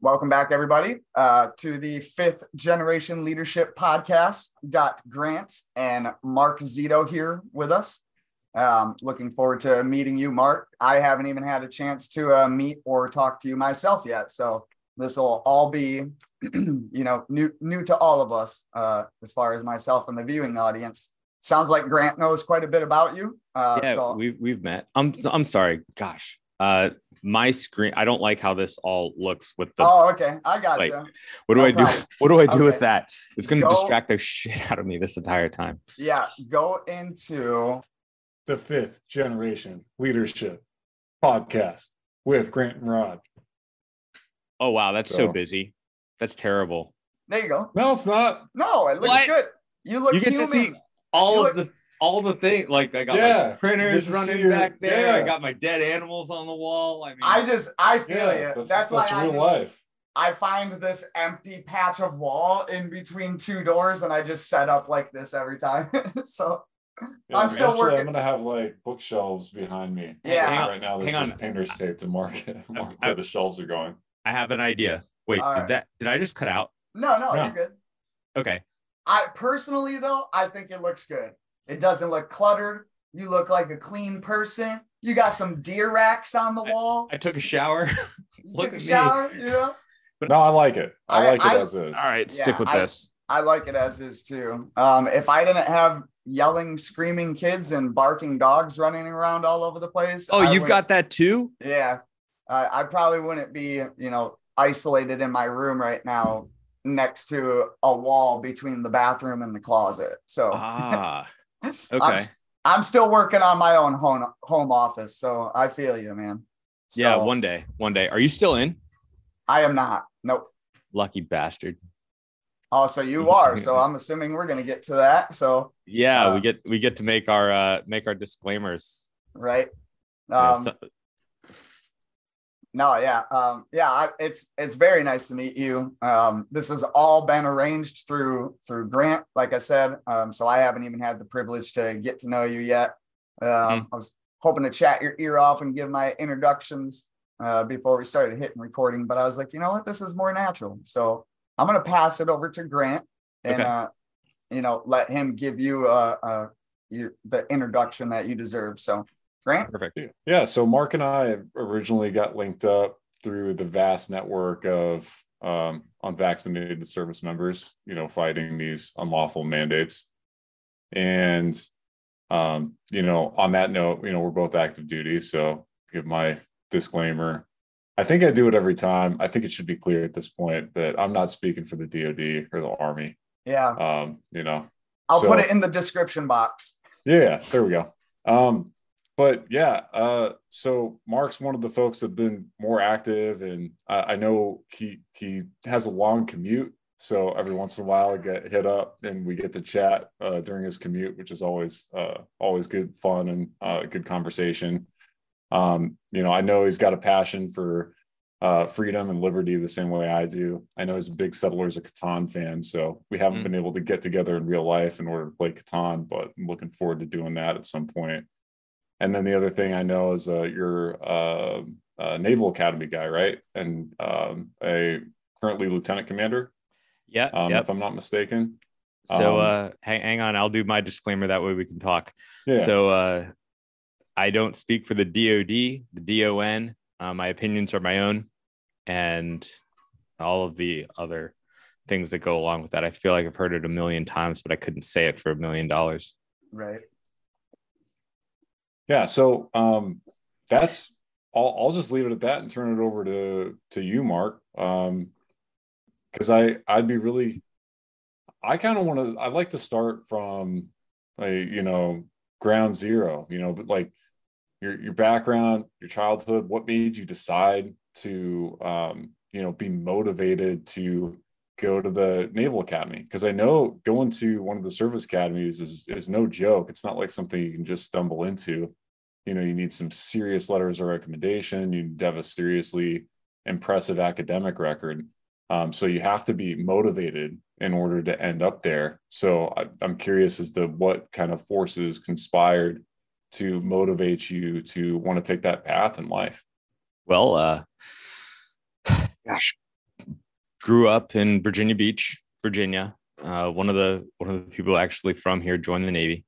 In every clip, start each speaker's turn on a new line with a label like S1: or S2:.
S1: welcome back, everybody, uh, to the fifth generation leadership podcast. Got Grant and Mark Zito here with us. Um, looking forward to meeting you, Mark. I haven't even had a chance to uh, meet or talk to you myself yet, so this will all be, you know, new new to all of us uh, as far as myself and the viewing audience. Sounds like Grant knows quite a bit about you. Uh,
S2: yeah,
S1: so
S2: we've we've met. I'm I'm sorry. Gosh, uh, my screen. I don't like how this all looks with the.
S1: oh, okay, I got
S2: like,
S1: you.
S2: what do
S1: no
S2: I do? What do I do
S1: Okay.
S2: with that? It's going to distract the shit out of me this entire time.
S1: Yeah, go into
S3: the fifth generation leadership podcast with Grant and Rod.
S2: Oh wow, that's so
S3: So-
S2: busy. That's terrible.
S1: there. You go.
S3: No, it's not.
S1: No, it looks
S2: What?
S1: good. You look
S2: You get to see all
S1: You
S2: of the all the things. Like I got
S3: Yeah,
S2: my printers
S3: get to see
S2: running
S3: your-
S2: back there.
S3: Yeah.
S2: I got my dead animals on the wall. I mean,
S1: I just I feel
S3: Yeah,
S1: you.
S3: that's,
S1: That's, why I
S3: real
S1: just,
S3: life.
S1: I find this empty patch of wall in between two doors, and I just set up like this every time. so
S3: Yeah,
S1: I'm still
S3: eventually
S1: working.
S3: I'm gonna have like bookshelves behind me.
S1: Yeah.
S2: Hang on,
S3: right now there's
S2: hang
S3: just
S2: on.
S3: painter's tape to mark it, mark
S2: I-
S3: where the shelves are going.
S2: I have an idea. Wait,
S1: All
S2: did that did I just cut out?
S1: no, no,
S3: No.
S1: you're good.
S2: Okay.
S1: I personally though, I think it looks good. It doesn't look cluttered. You look like a clean person. You got some deer racks on the wall.
S2: I took a shower. Look
S1: took a
S2: at me.
S1: shower, you know.
S3: No, I like it. I,
S1: I-
S3: like it
S1: I-
S3: as is.
S2: All right,
S1: Yeah,
S2: stick with
S1: I-
S2: this.
S1: I like it as is too. Um, if I didn't have yelling, screaming kids and barking dogs running around all over the place,
S2: Oh,
S1: I
S2: you've got that too?
S1: Yeah, I I probably wouldn't be, you know, isolated in my room right now next to a wall between the bathroom and the closet. So
S2: Ah,
S1: I'm,
S2: okay.
S1: s- I'm still working on my own home home office, so I feel you, man.
S2: yeah, one day. One day. Are you still in?
S1: I am not. Nope.
S2: Lucky bastard.
S1: Oh, so you are. So I'm assuming we're gonna get to that. So
S2: Yeah,
S1: Uh,
S2: we get we get to make our uh make our disclaimers.
S1: right.
S2: Yeah,
S1: Um,
S2: so-
S1: No, yeah, um, yeah. I, it's it's very nice to meet you. Um, this has all been arranged through through Grant, like I said. Um, so I haven't even had the privilege to get to know you yet. Um,
S2: Mhm.
S1: I was hoping to chat your ear off and give my introductions uh, before we started hitting recording, but I was like, you know what, this is more natural. So I'm gonna pass it over to Grant and
S2: Okay.
S1: uh, you know let him give you uh, uh, you, the introduction that you deserve. So Grant,
S2: perfect.
S3: Yeah, so Mark and I originally got linked up through the vast network of um, unvaccinated service members, you know, fighting these unlawful mandates. And, um, you know, on that note, you know, we're both active duty. So give my disclaimer. I think I do it every time. I think it should be clear at this point that I'm not speaking for the DoD or the Army.
S1: yeah,
S3: Um, you know,
S1: I'll put it in the description box.
S3: yeah, there we go. Um, but yeah, uh, so Mark's one of the folks that have been more active, and I, I know he he has a long commute. So every once in a while, I get hit up, and we get to chat uh, during his commute, which is always uh, always good fun and uh, good conversation. Um, you know, I know he's got a passion for uh, freedom and liberty the same way I do. I know he's a big Settlers of Catan fan, so we haven't
S2: Mm.
S3: been able to get together in real life in order to play Catan, but I'm looking forward to doing that at some point. And then the other thing I know is uh, you're uh, a Naval Academy guy, right? And um, a currently lieutenant commander,
S2: Yeah,
S3: um,
S2: yep.
S3: if I'm not mistaken.
S2: So
S3: um,
S2: uh hang, hang on, I'll do my disclaimer that way we can talk.
S3: Yeah.
S2: So uh I don't speak for the DOD, the DON. Uh, my opinions are my own and all of the other things that go along with that. I feel like I've heard it a million times, but I couldn't say it for a million dollars.
S1: Right.
S3: Yeah, so um, that's I'll I'll just leave it at that and turn it over to to you, Mark. Um, because I I'd be really I kind of want to I'd like to start from a you know ground zero, you know, but like your your background, your childhood, what made you decide to um, you know be motivated to go to the Naval Academy? Because I know going to one of the service academies is is no joke. It's not like something you can just stumble into. You know, you need some serious letters of recommendation. You need to have a seriously impressive academic record. Um, so you have to be motivated in order to end up there. So I, I'm curious as to what kind of forces conspired to motivate you to want to take that path in life.
S2: Well, uh gosh, grew up in Virginia Beach, Virginia. Uh, one of the one of the people actually from here joined the Navy.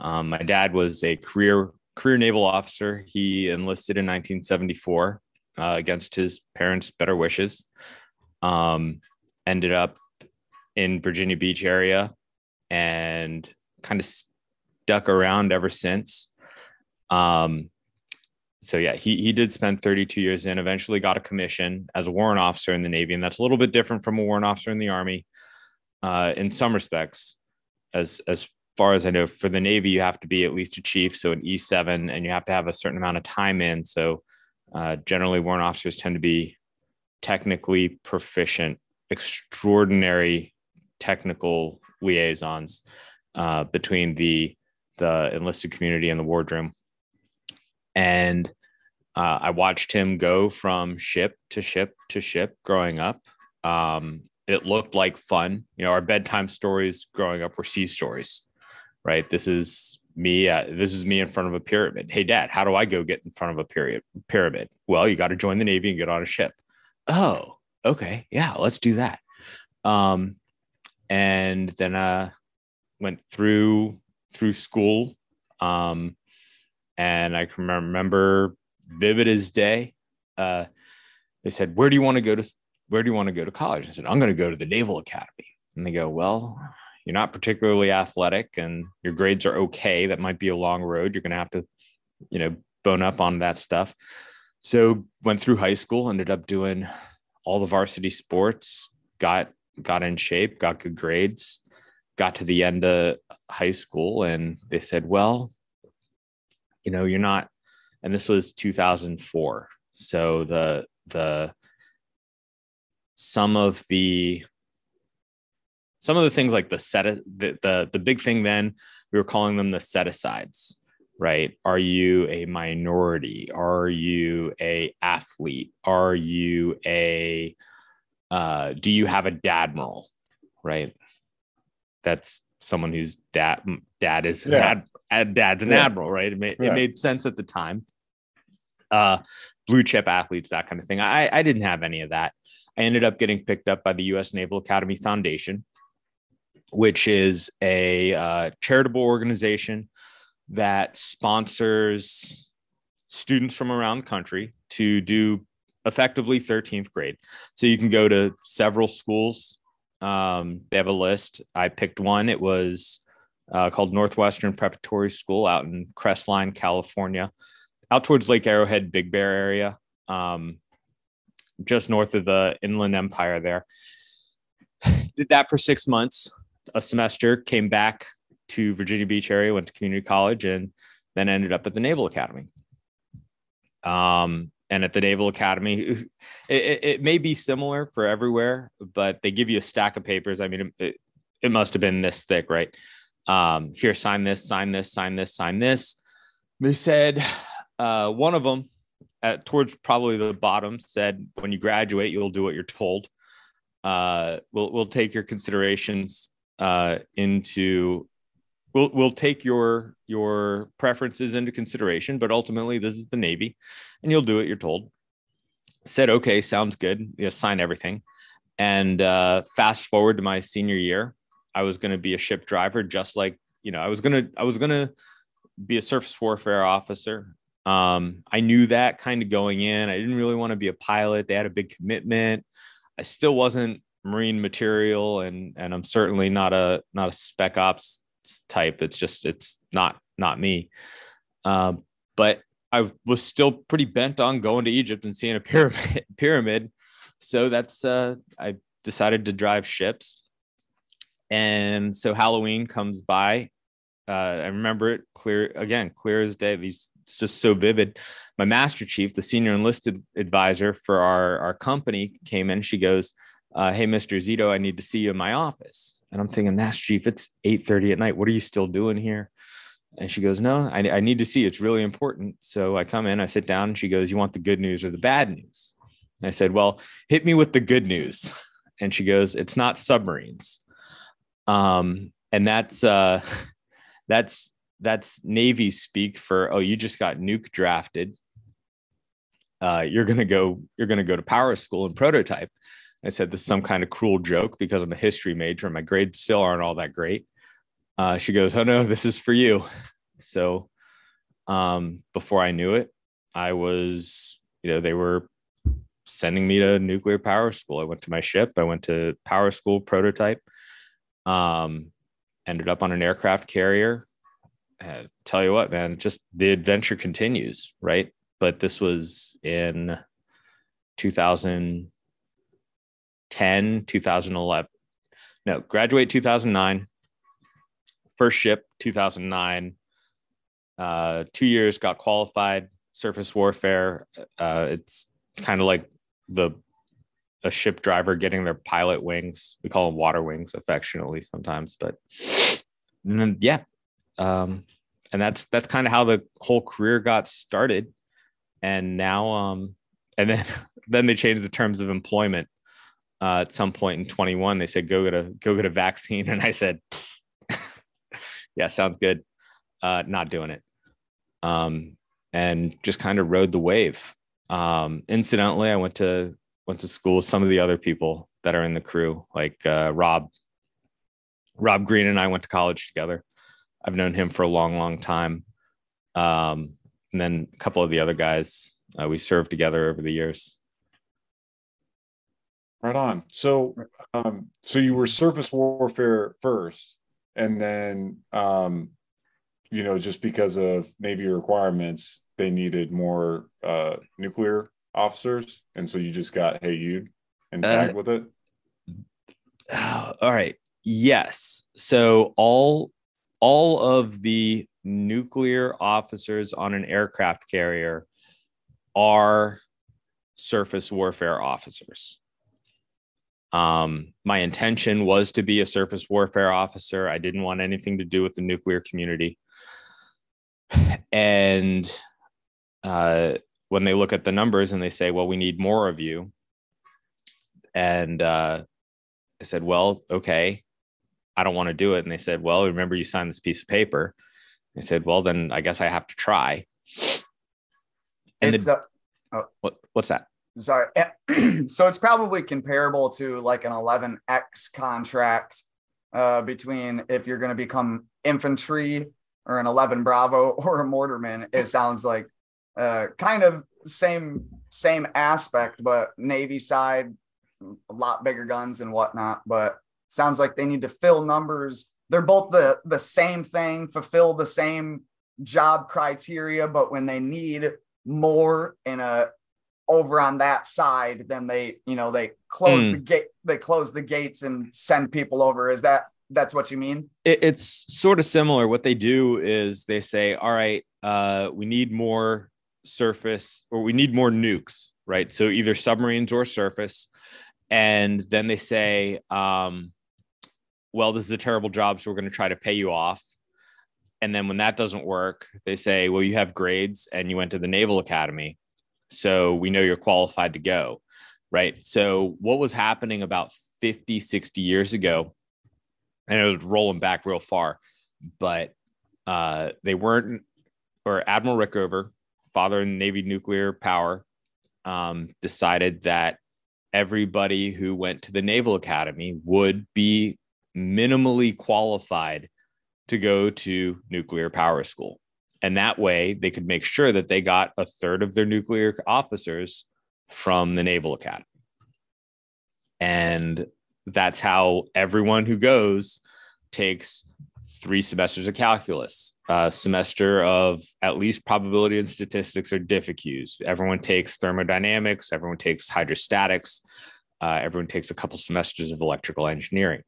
S2: Um, my dad was a career career naval officer. He enlisted in 1974 uh, against his parents' better wishes. Um, ended up in Virginia Beach area and kind of stuck around ever since. Um, so yeah, he he did spend 32 years in. Eventually, got a commission as a warrant officer in the Navy, and that's a little bit different from a warrant officer in the Army. Uh, in some respects, as as far as I know, for the Navy, you have to be at least a chief, so an E7, and you have to have a certain amount of time in. So uh, generally, warrant officers tend to be technically proficient, extraordinary technical liaisons uh, between the the enlisted community and the wardroom and uh, I watched him go from ship to ship to ship growing up. Um, it looked like fun. You know, our bedtime stories growing up were sea stories, right? This is me. Uh, this is me in front of a pyramid. Hey, Dad, how do I go get in front of a period pyramid? Well, you got to join the Navy and get on a ship. Oh, okay, yeah, let's do that. Um, and then uh, went through through school. Um, and I can remember vivid as day. Uh, they said, "Where do you want to go to? Where do you want to go to college?" I said, "I'm going to go to the Naval Academy." And they go, "Well, you're not particularly athletic, and your grades are okay. That might be a long road. You're going to have to, you know, bone up on that stuff." So went through high school, ended up doing all the varsity sports, got got in shape, got good grades, got to the end of high school, and they said, "Well, you know, you're not, and this was 2004. So the, the, some of the, some of the things like the set, the, the, the big thing then we were calling them the set asides, right? Are you a minority? Are you a athlete? Are you a, uh, do you have a dadmiral, right? That's someone whose dad dad is yeah dad's an yeah. admiral, right? It made, yeah. it made sense at the time. Uh, blue chip athletes, that kind of thing. I, I didn't have any of that. I ended up getting picked up by the U.S. Naval Academy Foundation, which is a uh, charitable organization that sponsors students from around the country to do effectively 13th grade. So you can go to several schools. Um, they have a list. I picked one. It was uh, called Northwestern Preparatory School out in Crestline, California, out towards Lake Arrowhead, Big Bear area, um, just north of the Inland Empire there. Did that for six months, a semester, came back to Virginia Beach area, went to community college, and then ended up at the Naval Academy. Um, and at the Naval Academy, it, it, it, may be similar for everywhere, but they give you a stack of papers. I mean, it, it must have been this thick, right? um, here, sign this, sign this, sign this, sign this. They said uh, one of them, at towards probably the bottom, said, "When you graduate, you'll do what you're told. Uh, we'll we'll take your considerations uh, into we'll we'll take your your preferences into consideration, but ultimately this is the Navy, and you'll do what you're told." Said, "Okay, sounds good. Yeah, sign everything." And uh, fast forward to my senior year, I was going to be a ship driver, just like you know, I was gonna I was gonna be a surface warfare officer. Um, I knew that kind of going in. I didn't really want to be a pilot. They had a big commitment. I still wasn't marine material, and and I'm certainly not a not a spec ops type. It's just it's not not me. Um, but I was still pretty bent on going to Egypt and seeing a pyramid. pyramid. So that's uh, I decided to drive ships. And so Halloween comes by. Uh, I remember it clear again, clear as day. These it's just so vivid. My master chief, the senior enlisted advisor for our our company, came in. She goes, uh, "Hey, Mister Zito, I need to see you in my office." And I'm thinking, Master Chief, it's 8:30 at night. What are you still doing here? And she goes, No, I, I need to see. It's really important. So I come in, I sit down, and she goes, You want the good news or the bad news? And I said, Well, hit me with the good news. And she goes, It's not submarines. Um, and that's uh, that's that's Navy speak for oh, you just got nuke drafted. Uh, you're gonna go you're gonna go to power school and prototype. I said, This is some kind of cruel joke because I'm a history major and my grades still aren't all that great. Uh, she goes, Oh no, this is for you. So um, before I knew it, I was, you know, they were sending me to nuclear power school. I went to my ship, I went to power school prototype, um, ended up on an aircraft carrier. Uh, tell you what, man, just the adventure continues, right? But this was in 2010, 2011. No, graduate 2009, first ship 2009. Uh, two years got qualified surface warfare. Uh, it's kind of like the a ship driver getting their pilot wings. We call them water wings affectionately sometimes, but then, yeah. Um, and that's that's kind of how the whole career got started. And now um and then then they changed the terms of employment uh, at some point in 21 they said go get a go get a vaccine. And i said yeah sounds good. Uh, not doing it. Um, and just kind of rode the wave. Um, incidentally i went to went to school with some of the other people that are in the crew like uh, rob rob green and i went to college together. I've known him for a long long time. Um, and then a couple of the other guys uh, we served together over the years
S3: Right on. So, um, so you were surface warfare first, and then, um, you know, just because of Navy requirements, they needed more uh, nuclear officers, and so you just got hey you and tagged uh, with it.
S2: All right. Yes. So all all of the nuclear officers on an aircraft carrier are surface warfare officers. Um, my intention was to be a surface warfare officer. I didn't want anything to do with the nuclear community. And uh, when they look at the numbers and they say, well, we need more of you. And uh, I said, well, okay, I don't want to do it. And they said, well, remember you signed this piece of paper. I said, well, then I guess I have to try. And it's the, a, oh. what, what's that?
S1: Sorry. so it's probably comparable to like an 11X contract uh, between if you're going to become infantry or an 11 Bravo or a mortarman. It sounds like uh, kind of same same aspect, but Navy side, a lot bigger guns and whatnot. But sounds like they need to fill numbers. They're both the the same thing, fulfill the same job criteria, but when they need more in a over on that side, then they, you know, they close mm. the gate, they close the gates and send people over. Is that that's what you mean?
S2: It, it's sort of similar. What they do is they say, all right, uh, we need more surface or we need more nukes, right? So either submarines or surface. And then they say, um, well, this is a terrible job, so we're going to try to pay you off. And then when that doesn't work, they say, well, you have grades and you went to the Naval Academy. So we know you're qualified to go. Right. So what was happening about 50, 60 years ago, and it was rolling back real far, but uh, they weren't, or Admiral Rickover, father in Navy nuclear power, um, decided that everybody who went to the Naval Academy would be minimally qualified to go to nuclear power school. And that way they could make sure that they got a third of their nuclear officers from the Naval Academy. And that's how everyone who goes takes three semesters of calculus, a semester of at least probability and statistics or diff EQs. Everyone takes thermodynamics, everyone takes hydrostatics, uh, everyone takes a couple semesters of electrical engineering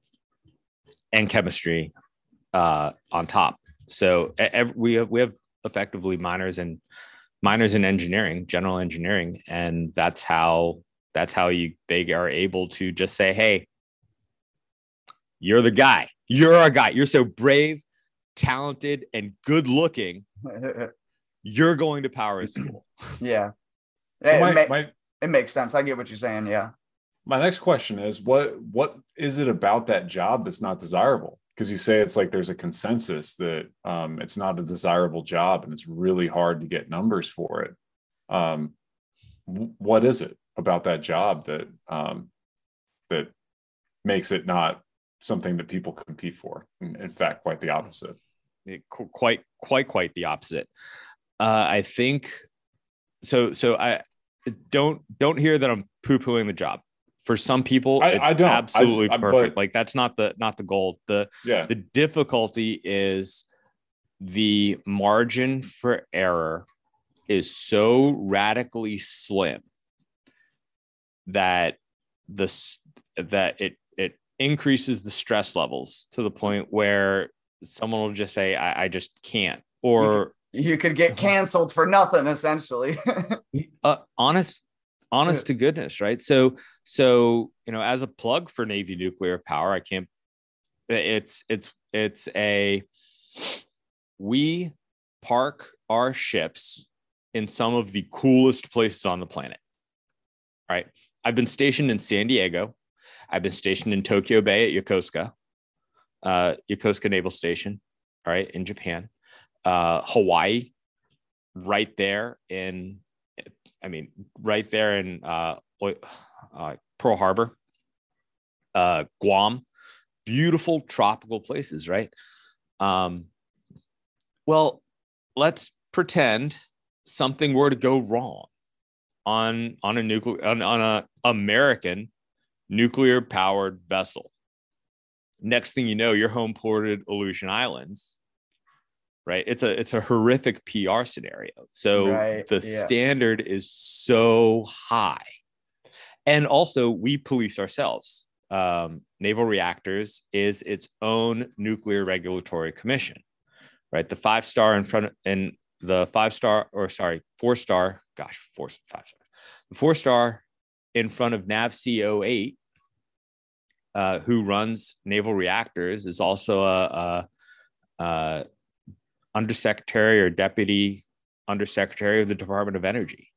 S2: and chemistry uh, on top. So we have we have effectively minors in minors in engineering, general engineering, and that's how that's how you they are able to just say, "Hey, you're the guy. You're our guy. You're so brave, talented, and good looking. you're going to power school."
S1: Yeah, so it, my, ma- my, it makes sense. I get what you're saying. Yeah.
S3: My next question is what what is it about that job that's not desirable? Because you say it's like there's a consensus that um, it's not a desirable job and it's really hard to get numbers for it. Um, what is it about that job that um, that makes it not something that people compete for. In, fact, quite the opposite.
S2: It, quite, quite, quite the opposite. Uh, I think so. So I don't don't hear that I'm poo pooing the job. For some people,
S3: I,
S2: it's
S3: I don't.
S2: absolutely
S3: I, I,
S2: perfect.
S3: but,
S2: like that's not the not the goal. The
S3: yeah,
S2: the difficulty is the margin for error is so radically slim that this that it it increases the stress levels to the point where someone will just say i, I just can't or
S1: You could get canceled for nothing, essentially.
S2: uh, honest honest to goodness right? So so you know as a plug for navy nuclear power i can't it's it's it's a we park our ships in some of the coolest places on the planet right? I've been stationed in san diego. I've been stationed in tokyo bay at yokosuka uh, yokosuka naval station all right in japan. Uh, hawaii right there in I mean, right there in uh, uh, Pearl Harbor, uh, Guam, beautiful tropical places, right? Um, well, let's pretend something were to go wrong on on a nuclear on, on a American nuclear powered vessel. Next thing you know, you're home ported Aleutian Islands right? It's a it's a horrific pr scenario. So
S1: Right,
S2: the
S1: yeah.
S2: standard is so high. And also we police ourselves. Um, naval reactors is its own nuclear regulatory commission right? The five star in front of, and the five star or sorry four star gosh four five star. The four star in front of NAVSEA 08 uh, who runs naval reactors is also a, a, a undersecretary or deputy undersecretary of the Department of Energy.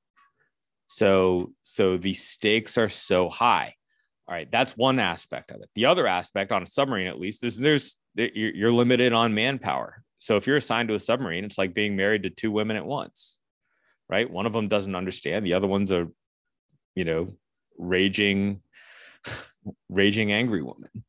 S2: So, so the stakes are so high. All right, that's one aspect of it. The other aspect on a submarine, at least, is there's you're limited on manpower. So if you're assigned to a submarine, it's like being married to two women at once, right? One of them doesn't understand, the other one's a, you know, raging, raging angry woman,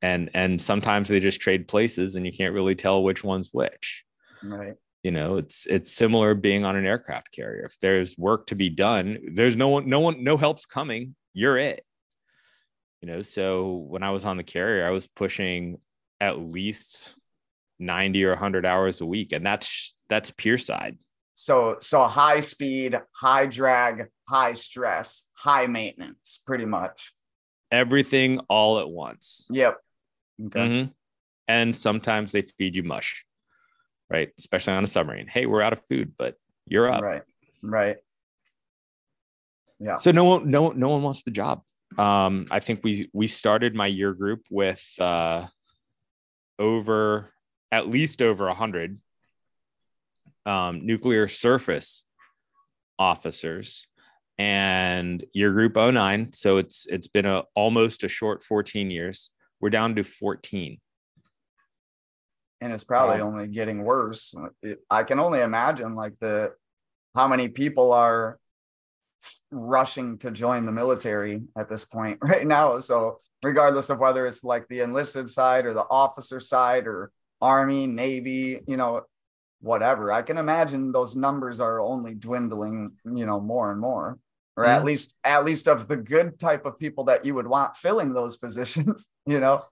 S2: and and sometimes they just trade places, and you can't really tell which one's which
S1: right.
S2: you know it's it's similar being on an aircraft carrier if there's work to be done there's no one no one no help's coming you're it you know so when i was on the carrier i was pushing at least 90 or 100 hours a week and that's that's pure side
S1: So so high speed, high drag, high stress, high maintenance, pretty much.
S2: everything all at once
S1: Yep. Okay.
S2: Mhm. and sometimes they feed you mush right especially on a submarine hey we're out of food but you're up
S1: Right. Right. Yeah.
S2: So no one, no, no one wants the job. Um, I think we we started my year group with uh, over at least over a hundred um, nuclear surface officers, and year group 09. So it's it's been a almost a short 14 years. We're down to 14.
S1: And it's probably
S3: Wow.
S1: only getting worse. I can only imagine like the how many people are rushing to join the military at this point right now. So regardless of whether it's like the enlisted side or the officer side or army, navy, you know, whatever, I can imagine those numbers are only dwindling, you know, more and more. Or at
S2: Mhm.
S1: least at least of the good type of people that you would want filling those positions, you know.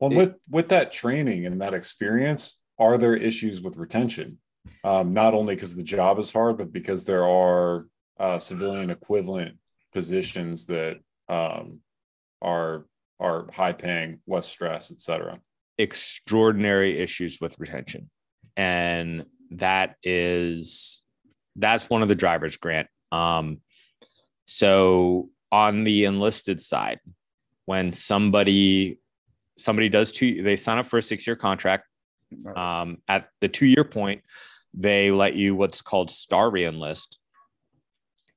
S3: Well,
S2: It-
S3: with with that training and that experience, are there issues with retention? Um, not only because the job is hard, but because there are uh, civilian equivalent positions that um, are are high paying, less stress, et cetera.
S2: extraordinary issues with retention and that is that's one of the drivers grant um so on the enlisted side when somebody somebody does two they sign up for a six year contract um at the two year point they let you what's called star reenlist.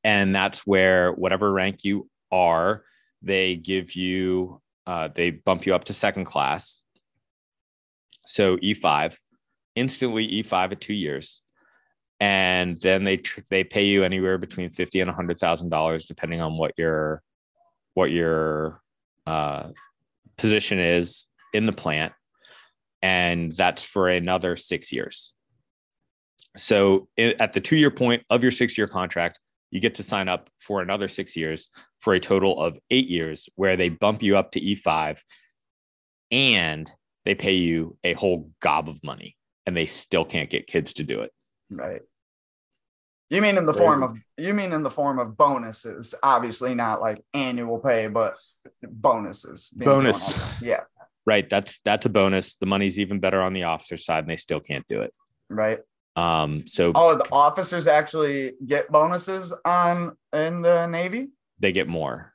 S2: And that's where whatever rank you are they give you uh, they bump you up to second class. So E5, instantly E5 at two years, and then they tr- they pay you anywhere between fifty and hundred thousand dollars, depending on what your what your uh, position is in the plant, and that's for another six years. So at the two year point of your six year contract, you get to sign up for another six years for a total of eight years, where they bump you up to E5 and they pay you a whole gob of money and they still can't get kids to do it.
S1: Right. You mean in the form of you mean in the form of bonuses, obviously not like annual pay, but bonuses.
S2: Bonus.
S1: Yeah.
S2: Right. That's that's a bonus. The money's even better on the officer side and they still can't do it.
S1: Right.
S2: Um, so
S1: oh, the officers actually get bonuses on in the Navy?
S2: They get more.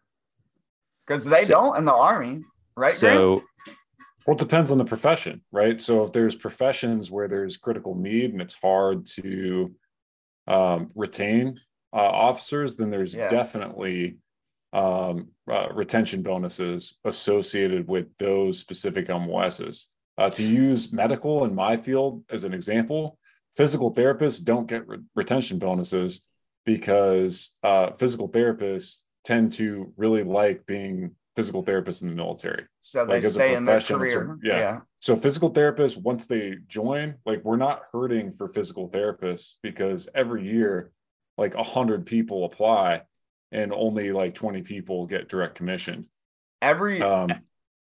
S1: Because they so, don't in the army, right?
S2: So Grant?
S3: well, it depends on the profession, right? So if there's professions where there's critical need and it's hard to um, retain uh, officers, then there's yeah. definitely um, uh, retention bonuses associated with those specific MOSs. Uh, to use medical in my field as an example, physical therapists don't get re- retention bonuses because uh, physical therapists tend to really like being physical therapists in the military.
S1: So they like stay in their career. So,
S3: yeah. yeah. So physical therapists, once they join, like we're not hurting for physical therapists because every year, like a hundred people apply and only like 20 people get direct commission.
S1: Every um,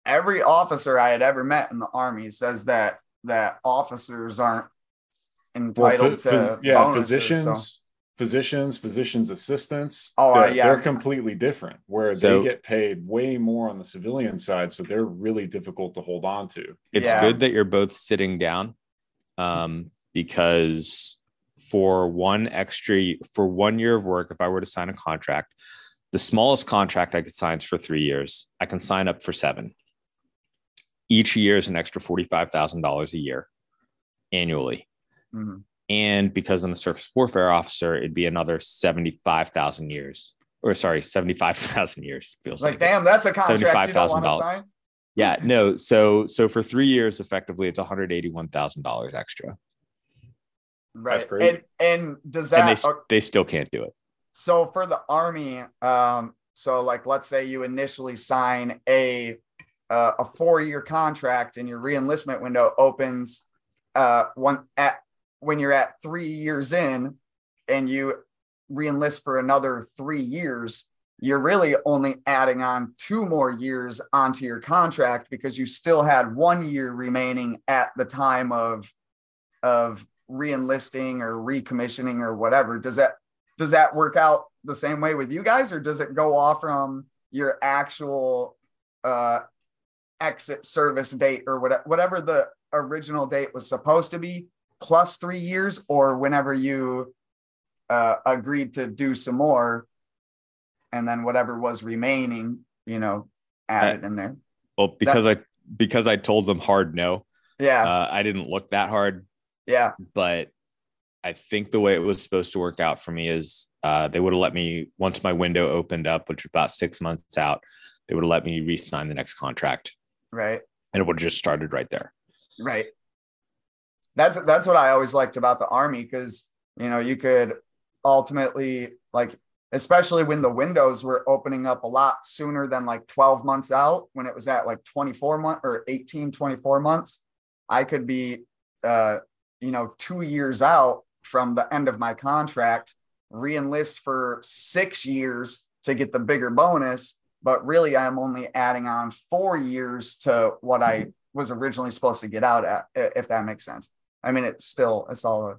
S1: every officer I had ever met in the army says that that officers aren't entitled well, to
S3: yeah bonuses, physicians so physicians, physicians assistants.
S1: Oh, uh, yeah.
S3: They're completely different where so, they get paid way more on the civilian side. So they're really difficult to hold on to.
S2: It's yeah. good that you're both sitting down um, because for one extra, for one year of work, if I were to sign a contract, the smallest contract I could sign is for three years. I can sign up for seven. Each year is an extra $45,000 a year annually. Mm-hmm and because I'm a surface warfare officer, it'd be another seventy-five thousand years, or sorry, seventy-five thousand years.
S1: Feels like, like damn, that's a contract seventy-five thousand dollars.
S2: Yeah, no. So so for three years, effectively, it's one hundred eighty-one thousand dollars extra.
S1: Right, and and does that
S2: and they, they still can't do it.
S1: So for the army, um, so like let's say you initially sign a uh, a four-year contract, and your reenlistment window opens uh, one at when you're at three years in and you reenlist for another three years, you're really only adding on two more years onto your contract because you still had one year remaining at the time of of reenlisting or recommissioning or whatever. Does that does that work out the same way with you guys, or does it go off from your actual uh, exit service date or whatever, whatever the original date was supposed to be? plus three years or whenever you uh, agreed to do some more and then whatever was remaining you know added I, in there
S2: well because i because i told them hard no
S1: yeah
S2: uh, i didn't look that hard
S1: yeah.
S2: But i think the way it was supposed to work out for me is uh, they would have let me once my window opened up which was about six months out they would have let me re-sign the next contract.
S1: Right.
S2: And it would have just started right there.
S1: Right. That's that's what I always liked about the army because you know you could ultimately like especially when the windows were opening up a lot sooner than like 12 months out when it was at like 24 months or 18 24 months i could be uh you know 2 years out from the end of my contract reenlist for 6 years to get the bigger bonus but really i'm only adding on 4 years to what i was originally supposed to get out at if that makes sense I mean, it's still it's all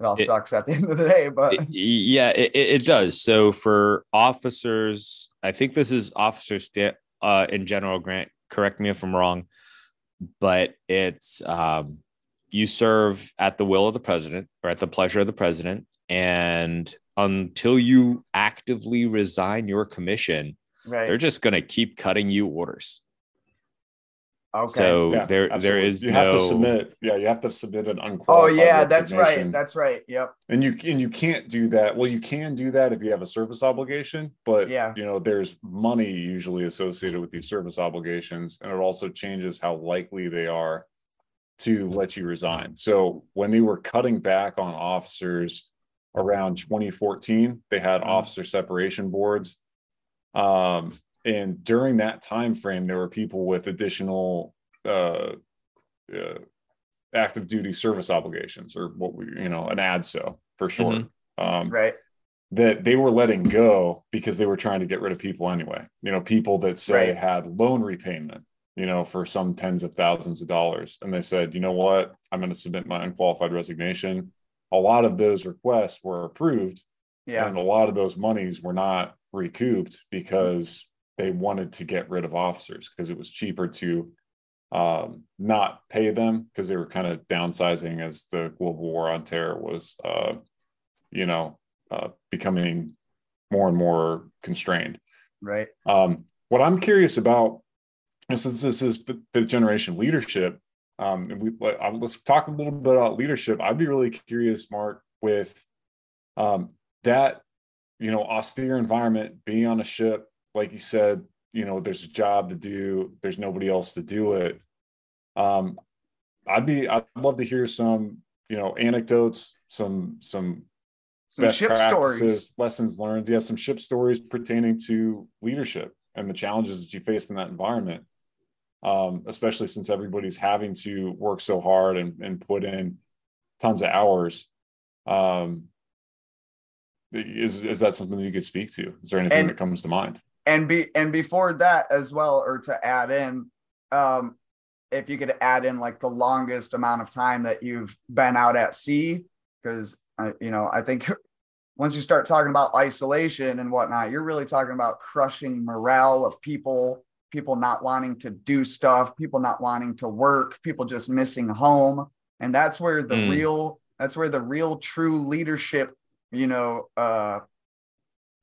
S1: it all it, sucks at the end of the day, but
S2: it, yeah, it, it does. So for officers, I think this is officers uh, in general. Grant, correct me if I'm wrong, but it's um, you serve at the will of the president or at the pleasure of the president, and until you actively resign your commission, right. they're just going to keep cutting you orders. Okay. So yeah, there absolutely. there is
S3: you
S2: no...
S3: have to submit. Yeah, you have to submit an oh, unqualified.
S1: Oh yeah, that's right. That's right. Yep.
S3: And you and you can't do that. Well, you can do that if you have a service obligation, but yeah, you know, there's money usually associated with these service obligations, and it also changes how likely they are to let you resign. So when they were cutting back on officers around 2014, they had mm-hmm. officer separation boards. Um, and during that time frame, there were people with additional uh, uh, active duty service obligations, or what we, you know, an ADSO for short.
S1: Mm-hmm.
S3: Um,
S1: right.
S3: That they were letting go because they were trying to get rid of people anyway. You know, people that say
S1: Right.
S3: had loan repayment, you know, for some tens of thousands of dollars. And they said, you know what, I'm going to submit my unqualified resignation. A lot of those requests were approved
S1: Yeah.
S3: and a lot of those monies were not recouped because they wanted to get rid of officers because it was cheaper to um, not pay them because they were kind of downsizing as the global war on terror was, uh, you know, uh, becoming more and more constrained.
S1: Right.
S3: Um, what I'm curious about, and since this is the, the generation leadership, um, and we let- let's talk a little bit about leadership. I'd be really curious, Mark, with um, that you know austere environment, being on a ship, like you said, you know, there's a job to do. There's nobody else to do it. Um, I'd be, I'd love to hear some, you know, anecdotes, some, some
S1: Some
S3: best
S1: ship
S3: practices,
S1: stories.
S3: lessons learned. Yeah, some ship stories pertaining to leadership and the challenges that you faced in that environment. Um, especially since everybody's having to work so hard and, and put in tons of hours. Um, is is that something that you could speak to? Is there anything
S1: And-
S3: that comes to mind?
S1: and be and before that as well or to add in um if you could add in like the longest amount of time that you've been out at sea because you know i think once you start talking about isolation and whatnot you're really talking about crushing morale of people people not wanting to do stuff people not wanting to work people just missing home and that's where the
S2: Mm.
S1: real that's where the real true leadership you know uh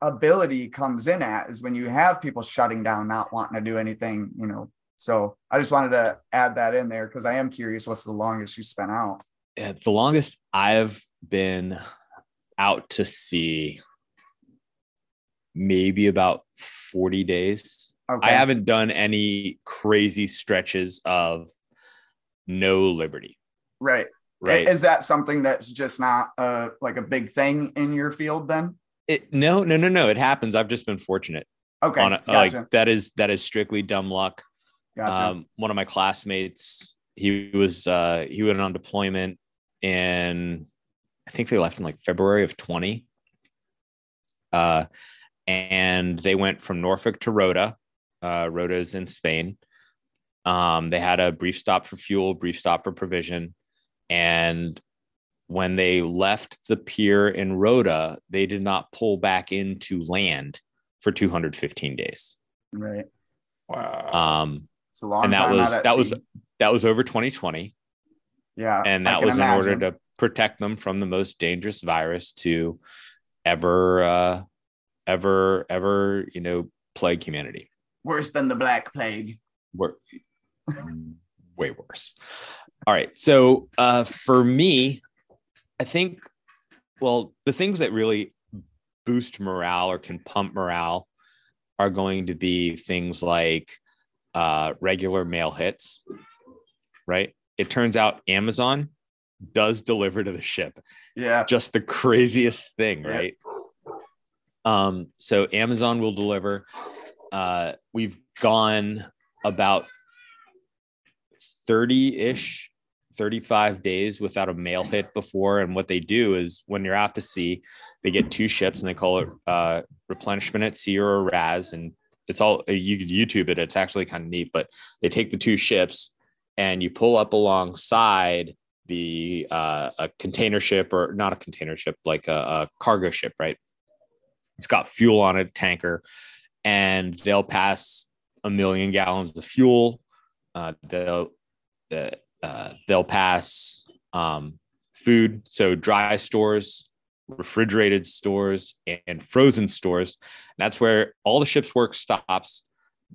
S1: ability comes in at is when you have people shutting down, not wanting to do anything, you know. So I just wanted to add that in there because I am curious what's the longest you spent out.
S2: Yeah, the longest I've been out to sea, maybe about 40 days.
S1: Okay.
S2: I haven't done any crazy stretches of no liberty.
S1: right.
S2: Right.
S1: Is that something that's just not uh like a big thing in your field then?
S2: It, no, no, no, no. It happens. I've just been fortunate
S1: Okay.
S2: on it.
S1: gotcha.
S2: Like that is that is strictly dumb luck.
S1: gotcha.
S2: Um, one of my classmates, he was uh, he went on deployment and I think they left in like February of 20. Uh, and they went from Norfolk to Rota. Uh, Rota is in Spain. Um, they had a brief stop for fuel, brief stop for provision. And when they left the pier in Rota, they did not pull back into land for 215 days.
S1: right.
S3: Wow.
S2: Um,
S1: It's a long
S2: and that
S1: time
S2: was
S1: out at
S2: that was that was over 2020
S1: yeah.
S2: and that
S1: can
S2: was in order to protect them from the most dangerous virus to ever uh ever ever you know plague humanity
S1: worse than the black plague.
S2: We're way worse all right so uh for me i think well the things that really boost morale or can pump morale are going to be things like uh regular mail hits right it turns out amazon does deliver to the ship
S1: Yeah.
S2: just the craziest thing, right? Um, so Amazon will deliver. Uh, we've gone about 30-ish, 35 days without a mail hit before. And what they do is when you're out to sea, they get two ships and they call it uh, replenishment at sea or a RAS. And it's all you could YouTube it, it's actually kind of neat, but they take the two ships and you pull up alongside the uh, a container ship or not a container ship like a, a cargo ship right it's got fuel on it tanker and they'll pass a million gallons of fuel. Uh, they'll uh, uh, they'll pass um, food. So dry stores refrigerated stores and frozen stores. That's where all the ship's work stops.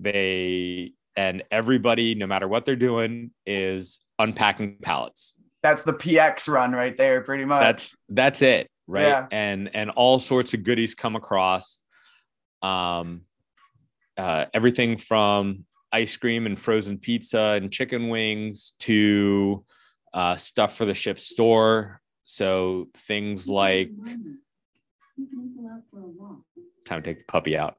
S2: They and everybody no matter what they're doing is unpacking pallets.
S1: That's the PX run right there, pretty much.
S2: that's that's it right?
S1: Yeah.
S2: and and all sorts of goodies come across. Um uh everything from ice cream and frozen pizza and chicken wings to uh stuff for the ship store. So things like time to take the puppy out.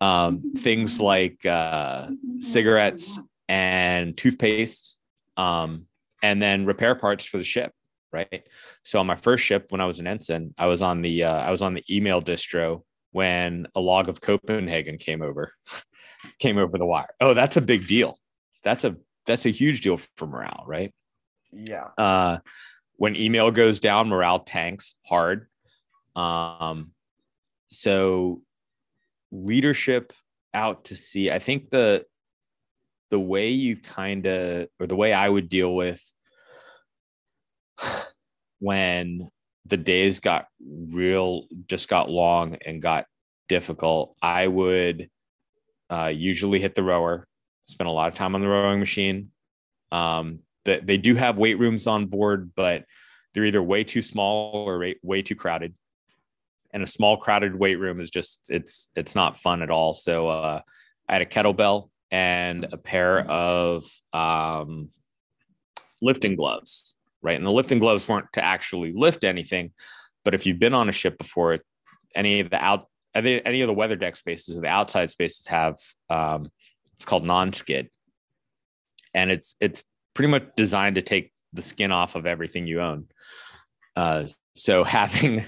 S2: Um, things like uh, cigarettes and toothpaste, um, and then repair parts for the ship. Right. So on my first ship, when I was an ensign, I was on the uh, I was on the email distro when a log of Copenhagen came over, came over the wire. Oh, that's a big deal. That's a that's a huge deal for morale, right?
S1: Yeah.
S2: Uh, when email goes down, morale tanks hard. Um, so leadership out to sea. I think the the way you kind of or the way I would deal with when the days got real just got long and got difficult, I would uh, usually hit the rower, spend a lot of time on the rowing machine. Um, they do have weight rooms on board, but they're either way too small or way, way too crowded. And a small crowded weight room is just it's it's not fun at all. So uh, I had a kettlebell and a pair of um, lifting gloves, right? And the lifting gloves weren't to actually lift anything, but if you've been on a ship before, any of the out any of the weather deck spaces or the outside spaces have um, it's called non-skid, and it's it's pretty much designed to take the skin off of everything you own. Uh, so having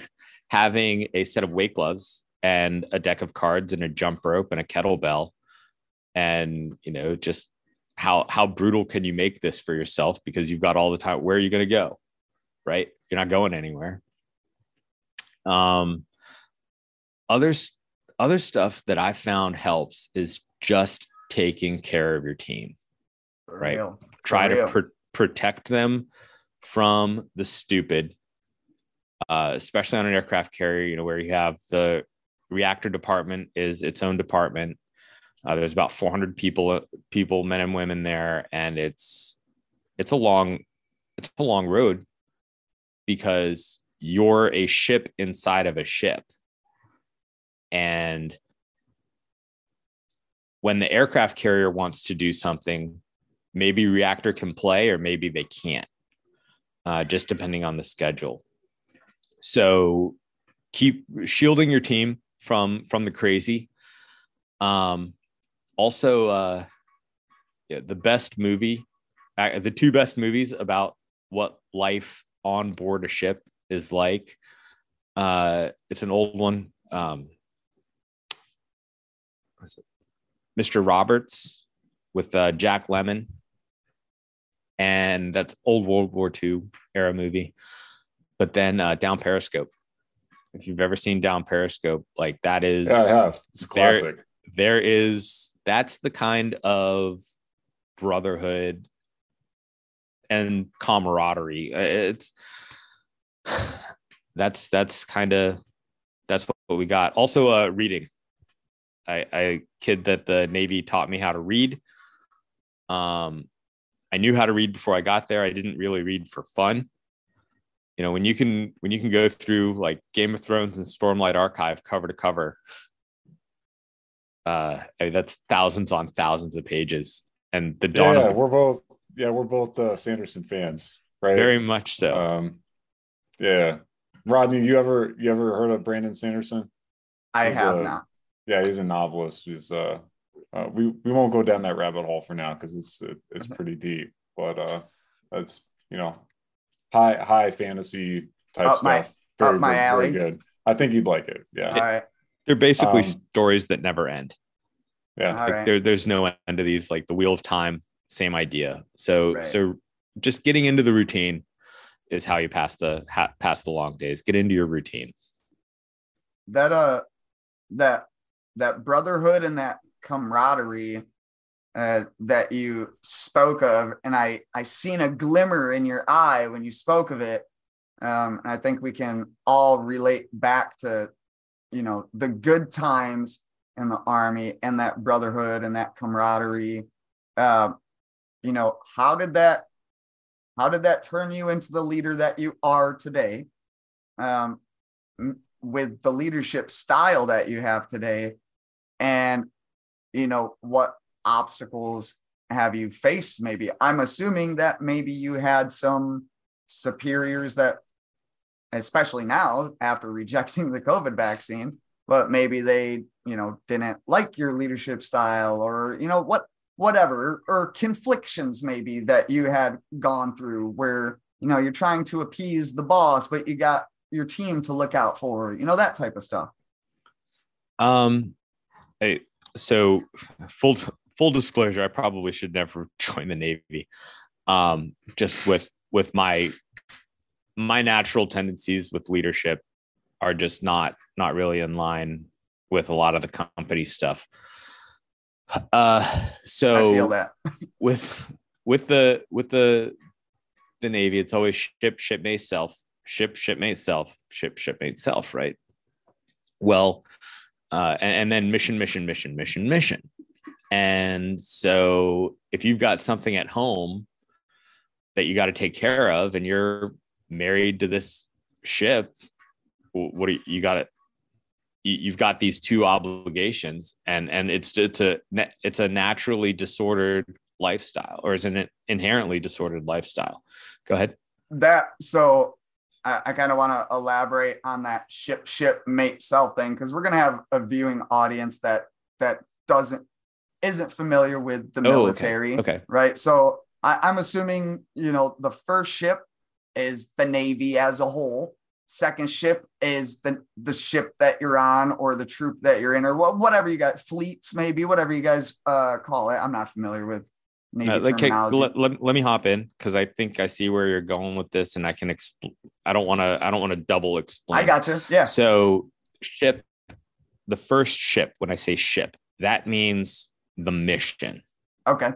S2: having a set of weight gloves and a deck of cards and a jump rope and a kettlebell, and you know just how how brutal can you make this for yourself because you've got all the time. Where are you going to go? Right, you're not going anywhere. Um, other other stuff that I found helps is just taking care of your team.
S1: For
S2: Right.
S1: real.
S2: Try
S1: real.
S2: to pr- protect them from the stupid, uh, especially on an aircraft carrier. You know where you have the reactor department is its own department. Uh, there's about 400 people, people, men and women there, and it's it's a long it's a long road because you're a ship inside of a ship, and when the aircraft carrier wants to do something, maybe reactor can play or maybe they can't, uh, just depending on the schedule. So keep shielding your team from from the crazy. Um, also, uh, yeah, the best movie, the two best movies about what life on board a ship is like. Uh, it's an old one. Um? Mr. Roberts with uh, Jack Lemmon, and that's old World War II era movie. But then uh, Down Periscope. If you've ever seen Down Periscope, like that is
S3: Yeah, I have. It's a
S2: There-
S3: classic.
S2: There is that's the kind of brotherhood and camaraderie. Uh, It's that's that's kind of that's what we got. Also, uh, reading. I, I kid that the Navy taught me how to read. Um, I knew how to read before I got there. I didn't really read for fun. You know, when you can when you can go through like Game of Thrones and Stormlight Archive cover to cover, uh, I mean, that's thousands on thousands of pages, and the dawn
S3: Yeah,
S2: of the,
S3: we're both yeah, we're both uh, Sanderson fans, right?
S2: very much so.
S3: um yeah. Rodney, you ever you ever heard of Brandon Sanderson?
S1: I
S3: He's
S1: have
S3: a-
S1: not.
S3: Yeah, he's a novelist. He's uh, uh we we won't go down that rabbit hole for now because it's it, it's pretty deep. But uh, it's you know high high fantasy type
S1: Up my-
S3: stuff. Very,
S1: up my
S3: very,
S1: alley.
S3: very good. I think you'd like it. Yeah,
S1: All right.
S2: They're basically
S3: um,
S2: stories that never end.
S3: yeah.
S2: Like
S1: right.
S2: there, there's no end to these. Like the Wheel of Time, same idea. So
S1: Right.
S2: so just getting into the routine is how you pass the ha, pass the long days. Get into your routine.
S1: that uh that that brotherhood and that camaraderie uh, that you spoke of and i i seen a glimmer in your eye when you spoke of it um and i think we can all relate back to you know the good times in the army and that brotherhood and that camaraderie uh, you know how did that how did that turn you into the leader that you are today? Um with the leadership style that you have today and you know what obstacles have you faced maybe? I'm assuming that maybe you had some superiors that especially now after rejecting the covid vaccine but maybe they, you know, didn't like your leadership style or, you know, what, whatever, or conflictions maybe that you had gone through where, you know, you're trying to appease the boss, but you got your team to look out for, you know, that type of stuff.
S2: Um, hey, so full full disclosure, I probably should never join the Navy. Um, just with with my my natural tendencies with leadership are just not not really in line with a lot of the company stuff. Uh, so
S1: I feel that
S2: with with the with the the Navy, it's always ship shipmate self, ship shipmate self, ship shipmate self, right? Well, uh, and, and then mission, mission, mission, mission, mission. And so if you've got something at home that you got to take care of and you're married to this ship, what do you, you got it you've got these two obligations and and it's it's a it's a naturally disordered lifestyle or is an inherently disordered lifestyle go ahead
S1: that so I, I kind of want to elaborate on that ship ship mate self thing because we're gonna have a viewing audience that that doesn't isn't familiar with the military.
S2: Oh, okay. okay.
S1: Right. So I, I'm assuming, you know, the first ship is the Navy as a whole. Second ship is the the ship that you're on or the troop that you're in or whatever you got fleets maybe whatever you guys uh call it. I'm not familiar with
S2: Navy uh, okay, let, let, let me hop in because I think I see where you're going with this, and I can explain. I don't want to. I don't want to double explain.
S1: I got you. Yeah.
S2: So ship, the first ship. When I say ship, that means the mission.
S1: Okay.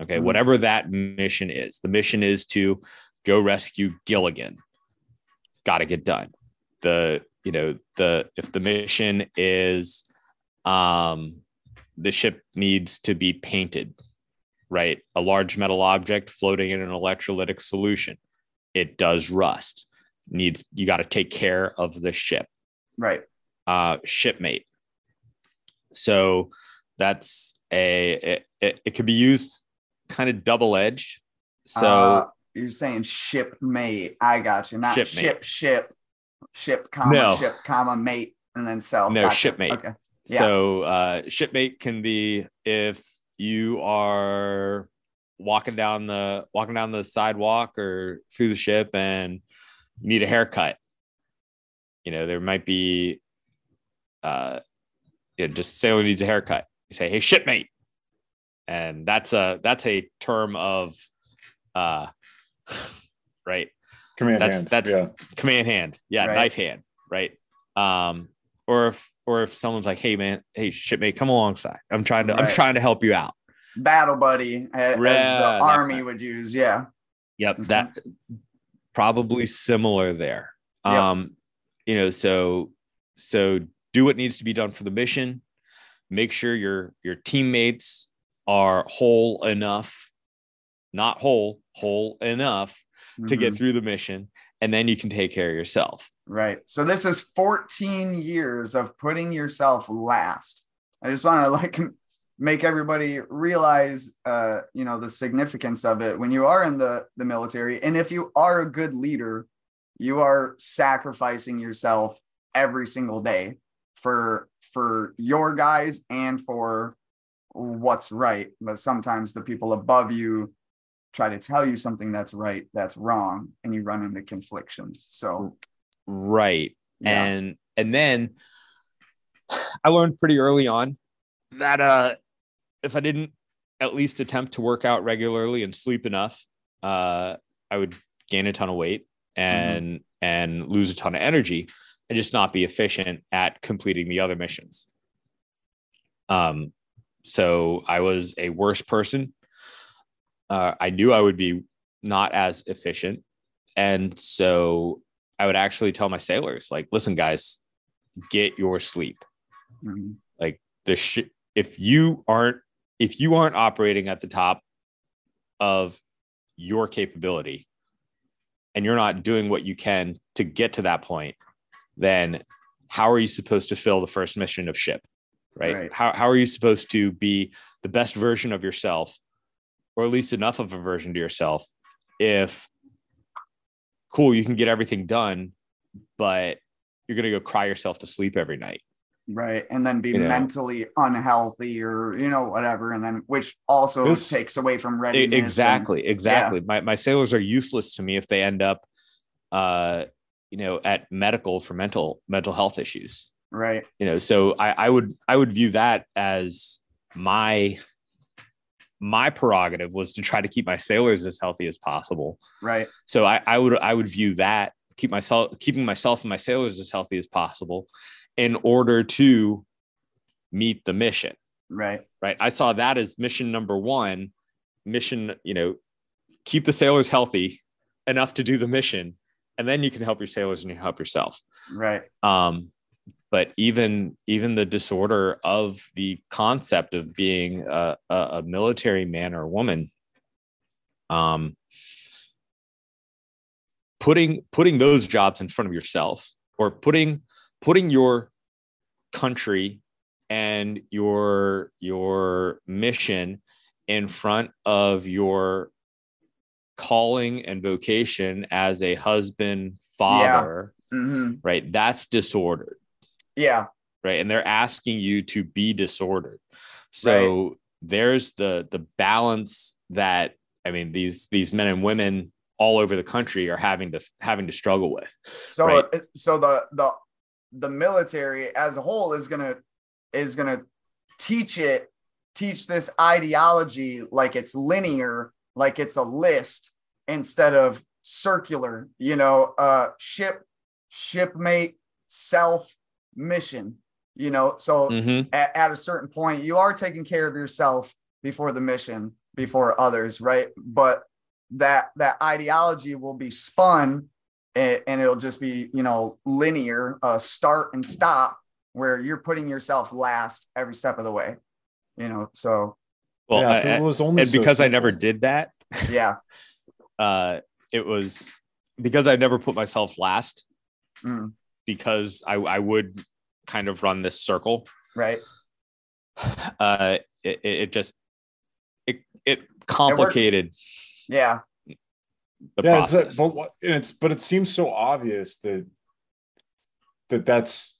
S2: Okay. Mm-hmm. Whatever that mission is, the mission is to go rescue Gilligan. It's got to get done. The you know the if the mission is, um, the ship needs to be painted right? A large metal object floating in an electrolytic solution. It does rust. Needs you got to take care of the ship.
S1: Right.
S2: Uh, shipmate. So that's a it, it, it could be used kind of double edged. So uh,
S1: you're saying shipmate. I got you. Not shipmate. ship ship ship comma no. ship comma mate and then self.
S2: No gotcha. shipmate. Okay. Yeah. So uh, shipmate can be if you are walking down the walking down the sidewalk or through the ship and you need a haircut you know there might be uh you know, just sailor needs a haircut you say hey shipmate and that's a that's a term of uh right
S3: command
S2: that's
S3: hand.
S2: that's yeah. command hand yeah right. knife hand right um or if or if someone's like, "Hey, man, hey, shipmate, come alongside. I'm trying to, right. I'm trying to help you out."
S1: Battle buddy, as, yeah, the army would use. Yeah.
S2: Yep. Mm-hmm. That probably similar there. Yep. Um, you know, so so do what needs to be done for the mission. Make sure your your teammates are whole enough, not whole, whole enough mm-hmm. to get mm-hmm. through the mission, and then you can take care of yourself.
S1: Right. So this is 14 years of putting yourself last. I just want to like make everybody realize uh you know the significance of it when you are in the the military and if you are a good leader you are sacrificing yourself every single day for for your guys and for what's right but sometimes the people above you try to tell you something that's right that's wrong and you run into conflictions so
S2: right yeah. and and then i learned pretty early on that uh if i didn't at least attempt to work out regularly and sleep enough uh i would gain a ton of weight and mm-hmm. and lose a ton of energy and just not be efficient at completing the other missions um so i was a worse person uh, I knew I would be not as efficient. And so I would actually tell my sailors, like, listen, guys, get your sleep. Mm-hmm. Like the sh- if you aren't if you aren't operating at the top of your capability and you're not doing what you can to get to that point, then how are you supposed to fill the first mission of ship? Right? right. How, how are you supposed to be the best version of yourself or at least enough of a version to yourself if cool you can get everything done but you're going to go cry yourself to sleep every night.
S1: Right and then be
S2: You know.
S1: mentally unhealthy or you know whatever and then which also
S3: This-
S1: takes away from readiness and-
S2: exactly exactly. My, my sailors are useless to me if they end up uh you know at medical for mental mental health issues.
S1: Right.
S2: You know so i i would i would view that as my my prerogative was to try to keep my sailors as healthy as possible.
S1: Right.
S2: So i i would i would view that keep myself keeping myself and my sailors as healthy as possible in order to meet the mission.
S1: Right.
S2: Right. I saw that as mission number one mission you know keep the sailors healthy enough to do the mission and then you can help your sailors and you help yourself.
S1: Right.
S2: Um but even even the disorder of the concept of being a, a, military man or woman um putting putting those jobs in front of yourself or putting putting your country and your your mission in front of your calling and vocation as a husband father
S1: hmm
S2: right? That's disordered
S1: yeah.
S2: Right. And they're asking you to be disordered. So there's the the balance that i mean these these men and women all over the country are having to having to struggle with.
S1: So
S2: Right.
S1: uh, so the the the military as a whole is gonna is gonna teach it teach this ideology like it's linear like it's a list instead of circular you know uh ship shipmate self mission you know? So
S2: Mhm.
S1: at, at a certain point you are taking care of yourself before the mission before others right? But that that ideology will be spun and, and it'll just be you know linear uh start and stop where you're putting yourself last every step of the way you know? So
S2: well
S3: yeah,
S2: I-
S3: it was only
S2: and
S3: so
S2: because i never did that
S1: yeah.
S2: uh it was because i never put myself last
S1: mm,
S2: because i i would kind of run this circle
S1: right
S2: uh it, it it just it it complicated
S1: yeah
S2: the
S3: yeah, it's, a, but what- it's but it seems so obvious that that that's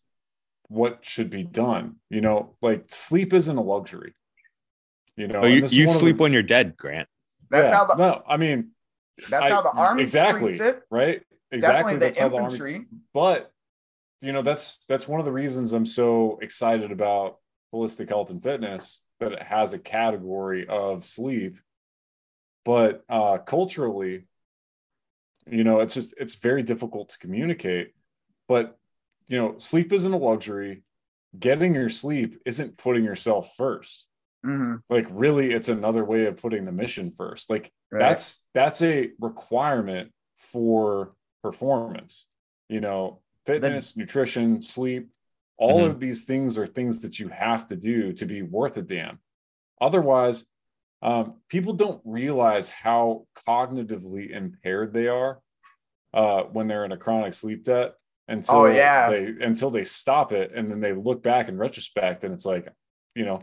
S3: what should be done. You know, like sleep isn't a luxury. You know,
S2: Oh, you, you sleep
S3: the-
S2: when you're dead grant
S1: that's
S3: yeah,
S1: how the
S3: no. I mean,
S1: that's
S3: I-
S1: how the army
S3: exactly
S1: treats it
S3: right. Exactly.
S1: definitely
S3: That's
S1: the
S3: how the army. But you know, that's that's one of the reasons I'm so excited about holistic health and fitness that it has a category of sleep. But uh, culturally, you know, it's just it's very difficult to communicate. But you know, sleep isn't a luxury. Getting your sleep isn't putting yourself first.
S1: hmm
S3: Like really, it's another way of putting the mission first. Like
S1: right.
S3: that's that's a requirement for performance you know fitness nutrition sleep all
S2: Mhm.
S3: of these things are things that you have to do to be worth a damn otherwise um, people don't realize how cognitively impaired they are uh, when they're in a chronic sleep debt until
S1: Oh, yeah.
S3: they until they stop it and then they look back in retrospect and it's like you know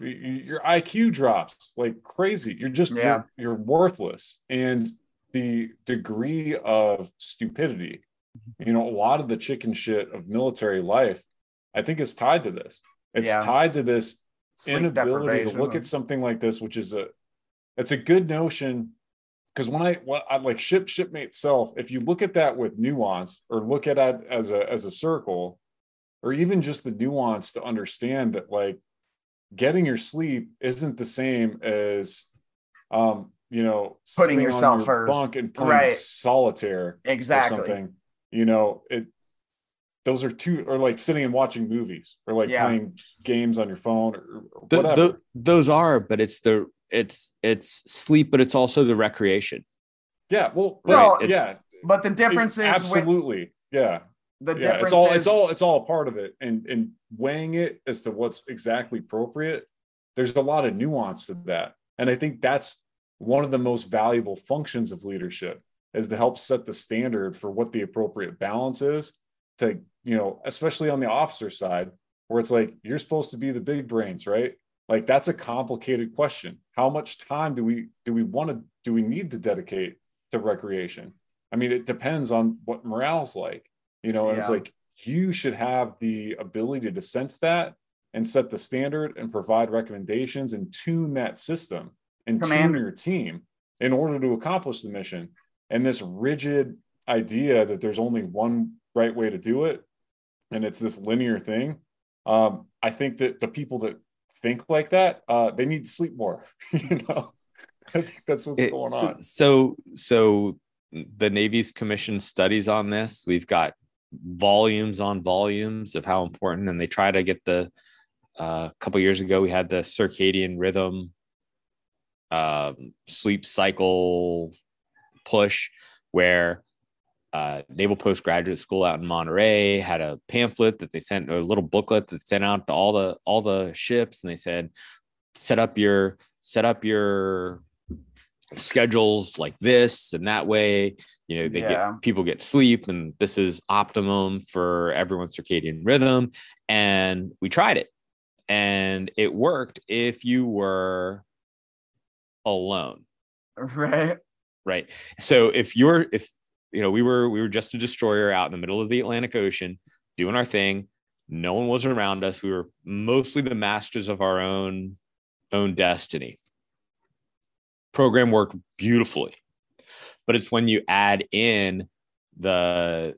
S3: your IQ drops like crazy. You're just
S1: Yeah.
S3: you're, you're worthless, and the degree of stupidity, you know, a lot of the chicken shit of military life, I think is tied to this. It's
S1: Yeah.
S3: tied to this
S1: Sleep
S3: inability to look at something like this, which is a it's a good notion. Because when I what I like ship shipmate self, if you look at that with nuance or look at it as a as a circle, or even just the nuance to understand that like getting your sleep isn't the same as um you know
S1: Putting yourself
S3: your
S1: first.
S3: bunk and playing
S1: Right.
S3: solitaire
S1: exactly
S3: or something you know it those are two or like sitting and watching movies or like
S1: Yeah.
S3: playing games on your phone or, or
S2: Th-
S3: whatever.
S2: th- those are but it's the it's it's sleep but it's also the recreation.
S3: Yeah well
S1: No,
S3: right, yeah.
S1: But the difference is when,
S3: absolutely yeah.
S1: the
S3: yeah
S1: difference
S3: it's all
S1: is
S3: it's all it's all a part of it and and weighing it as to what's exactly appropriate there's a lot of nuance to that. And i think that's one of the most valuable functions of leadership is to help set the standard for what the appropriate balance is to you know especially on the officer side where it's like you're supposed to be the big brains right like that's a complicated question how much time do we do we want to do we need to dedicate to recreation i mean it depends on what morale's like you know and it's like you should have the ability to sense that and set the standard and provide recommendations and tune that system and Commander. tune your team in order to accomplish the mission. And this rigid idea that there's only one right way to do it and it's this linear thing. Um, I think that the people that think like that, uh, they need to sleep more. you know, I think that's what's it, going on.
S2: So, so the Navy's commissioned studies on this. We've got volumes on volumes of how important, and they try to get the. Uh, a couple years ago, we had the circadian rhythm um, sleep cycle push, where uh, Naval Postgraduate School out in Monterey had a pamphlet that they sent, a little booklet that sent out to all the all the ships, and they said, set up your set up your schedules like this and that way you know they yeah. get people get sleep and this is optimum for everyone's circadian rhythm. And we tried it and it worked if you were alone.
S1: Right
S2: right? So if you're if you know we were we were just a destroyer out in the middle of the atlantic ocean doing our thing. No one was around us. We were mostly the masters of our own own destiny. Program worked beautifully. But it's when you add in the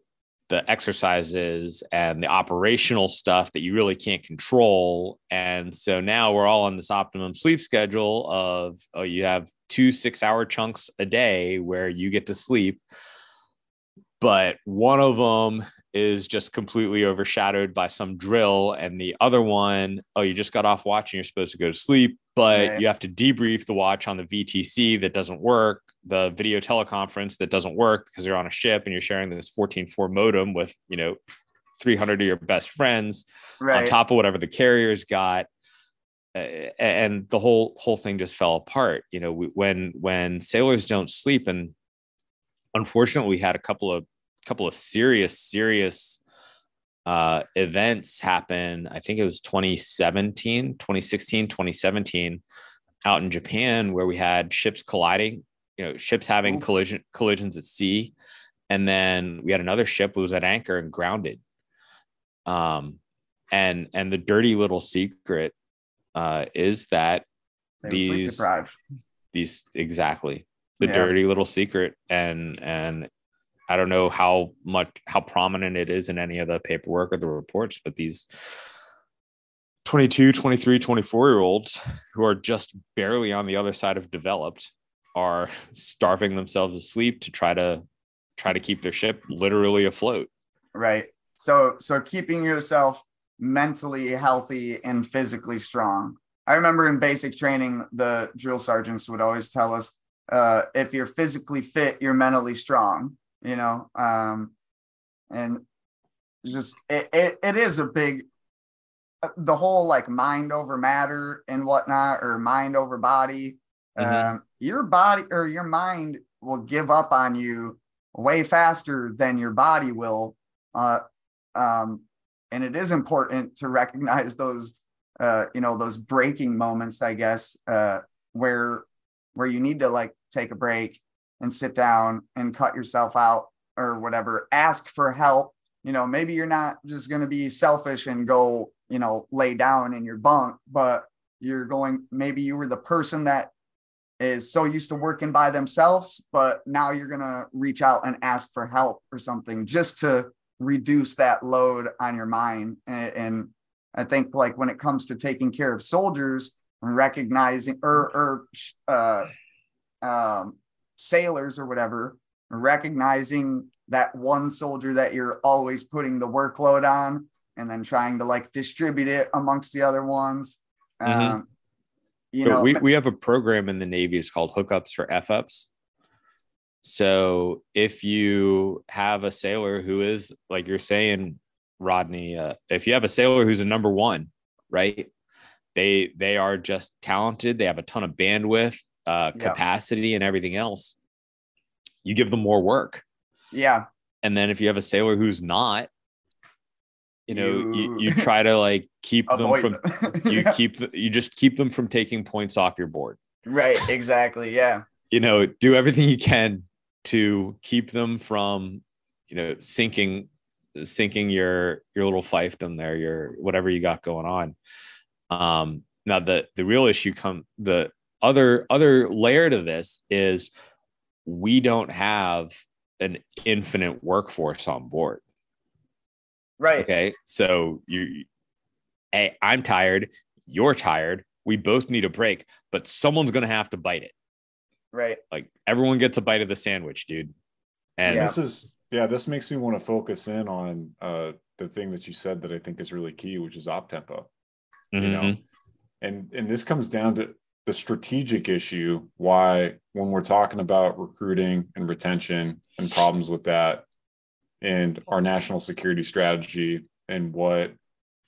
S2: the exercises and the operational stuff that you really can't control. And so now we're all on this optimum sleep schedule of oh, you have two six hour chunks a day where you get to sleep. But one of them is just completely overshadowed by some drill. And the other one, oh, you just got off watch and you're supposed to go to sleep, but right. you have to debrief the watch on the VTC that doesn't work, the video teleconference that doesn't work because you're on a ship and you're sharing this 14.4 modem with, you know, 300 of your best friends right. on top of whatever the carrier's got and the whole whole thing just fell apart you know when when sailors don't sleep and unfortunately we had a couple of couple of serious, serious uh, events happen. I think it was 2017, 2016, 2017 out in Japan where we had ships colliding, you know, ships having Oof. collision collisions at sea. And then we had another ship who was at anchor and grounded. Um, and and the dirty little secret uh, is that these these exactly the yeah. dirty little secret and and I don't know how much how prominent it is in any of the paperwork or the reports, but these 22, 23, 24 year olds who are just barely on the other side of developed are starving themselves asleep to try to try to keep their ship literally afloat.
S1: Right. So so keeping yourself mentally healthy and physically strong. I remember in basic training, the drill sergeants would always tell us uh, if you're physically fit, you're mentally strong you know um and just it, it, it is a big uh, the whole like mind over matter and whatnot or mind over body mm-hmm. um your body or your mind will give up on you way faster than your body will. Uh um and it is important to recognize those uh you know those breaking moments i guess uh where where you need to like take a break and sit down and cut yourself out or whatever. Ask for help. You know maybe you're not just going to be selfish and go you know lay down in your bunk but you're going maybe you were the person that is so used to working by themselves but now you're going to reach out and ask for help or something just to reduce that load on your mind and, and i think like when it comes to taking care of soldiers and recognizing or or uh, um, sailors or whatever, recognizing that one soldier that you're always putting the workload on and then trying to like distribute it amongst the other ones. Mm-hmm. Um,
S2: you so know, we, we have a program in the Navy, it's called Hookups for F ups. So if you have a sailor who is, like you're saying, Rodney, uh, if you have a sailor who's a number one, right? They they are just talented. They have a ton of bandwidth uh, capacity yeah. and everything else, you give them more work.
S1: Yeah.
S2: And then if you have a sailor who's not, you know, you, you, you try to like keep them from them. you yeah. keep the, you just keep them from taking points off your board.
S1: Right. Exactly. Yeah.
S2: you know, do everything you can to keep them from, you know, sinking sinking your your little fiefdom there, your whatever you got going on. Um, now the the real issue come the other other layer to this is we don't have an infinite workforce on board.
S1: Right.
S2: Okay. So you, hey, I'm tired. You're tired. We both need a break, but someone's going to have to bite it.
S1: Right.
S2: Like everyone gets a bite of the sandwich, dude. And
S1: Yeah.
S3: this is yeah this makes me want to focus in on uh the thing that you said that i think is really key which is op tempo you know
S2: Mhm.
S3: and and this comes down to the strategic issue why when we're talking about recruiting and retention and problems with that and our national security strategy and what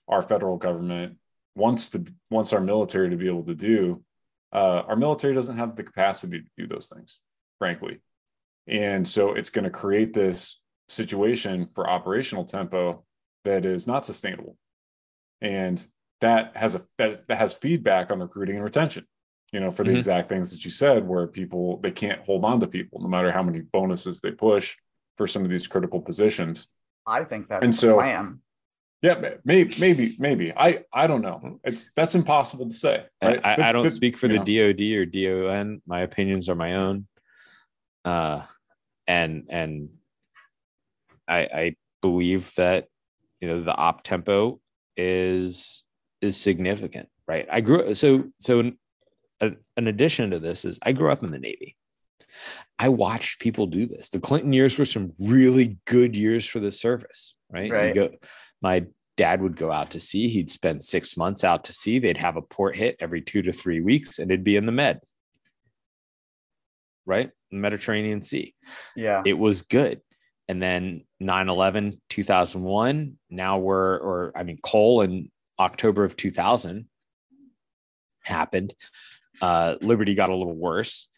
S3: our federal government wants to wants our military to be able to do uh, our military doesn't have the capacity to do those things frankly and so it's going to create this situation for operational tempo that is not sustainable and that has a that, that has feedback on recruiting and retention you know for the
S2: Mhm.
S3: exact things that you said where people they can't hold on to people no matter how many bonuses they push for some of these critical positions
S1: I think that's
S3: And
S1: the
S3: so-
S1: plan.
S3: yeah maybe maybe maybe i i don't know it's that's impossible to say right?
S2: I, I
S3: The-
S2: don't
S3: the-
S2: speak for the
S3: know,
S2: DOD or DON. My opinions are my own. Uh, and and I I believe that you know the op tempo is is significant, right? I grew so so. An, an addition to this is I grew up in the Navy. I watched people do this. The Clinton years were some really good years for the service, right? You
S1: Right.
S2: go, my dad would go out to sea. He'd spend six months out to sea. They'd have a port hit every two to three weeks, and it'd be in the Med, right? Mediterranean Sea.
S1: Yeah.
S2: It was good. And then 9 11, 2001, now we're, or I mean, Cole in October of 2000 happened. Uh, Liberty got a little worse.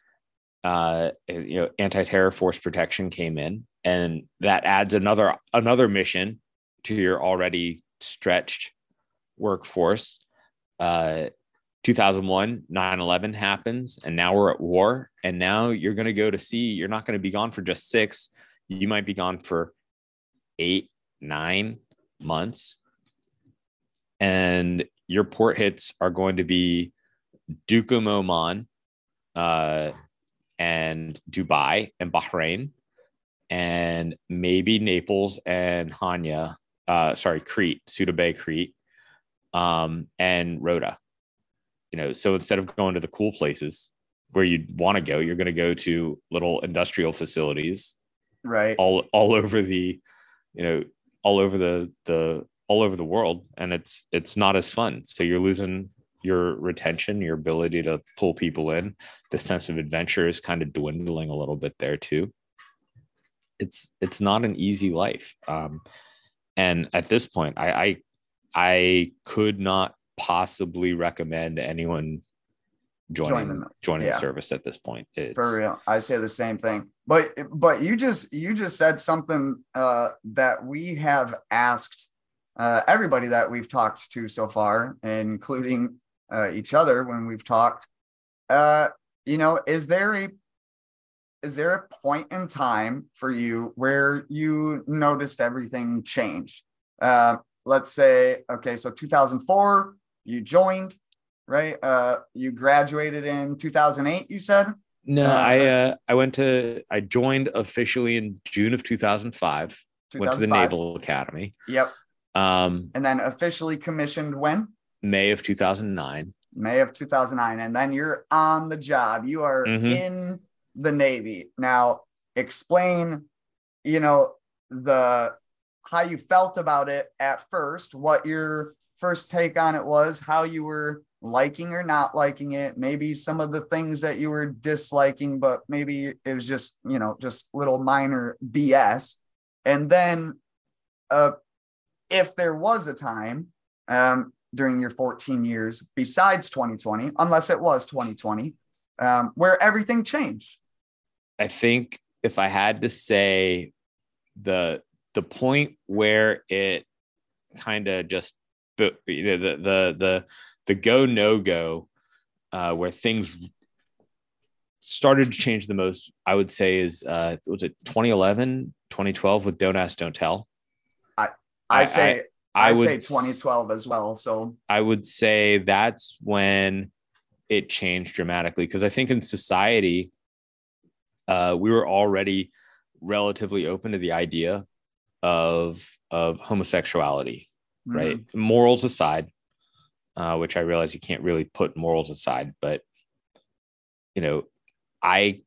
S2: Uh, you know, anti-terror force protection came in, and that adds another another mission to your already stretched workforce. Uh, 2001, 9 11 happens, and now we're at war. And now you're going to go to sea. You're not going to be gone for just six. You might be gone for eight, nine months. And your port hits are going to be Duqm Oman, uh, and Dubai and Bahrain, and maybe Naples and Chania, uh, sorry, Crete, Suda Bay, Crete, um, and Rota. You know, so instead of going to the cool places where you'd want to go, you're going to go to little industrial facilities
S1: Right.
S2: all all over the, you know, all over the the all over the world, and it's it's not as fun. So you're losing your retention, your ability to pull people in. The sense of adventure is kind of dwindling a little bit there too. It's it's not an easy life, um, and at this point, I, I I could not possibly recommend anyone
S1: Join
S2: joining
S1: them.
S2: joining
S1: Yeah.
S2: the service at this point. It's,
S1: For real. I say the same thing. But but you just you just said something uh that we have asked uh everybody that we've talked to so far, including uh each other when we've talked. Uh, you know, is there a is there a point in time for you where you noticed everything changed? Uh let's say, okay, so 2004, you joined, right? Uh you graduated in 2008, you said?
S2: No,
S1: Uh,
S2: I uh, I went to I joined officially in June of 2005. Went to the Naval Academy.
S1: Yep.
S2: Um,
S1: And then officially commissioned when?
S2: May of 2009.
S1: May of 2009. And then you're on the job. You are
S2: Mhm.
S1: in the Navy. Now, explain, you know, the how you felt about it at first, what your first take on it was, how you were liking or not liking it, maybe some of the things that you were disliking, but maybe it was just, you know, just little minor BS. And then uh if there was a time um during your 14 years besides 2020, unless it was 2020, um, where everything changed.
S2: I think if I had to say the the point where it kind of just you know the the the the go no go uh where things started to change the most i would say is uh was it 2011 2012 with don't ask don't tell
S1: I, I say I,
S2: I
S1: say 2012 as well. So
S2: I would say that's when it changed dramatically because I think in society, uh, we were already relatively open to the idea of of homosexuality, right?
S1: mhm.
S2: Morals aside, uh, which I realize you can't really put morals aside, but you know, I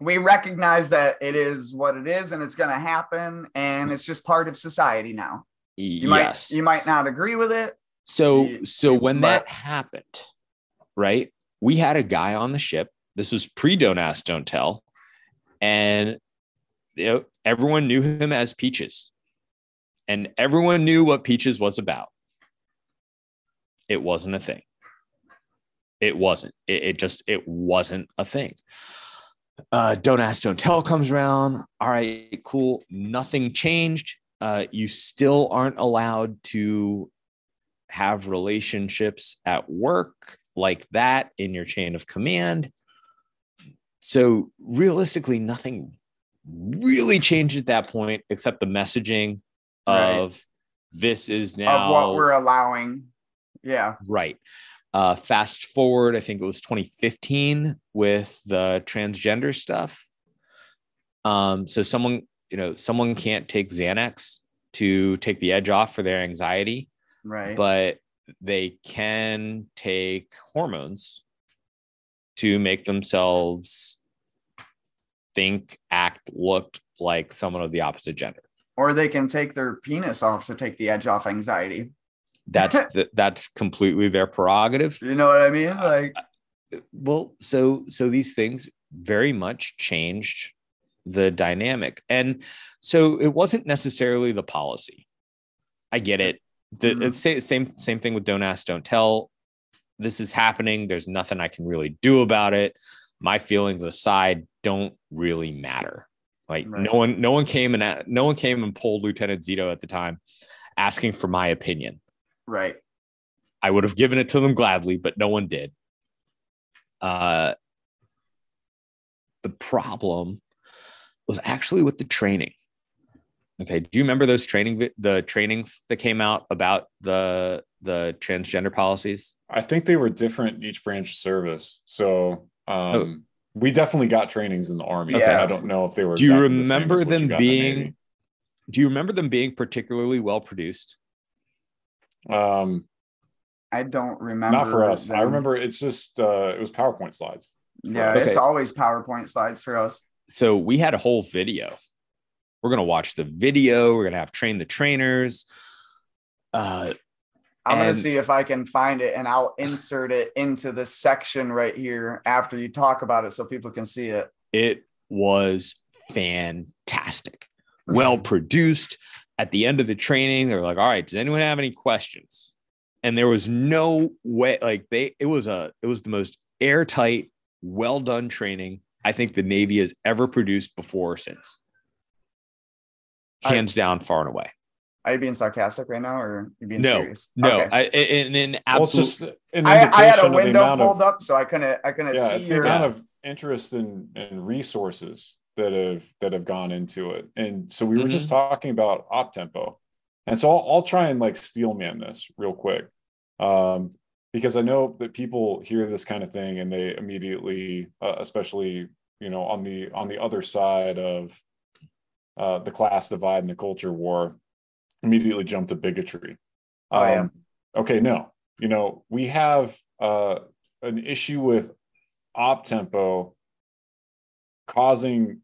S1: we recognize that it is what it is and it's going to happen and it's just part of society now. You
S2: yes.
S1: might you might not agree with it.
S2: So so when
S1: but-
S2: that happened, right? We had a guy on the ship. This was pre Don't Ask, Don't Tell, and you know, everyone knew him as Peaches, and everyone knew what Peaches was about. It wasn't a thing. It wasn't. It, it just it wasn't a thing. Uh, don't ask, don't tell comes around. All right, cool. Nothing changed. Uh, you still aren't allowed to have relationships at work like that in your chain of command. So realistically, nothing really changed at that point except the messaging
S1: Right.
S2: of this is now
S1: of what we're allowing. Yeah.
S2: right. Uh, fast forward, I think it was 2015 with the transgender stuff. Um, so someone, you know, someone can't take Xanax to take the edge off for their anxiety
S1: Right.
S2: but they can take hormones to make themselves think, act, look like someone of the opposite gender.
S1: or they can take their penis off to take the edge off anxiety.
S2: That's th- that's completely their prerogative.
S1: You know what I mean? Uh, like
S2: Well, so so these things very much changed the dynamic, and so it wasn't necessarily the policy. I get it. The
S1: Mhm.
S2: it's sa- same same thing with don't ask, don't tell. This is happening. There's nothing I can really do about it. My feelings aside don't really matter. Like
S1: Right.
S2: no one, no one came and no one came and pulled Lieutenant Zito at the time, asking for my opinion.
S1: right.
S2: I would have given it to them gladly, but no one did. Uh, the problem was actually with the training. Okay, do you remember those training the trainings that came out about the the transgender policies?
S3: I think they were different in each branch of service. So um,
S2: Oh.
S3: we definitely got trainings in the army.
S1: Yeah.
S3: I don't know if they were.
S2: Do you
S3: exactly the same
S2: remember
S3: as what you
S2: them
S3: the
S2: being- Do you remember them being particularly well produced?
S3: Um,
S1: I don't remember.
S3: not for us. I remember it's just uh, it was PowerPoint slides.
S1: Yeah,
S2: Okay.
S1: it's always PowerPoint slides for us.
S2: So we had a whole video. We're gonna watch the video. We're gonna have train the trainers. Uh,
S1: I'm gonna see if I can find it and I'll insert it into the section right here after you talk about it so people can see it.
S2: it was fantastic well produced at the end of the training they're like all right does anyone have any questions and there was no way like they it was a it was the most airtight well done training i think the navy has ever produced before or since
S1: I-
S2: hands down far and away
S1: Are you being sarcastic right now or are you being
S2: No,
S1: serious?
S2: no
S1: Okay.
S2: I, in, in absolute
S3: just an
S1: I, I had a window pulled
S3: of,
S1: up so I couldn't I couldn't
S3: Yeah, it's
S1: see
S3: the
S1: your
S3: amount of interest and and resources that have that have gone into it. And so we were just talking about op tempo. And so I'll, I'll try and like steel man this real quick. Um, because I know that people hear this kind of thing and they immediately, uh, especially, you know, on the on the other side of uh, the class divide and the culture war, immediately jump to bigotry.
S1: Oh.
S3: Um, okay, no, you know, we have uh, an issue with op tempo causing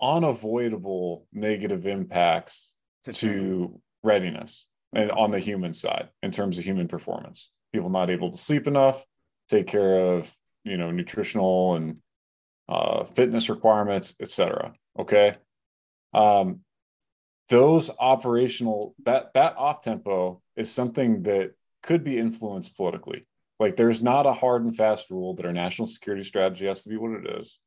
S3: unavoidable negative impacts
S1: to,
S3: to readiness and on the human side in terms of human performance people not able to sleep enough take care of you know nutritional and uh, fitness requirements etc okay um, those operational that that op tempo is something that could be influenced politically like there's not a hard and fast rule that our national security strategy has to be what it is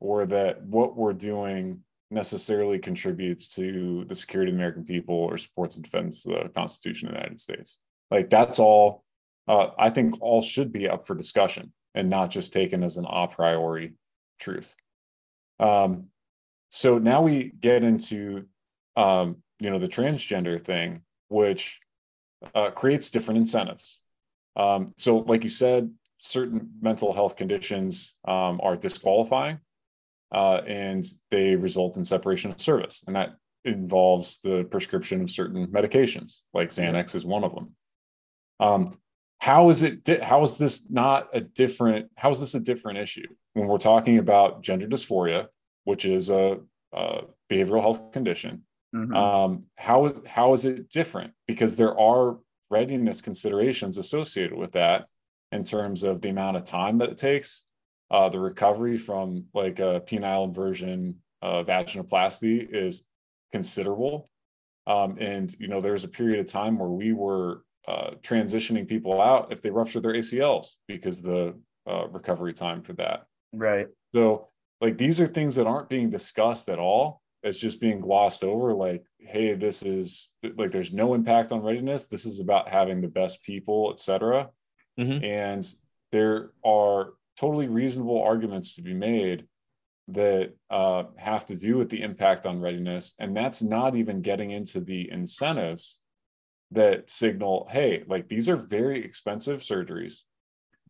S3: or that what we're doing necessarily contributes to the security of the American people or supports defense of the Constitution of the United States. Like that's all. Uh, I think all should be up for discussion and not just taken as an a priori truth. Um, so now we get into um, you know the transgender thing, which uh, creates different incentives. Um, so, like you said, certain mental health conditions um, are disqualifying, uh, and they result in separation of service, and that involves the prescription of certain medications, like Xanax is one of them. How is it? How is this not a different? How is this a different issue when we're talking about gender dysphoria, which is a, a behavioral health condition? Mm-hmm. Um, how how is it different? Because there are readiness considerations associated with that in terms of the amount of time that it takes, uh, the recovery from like a penile inversion uh, vaginoplasty is considerable. Um, and you know, there's a period of time where we were uh, transitioning people out if they rupture their ACLs because the uh, recovery time for that.
S1: Right.
S3: So, like, these are things that aren't being discussed at all. It's just being glossed over. Like, hey, this is like, there's no impact on readiness. This is about having the best people, et cetera. Mm-hmm. And there are totally reasonable arguments to be made that uh, have to do with the impact on readiness. And that's not even getting into the incentives that signal hey, like these are very expensive surgeries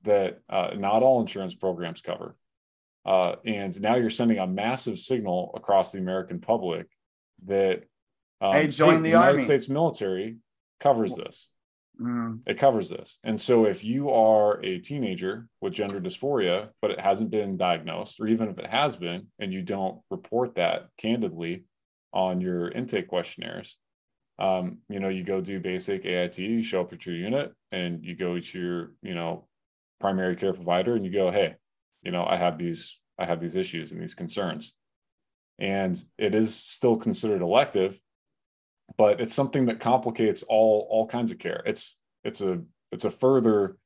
S3: that uh, not all insurance programs cover. Uh, and now you're sending a massive signal across the American public that
S1: um, hey, join hey, the,
S3: the United States military covers this. Mm. It covers this. And so if you are a teenager with gender dysphoria, but it hasn't been diagnosed, or even if it has been, and you don't report that candidly on your intake questionnaires, um, you know, you go do basic AIT, you show up at your unit and you go to your, you know, primary care provider and you go, hey, you know, I have these, I have these issues and these concerns. And it is still considered elective, but it's something that complicates all all kinds of care. It's it's a it's a further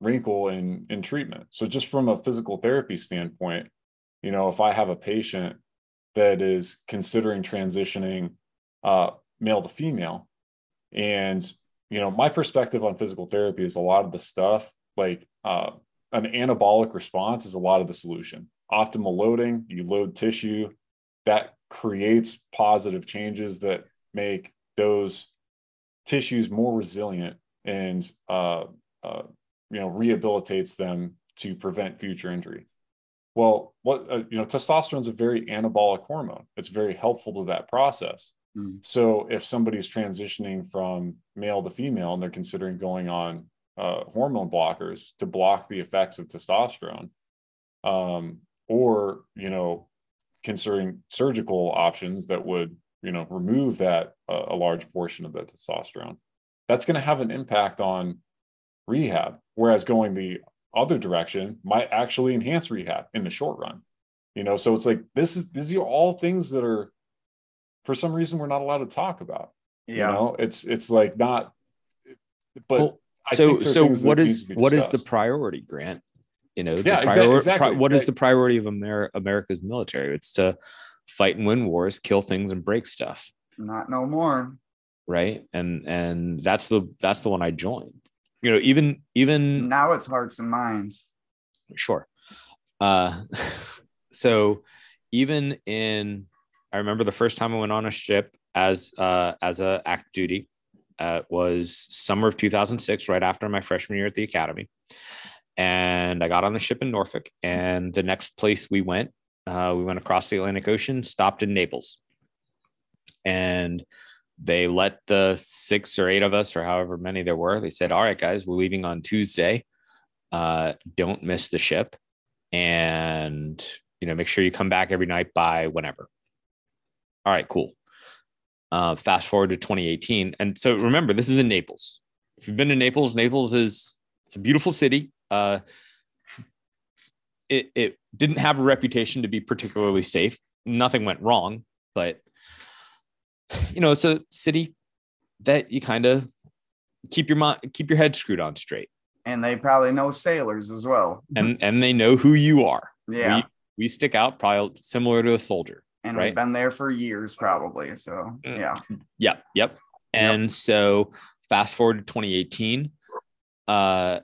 S3: wrinkle in in treatment. So just from a physical therapy standpoint, you know, if I have a patient that is considering transitioning uh, male to female, and you know, my perspective on physical therapy is a lot of the stuff like uh, an anabolic response is a lot of the solution. Optimal loading, you load tissue, that creates positive changes that make those tissues more resilient and uh, uh, you know rehabilitates them to prevent future injury. Well, what uh, you know, testosterone is a very anabolic hormone. It's very helpful to that process. Mm. So if somebody's transitioning from male to female and they're considering going on uh, hormone blockers to block the effects of testosterone, um, or you know, considering surgical options that would you know remove that uh, a large portion of the testosterone that's going to have an impact on rehab whereas going the other direction might actually enhance rehab in the short run you know so it's like this is these are all things that are for some reason we're not allowed to talk about yeah you know it's it's like not but well,
S2: so so what is what is the priority grant you know yeah, priori- exactly. Pri- what is the priority of Amer- america's military it's to fight and win wars, kill things and break stuff.
S1: Not no more.
S2: Right. And and that's the that's the one I joined. You know, even even
S1: now it's hearts and minds.
S2: Sure. Uh so even in I remember the first time I went on a ship as uh as a act duty uh, was summer of 2006, right after my freshman year at the academy. And I got on the ship in Norfolk. And the next place we went uh, we went across the Atlantic Ocean, stopped in Naples, and they let the six or eight of us, or however many there were, they said, "All right, guys, we're leaving on Tuesday. Uh, don't miss the ship, and you know, make sure you come back every night by whenever." All right, cool. Uh, fast forward to 2018, and so remember, this is in Naples. If you've been to Naples, Naples is it's a beautiful city. Uh, it, it didn't have a reputation to be particularly safe. Nothing went wrong, but you know, it's a city that you kind of keep your mind, keep your head screwed on straight.
S1: And they probably know sailors as well.
S2: And and they know who you are. Yeah. We, we stick out probably similar to a soldier.
S1: And
S2: right?
S1: we've been there for years, probably. So mm. yeah.
S2: Yep. Yep. And yep. so fast forward to 2018. Uh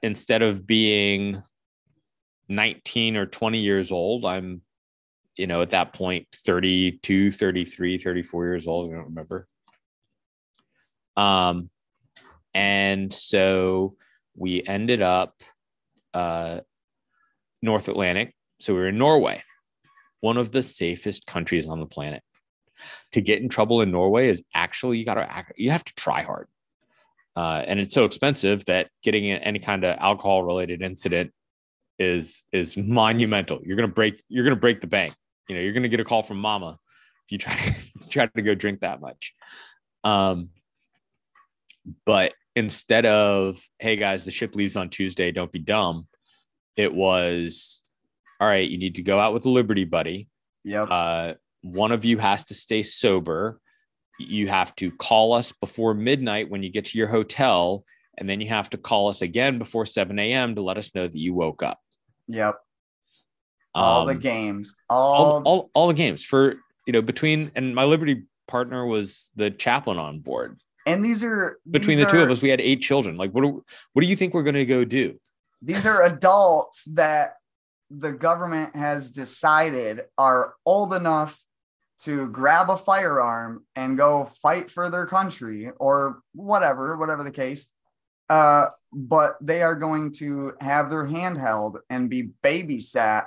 S2: instead of being 19 or 20 years old, I'm you know, at that point, 32, 33, 34 years old. I don't remember. Um, and so we ended up uh, North Atlantic. So we were in Norway, one of the safest countries on the planet. To get in trouble in Norway is actually you got to you have to try hard, uh, and it's so expensive that getting any kind of alcohol related incident is is monumental. You're gonna break you're gonna break the bank. You know you're gonna get a call from mama if you try to try to go drink that much. Um, but instead of hey guys the ship leaves on tuesday don't be dumb it was all right you need to go out with a liberty buddy
S1: Yep.
S2: uh, one of you has to stay sober you have to call us before midnight when you get to your hotel and then you have to call us again before 7 a.m to let us know that you woke up
S1: yep. All the
S2: Um,
S1: games. All,
S2: all, all, all the games for you know between and my liberty partner was the chaplain on board
S1: and these are
S2: between
S1: these
S2: the two
S1: are-
S2: of us we had eight children like what do, what do you think we're going to go do
S1: these are adults that the government has decided are old enough to grab a firearm and go fight for their country or whatever, whatever the case. Uh, but they are going to have their hand held and be babysat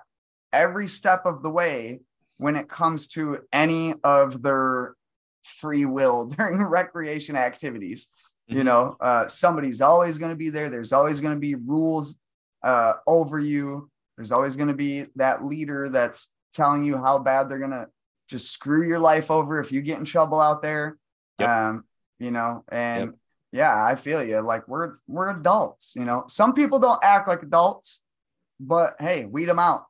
S1: every step of the way when it comes to any of their free will during recreation activities you
S2: Mhm.
S1: know uh, somebody's always going to be there there's always going to be rules uh, over you there's always going to be that leader that's telling you how bad they're going to just screw your life over if you get in trouble out there.
S2: Yep.
S1: um, you know and yeah i feel you. Like we're we're adults you know? Some people don't act like adults but hey weed them out.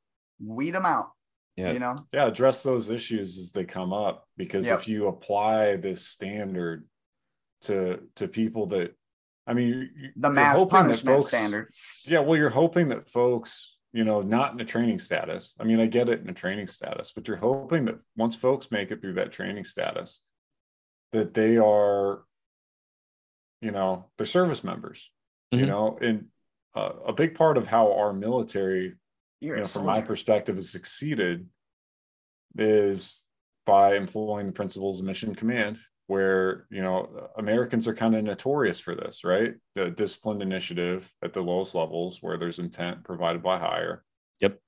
S1: Weed them out
S2: Yeah.
S1: you know?
S3: Yeah address those issues as they come up because
S1: Yep.
S3: if you apply this standard to to people that i mean you- you-
S1: the mass punishment
S3: folks-
S1: standard.
S3: Yeah well you're hoping that folks you know not in a training status. I mean i get it in a training status but you're hoping that once folks make it through that training status that they are you know they're service members you
S2: Mhm.
S3: know and uh, a big part of how our military
S1: you're
S3: you know, from my perspective, has succeeded is by employing the principles of mission command, where you know Americans are kind of notorious for this, right? The disciplined initiative at the lowest levels, where there's intent provided by higher.
S2: Yep.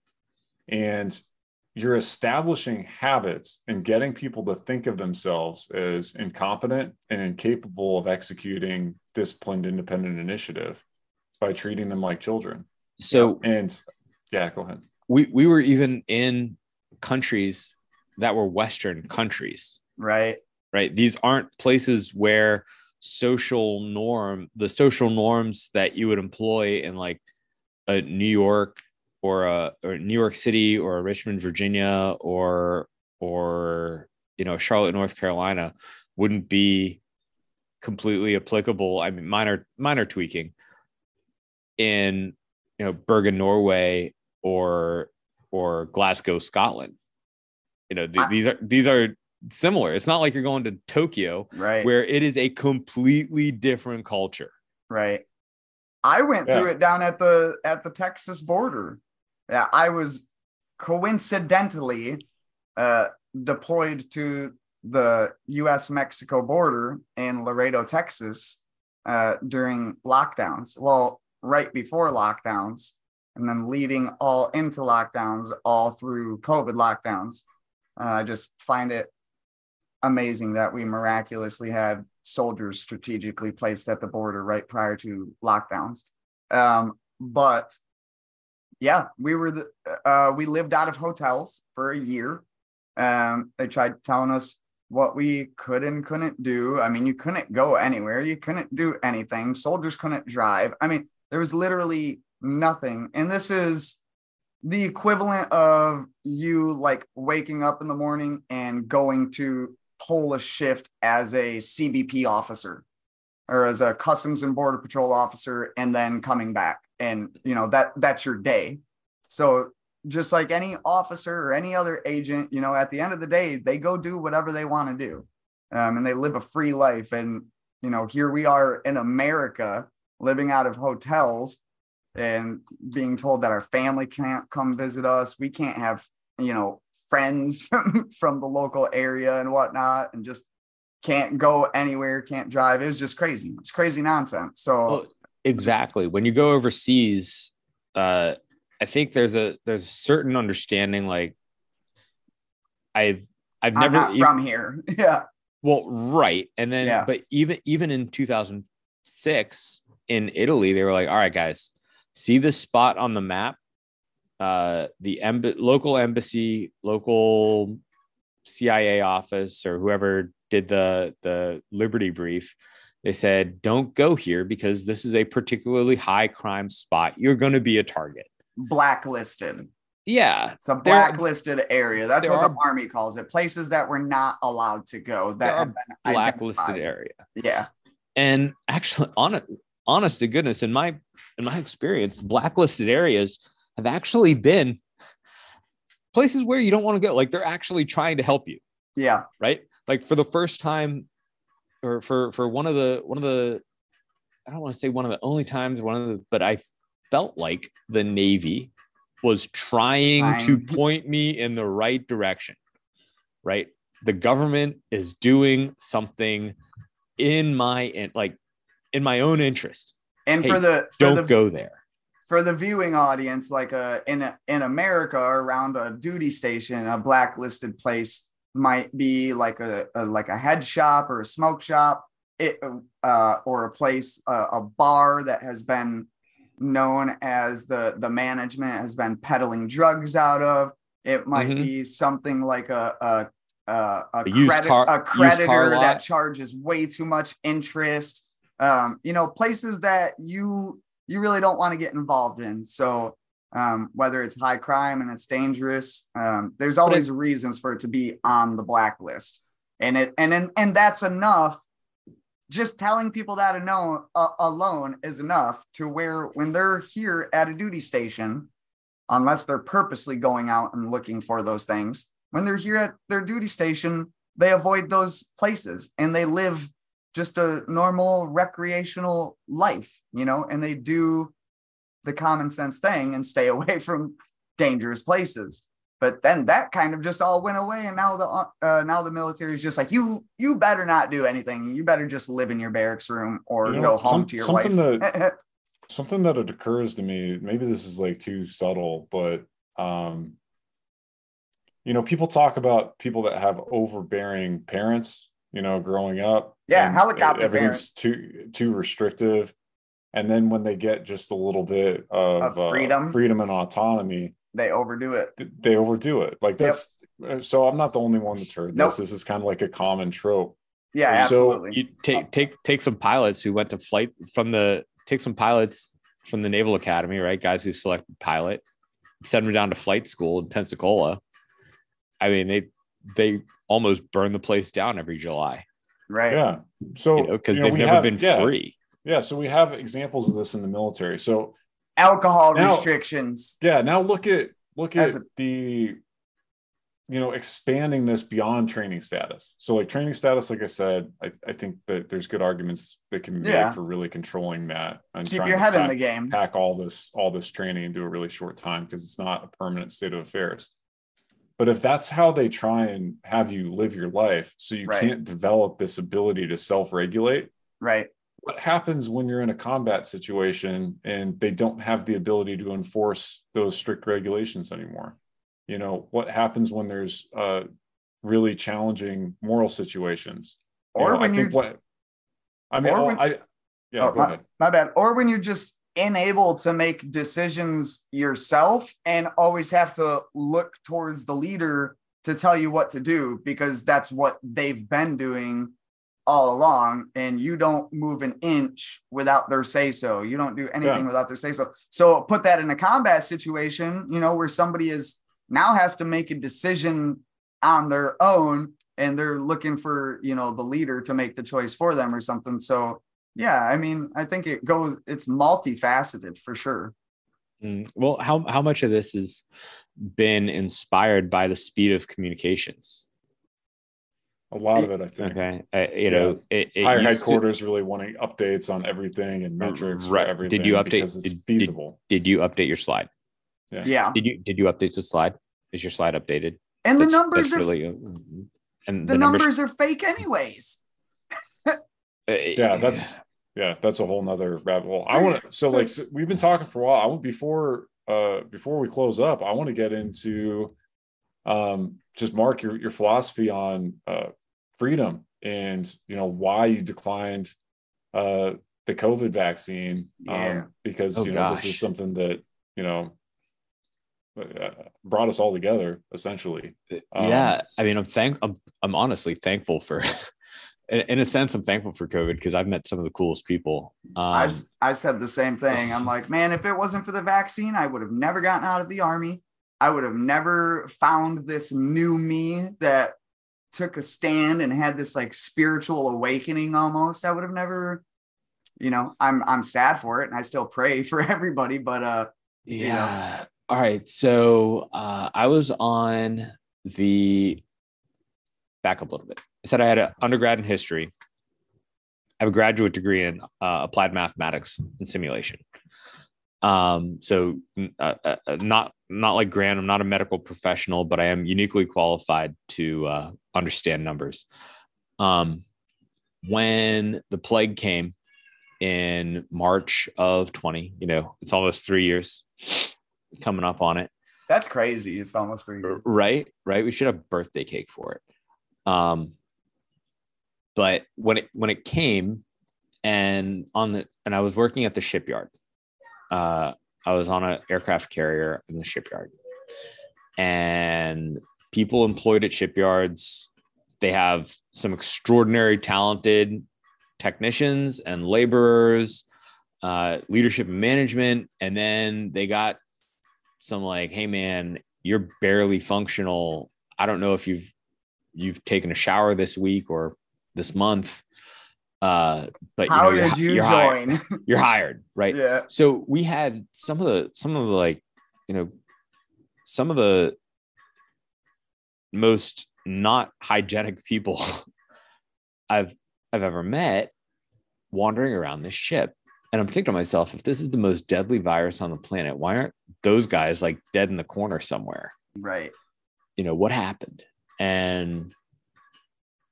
S3: And you're establishing habits and getting people to think of themselves as incompetent and incapable of executing disciplined independent initiative by treating them like children.
S2: so
S3: And yeah, go ahead.
S2: we we were even in countries that were western countries
S1: right
S2: right? These aren't places where social norm the social norms that you would employ in like a new york or a or new york city or a richmond virginia or or you know charlotte north carolina wouldn't be completely applicable. I mean minor minor tweaking in you know bergen norway or or glasgow scotland. You know th- these are these are similar. It's not like you're going to tokyo
S1: right.
S2: where it is a completely different culture.
S1: Right. I went through it down at the at the texas border. Yeah i was coincidentally uh deployed to the us mexico border in laredo texas uh during lockdowns. Well right before lockdowns and then leading all into lockdowns all through covid lockdowns. Uh, i just find it amazing that we miraculously had soldiers strategically placed at the border right prior to lockdowns. Um, but yeah, we were the uh, we lived out of hotels for a year. Um, they tried telling us what we could and couldn't do. I mean, you couldn't go anywhere, you couldn't do anything. Soldiers couldn't drive. I mean, there was literally nothing. And this is the equivalent of you like waking up in the morning and going to pull a shift as a CBP officer or as a customs and border patrol officer and then coming back. And you know that that's your day. So just like any officer or any other agent you know at the end of the day they go do whatever they want to do um, and they live a free life. And you know here we are in america living out of hotels and being told that our family can't come visit us. We can't have you know friends from, from the local area and whatnot, and just can't go anywhere, can't drive. It was just crazy. It's crazy nonsense. So
S2: Well, exactly. When you go overseas, uh, I think there's a there's a certain understanding. Like, I've I've
S1: I'm
S2: never
S1: not
S2: e-
S1: from here. Yeah.
S2: well, right, and then
S1: Yeah.
S2: but even even in 2006 in Italy, they were like, all right, guys, see this spot on the map. Uh, the emb- local embassy, local CIA office, or whoever did the the Liberty brief, they said, don't go here because this is a particularly high crime spot. You're going to be a target.
S1: Blacklisted.
S2: Yeah,
S1: It's a
S2: There-
S1: blacklisted area. That's what
S2: are-
S1: the army calls it. Places that were not allowed to go. That
S2: There
S1: have been
S2: blacklisted
S1: identified.
S2: area.
S1: Yeah.
S2: And actually, on honest to goodness, in my in my experience, blacklisted areas have actually been places where you don't want to go. Like they're actually trying to help you,
S1: Yeah.
S2: right? Like for the first time, or for for one of the one of the, I don't want to say one of the only times, one of the, but I felt like the Navy was trying to point me in the right direction, right? The government is doing something in my in like in my own interest.
S1: And
S2: Hey,
S1: for the for
S2: Don't
S1: the
S2: go there.
S1: For the viewing audience, like uh, in in America, around a duty station, a blacklisted place might be like a, a like a head shop or a smoke shop, it uh, or a place uh, a bar that has been known as the the management has been peddling drugs out of. It might
S2: Mhm.
S1: be something like a a a, a,
S2: A
S1: credit,
S2: car-
S1: a creditor that charges way too much interest. Um, you know, places that you you really don't want to get involved in. So um, whether it's high crime and it's dangerous, um, there's always reasons for it to be on the blacklist, and it and and, and that's enough. Just telling people that know uh, alone is enough to where when they're here at a duty station, unless they're purposely going out and looking for those things, when they're here at their duty station, they avoid those places and they live just a normal recreational life, you know, and they do the common sense thing and stay away from dangerous places. But then that kind of just all went away, and now the uh, now the military is just like you. You better not do anything. You better just live in your barracks room or
S3: You know,
S1: go home
S3: some-
S1: to your
S3: something
S1: wife.
S3: that- something that occurs to me maybe this is like too subtle but um you know people talk about people that have overbearing parents you know growing up
S1: Yeah,
S3: and
S1: helicopter
S3: everything's too too restrictive and then when they get just a little bit of,
S1: Of
S3: uh,
S1: freedom.
S3: freedom and autonomy
S1: they overdo it.
S3: they overdo it like that's uh, so i'm not the only one that's heard
S1: Nope.
S3: this this is kind of like a common trope
S1: Yeah,
S3: So,
S1: absolutely.
S2: You take take take some pilots who went to flight from the take some pilots from the Naval Academy, right? Guys who selected pilot, send them down to flight school in Pensacola. I mean, they they almost burn the place down every July,
S1: right.
S3: yeah so
S2: you know, because
S3: you know,
S2: they've
S3: we
S2: never
S3: have-
S2: been
S3: yeah,
S2: free.
S3: yeah so we have examples of this in the military so
S1: Alcohol
S3: Now-
S1: restrictions.
S3: yeah now look at look at
S1: a-
S3: the you know expanding this beyond training status so like training status like i said i, I think that there's good arguments that can be made for really controlling that and
S1: Keep
S3: trying
S1: your
S3: to
S1: head in
S3: pack,
S1: the game.
S3: pack all this all this training into a really short time because it's not a permanent state of affairs but if that's how they try and have you live your life so you
S1: Right.
S3: can't develop this ability to self-regulate
S1: Right.
S3: what happens when you're in a combat situation and they don't have the ability to enforce those strict regulations anymore you know what happens when there's uh really challenging moral situations You
S1: Or
S3: know,
S1: when
S3: I
S1: you
S3: think what i mean
S1: when-
S3: i yeah
S1: Oh,
S3: go ahead
S1: my bad. Or when you're just unable to make decisions yourself and always have to look towards the leader to tell you what to do because that's what they've been doing all along. And you don't move an inch without their say so you don't do anything
S3: Yeah.
S1: without their say so so put that in a combat situation you know where somebody is now has to make a decision on their own and they're looking for you know the leader to make the choice for them or something. So yeah i mean i think it goes it's multifaceted for sure
S2: Mm, Well, how how much of this has been inspired by the speed of communications?
S3: a lot of it i think
S2: Okay, uh, you know, it, it
S3: higher
S2: used to-
S3: headquarters really wanting updates on everything and metrics
S2: Right.
S3: for
S2: Did you update-
S3: because it's
S2: did- did-
S3: feasible
S2: did you update your slide?
S1: yeah
S2: Did you did you update the slide? Is your slide updated?
S1: And the numbers are
S2: really, and
S1: the, numbers, are fake anyways.
S2: uh,
S3: Yeah, that's yeah, that's a whole nother rabbit hole. I want to so like so we've been talking for a while. I want before uh before we close up, I want to get into um just Mark your your philosophy on uh freedom and you know why you declined uh the COVID vaccine
S1: Yeah.
S3: um because
S2: Oh,
S3: you know this is something that you know uh, brought us all together essentially. Um,
S2: yeah i mean i'm thank i'm, I'm honestly thankful for in, in a sense i'm thankful for covid because i've met some of the coolest people um,
S1: I I said the same thing. I'm like, man, if it wasn't for the vaccine, I would have never gotten out of the army. I would have never found this new me that took a stand and had this like spiritual awakening almost. I would have never, you know, I'm I'm sad for it and I still pray for everybody, but uh you know.
S2: yeah all right so uh, i was on the back up a little bit said i had an undergrad in history. I have a graduate degree in uh, applied mathematics and simulation. Um so uh, uh, uh, not not like grant i'm not a medical professional but i am uniquely qualified to uh, understand numbers. Um when the plague came in march of 20 you know it's almost three years coming up on it.
S1: That's crazy. It's almost three years.
S2: right? Right? We should have birthday cake for it. Um but when it when it came and on the and i was working at the shipyard uh i was on an aircraft carrier in the shipyard. And people employed at shipyards they have some extraordinary talented technicians and laborers uh leadership and management. And then they got some like hey man you're barely functional. I don't know if you've you've taken a shower this week or this month uh but
S1: How
S2: you know, you're,
S1: did you
S2: you're hired,
S1: join?
S2: you're hired right
S1: yeah.
S2: so we had some of the some of the like you know some of the most not hygienic people i've i've ever met wandering around this ship and i'm thinking to myself if this is the most deadly virus on the planet why aren't those guys like dead in the corner somewhere
S1: Right.
S2: you know what happened and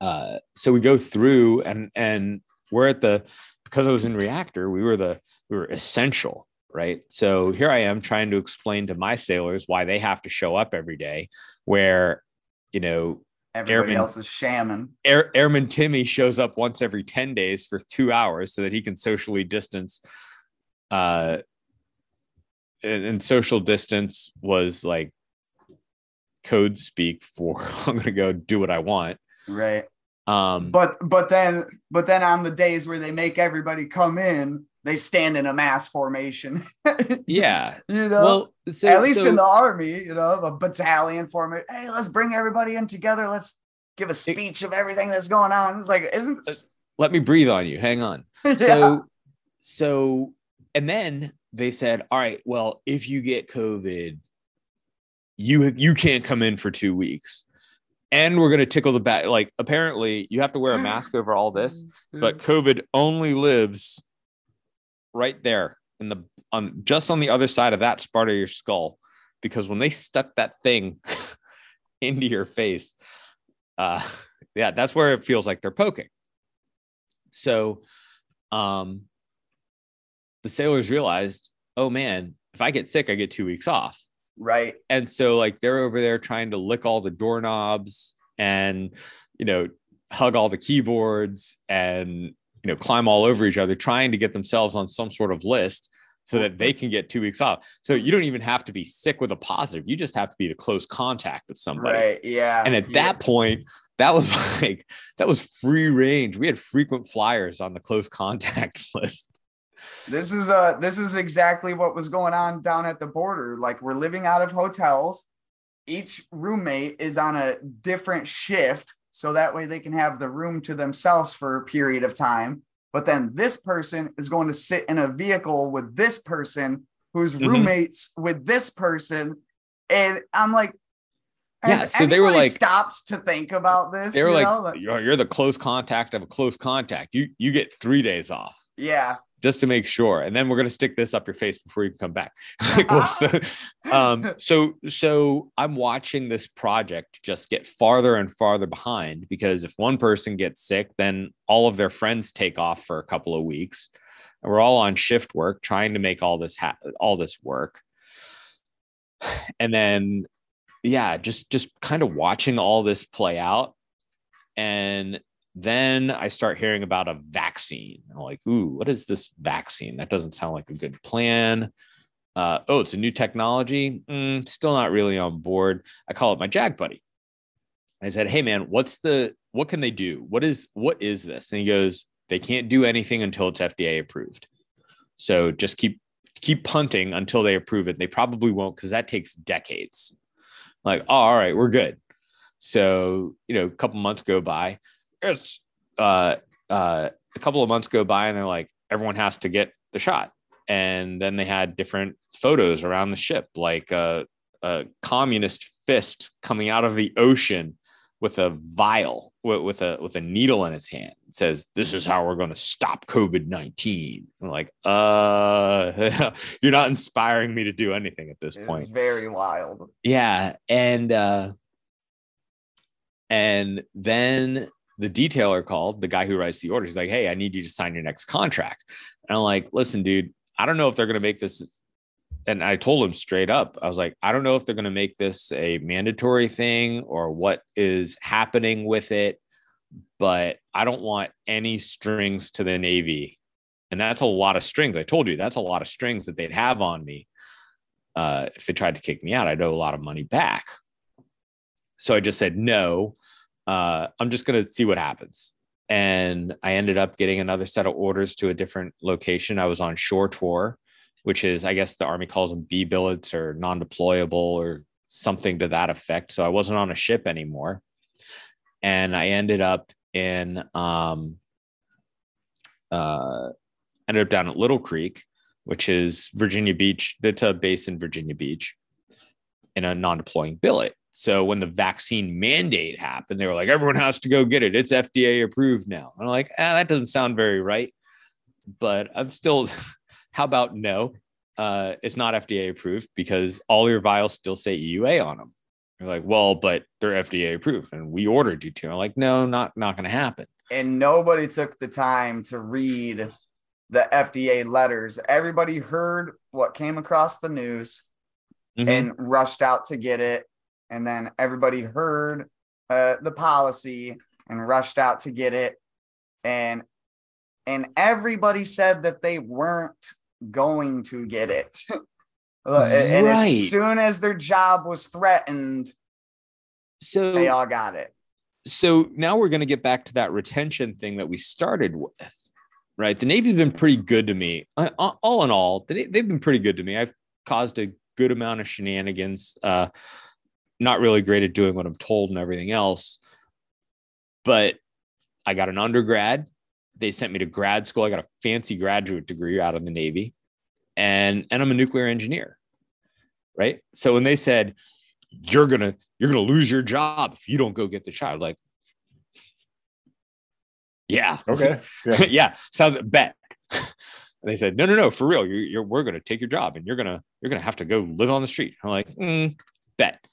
S2: uh so we go through and and we're at the because i was in reactor we were the we were essential right so here i am trying to explain to my sailors why they have to show up every day where you know
S1: Everybody
S2: Airman-
S1: else is shamming.
S2: Air, airman timmy shows up once every 10 days for two hours so that he can socially distance uh and, and social distance was like code speak for i'm gonna go do what i want
S1: Right.
S2: Um
S1: But but then but then on the days where they make everybody come in, they stand in a mass formation.
S2: yeah
S1: you know.
S2: well so
S1: At least
S2: so-
S1: in the army, you know, a battalion formation. Hey, let's bring everybody in together. Let's give a speech of everything that's going on. It's like, isn't this?
S2: let me breathe on you hang on
S1: Yeah.
S2: so so and then they said all right well if you get covid you you can't come in for two weeks and we're going to tickle the back like apparently you have to wear a mask over all this but covid only lives right there in the on just on the other side of that part of your skull because when they stuck that thing into your face uh yeah that's where it feels like they're poking. So um the sailors realized oh man if i get sick i get two weeks off
S1: right.
S2: and so like they're over there trying to lick all the doorknobs and you know hug all the keyboards and you know climb all over each other trying to get themselves on some sort of list so that they can get two weeks off so you don't even have to be sick with a positive you just have to be the close contact of somebody
S1: Right. Yeah.
S2: and at
S1: Yeah.
S2: that point that was like that was free range we had frequent flyers on the close contact list
S1: This is uh this is exactly what was going on down at the border. Like we're living out of hotels. Each roommate is on a different shift so that way they can have the room to themselves for a period of time. But then this person is going to sit in a vehicle with this person who's
S2: Mhm.
S1: roommates with this person. And I'm like, has
S2: Yeah, so they were like-
S1: stopped to think about this.
S2: they were
S1: you
S2: like,
S1: know?
S2: you're, you're the close contact of a close contact you you get three days off
S1: yeah,
S2: just to make sure. And then we're gonna stick this up your face before you can come back. like, well, so, um, so so I'm watching this project just get farther and farther behind because if one person gets sick, then all of their friends take off for a couple of weeks, and we're all on shift work trying to make all this ha- all this work. And then, yeah, just just kind of watching all this play out, and then I start hearing about a vaccine. I'm like, ooh, what is this vaccine? That doesn't sound like a good plan. Uh, oh, it's a new technology. Mm, still not really on board. I call it my JAG buddy. I said, hey man, what's the what can they do? What is what is this? And he goes, they can't do anything until it's FDA approved. So just keep keep punting until they approve it. They probably won't because that takes decades. Like, oh, all right, we're good. So you know, a couple months go by it's uh, uh, a couple of months go by and they're like, everyone has to get the shot. And then they had different photos around the ship, like a, a communist fist coming out of the ocean with a vial with, with, a with a needle in its hand. It says, "This is how we're going to stop COVID 19 I'm like, uh, you're not inspiring me to do anything at this
S1: It's
S2: point.
S1: very wild.
S2: Yeah, and uh, and then the detailer called the guy who writes the order. He's like, "Hey, I need you to sign your next contract." And I'm like, "Listen, dude, I don't know if they're going to make this." And I told him straight up, I was like, "I don't know if they're going to make this a mandatory thing or what is happening with it, but I don't want any strings to the Navy." And that's a lot of strings. I told you that's a lot of strings that they'd have on me. Uh, if they tried to kick me out, I'd owe a lot of money back. So I just said no uh, I'm just going to see what happens. And I ended up getting another set of orders to a different location. I was on shore tour, which is, I guess the Army calls them B billets or non deployable or something to that effect. So I wasn't on a ship anymore. And I ended up in, um, uh, ended up down at Little Creek, which is Virginia Beach. That's a base in Virginia Beach in a non deploying billet. So when the vaccine mandate happened, they were like, everyone has to go get it. It's FDA approved now. And I'm like, ah, that doesn't sound very right. But I'm still, how about no? Uh, it's not FDA approved because all your vials still say EUA on them. You're like, well, but they're FDA approved and we ordered you to. I'm like, no, not not gonna happen.
S1: And nobody took the time to read the FDA letters. Everybody heard what came across the news
S2: Mhm.
S1: and rushed out to get it. And then everybody heard uh, the policy and rushed out to get it. And and everybody said that they weren't going to get it. Uh, and
S2: Right.
S1: as soon as their job was threatened,
S2: so
S1: they all got it.
S2: so now we're going to get back to that retention thing that we started with, right? The Navy's been pretty good to me. All in all, they- they've been pretty good to me. I've caused a good amount of shenanigans. Uh, not really great at doing what I'm told and everything else, but I got an undergrad. They sent me to grad school. I got a fancy graduate degree out of the Navy, and and I'm a nuclear engineer, right? So when they said you're gonna you're gonna lose your job if you don't go get the. I'm like, yeah,
S3: Okay. Yeah.
S2: yeah, sounds bet. and they said, no, no, no, for real, you're, you're we're gonna take your job and you're gonna you're gonna have to go live on the street. I'm like, mm, bet.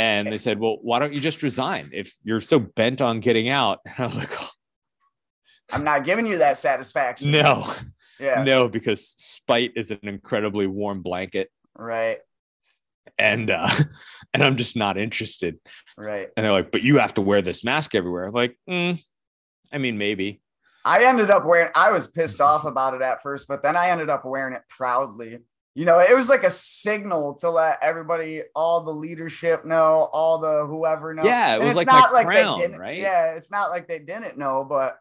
S2: And they said, well, why don't you just resign if you're so bent on getting out? And I was like, oh,
S1: I'm not giving you that satisfaction.
S2: no,
S1: Yeah.
S2: no, because spite is an incredibly warm blanket,
S1: Right.
S2: and uh, and I'm just not interested.
S1: Right.
S2: And they're like, but you have to wear this mask everywhere. I'm like, mm, I mean, maybe.
S1: I ended up wearing, I was pissed off about it at first, but then I ended up wearing it proudly. You know, it was like a signal to let everybody, all the leadership know, all the whoever know.
S2: Yeah, it was
S1: it's
S2: like
S1: not
S2: my
S1: they didn't-
S2: right?
S1: Yeah, it's not like they didn't know, but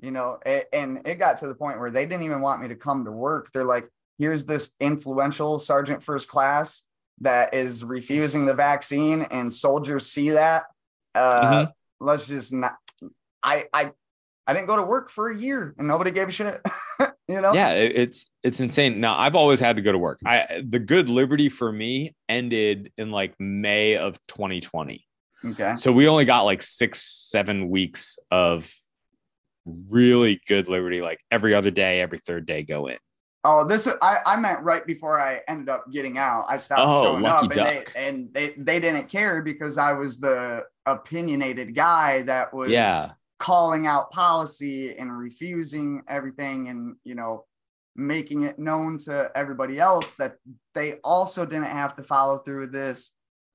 S1: you know, it, and it got to the point where they didn't even want me to come to work. They're like, here's this influential sergeant first class that is refusing the vaccine, and soldiers see that. Uh,
S2: Mhm.
S1: Let's just not. I I I didn't go to work for a year, and nobody gave a shit. you know?
S2: yeah it's it's insane now i've always had to go to work i the good liberty for me ended in like may of 2020
S1: Okay.
S2: so we only got like six seven weeks of really good liberty, like every other day, every third day, go in.
S1: Oh, this I, I meant right before I ended up getting out. I stopped
S2: Oh,
S1: showing up, and they and they they didn't care because I was the opinionated guy that was
S2: Yeah.
S1: Calling out policy and refusing everything, and you know making it known to everybody else that they also didn't have to follow through with this.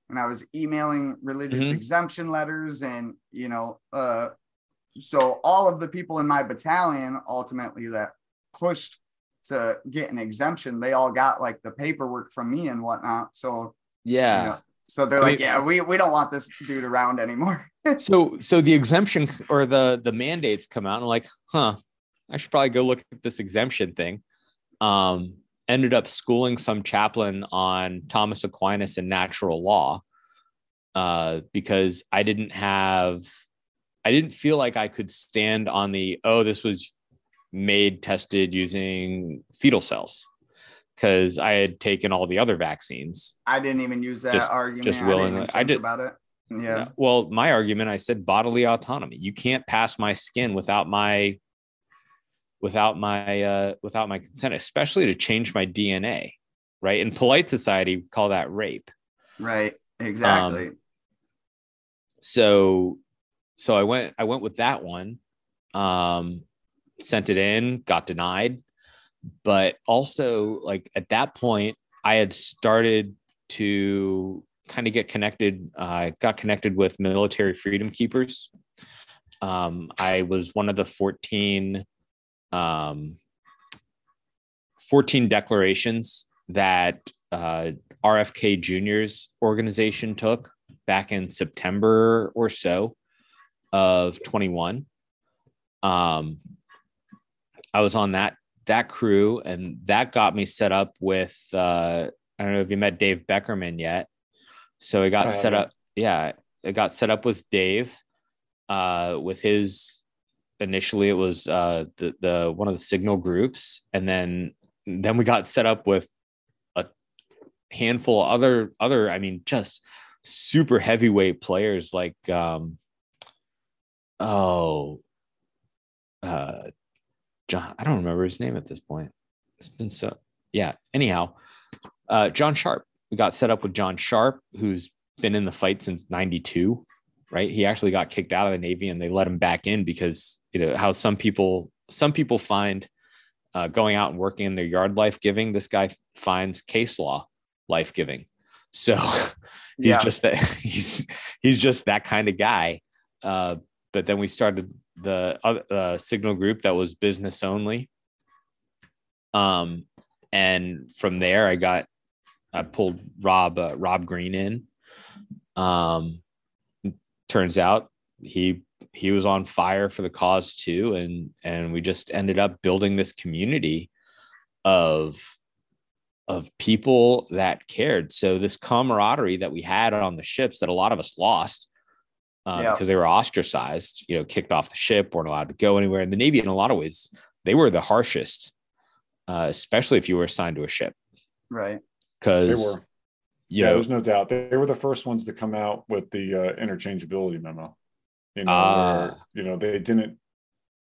S1: And I was emailing religious
S2: Mhm.
S1: exemption letters, and you know, uh, so all of the people in my battalion ultimately that pushed to get an exemption, they all got like the paperwork from me and whatnot. So
S2: Yeah.
S1: you know, so they're
S2: I
S1: like,
S2: mean,
S1: yeah, we, we don't want this dude around anymore.
S2: So so the exemption or the the mandates come out and I'm like huh i should probably go look at this exemption thing um ended up schooling some chaplain on thomas aquinas and natural law uh because i didn't have i didn't feel like i could stand on the oh this was made tested using fetal cells because i had taken all the other vaccines
S1: I didn't even use that
S2: Just-
S1: argument.
S2: just
S1: I didn't
S2: willingly. I did-
S1: about it. Yeah.
S2: Well, my argument, I said bodily autonomy. You can't pass my skin without my without my uh without my consent, especially to change my DNA. Right. In polite society, we call that rape.
S1: Right. Exactly.
S2: So so I went I went with that one. Um sent it in, got denied. But also like at that point, I had started to kind of get connected. I got connected with military freedom keepers. Um, I was one of the 14, um, 14 declarations that uh, RFK Juniors organization took back in September or so of 21. Um, I was on that that crew, and that got me set up with. Uh, I don't know if you met Dave Beckerman yet. So it got set up. Yeah, it got set up with Dave. Uh, with his initially, it was uh, the the one of the signal groups, and then then we got set up with a handful of other other. I mean, just super heavyweight players like um, oh, uh, John. I don't remember his name at this point. It's been so yeah. Anyhow, uh, John Sharp. We got set up with John Sharp, who's been in the fight since '92. Right, he actually got kicked out of the Navy, and they let him back in because you know how some people some people find uh, going out and working in their yard life giving. This guy finds case law life giving. So he's
S1: Yeah.
S2: just that he's he's just that kind of guy. Uh, but then we started the uh, signal group that was business only. Um, and from there, I got I pulled Rob uh, Rob Green in. Um, turns out he he was on fire for the cause too, and and we just ended up building this community of of people that cared. So this camaraderie that we had on the ships that a lot of us lost uh,
S1: Yeah.
S2: because they were ostracized, you know, kicked off the ship, weren't allowed to go anywhere. In the Navy, in a lot of ways, they were the harshest, uh, especially if you were assigned to a ship,
S1: Right.
S3: They
S2: because
S3: were. yeah, there's no doubt. They, were the first ones to come out with the uh, interchangeability memo. You know,
S2: Ah.
S3: where, you know, they didn't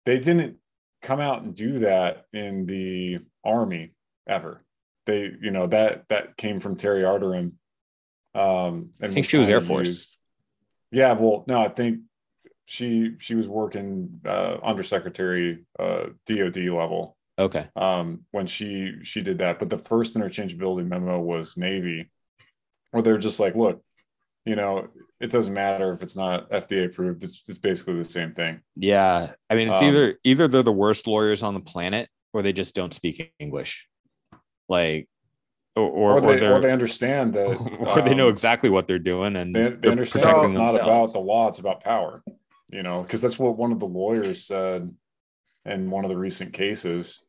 S3: they didn't come out and do that in the army ever. They, you know, that that came from Terry Adirim. Um, and
S2: I think she was Air Force.
S3: used- Yeah, well, no, I think she she was working uh, undersecretary uh, DoD level
S2: okay,
S3: um, when she she did that. But the first interchangeability memo was Navy, where they're just like, look, you know, it doesn't matter if it's not FDA approved. It's it's basically the same thing.
S2: yeah. I mean, it's
S3: Um,
S2: either either they're the worst lawyers on the planet, or they just don't speak English, like, or or,
S3: Or,
S2: or,
S3: they
S2: they're
S3: or they understand that,
S2: or they know
S3: um,
S2: exactly what they're doing and
S3: they, they understand it's not about the law; it's about power. You know, because that's what one of the lawyers said in one of the recent cases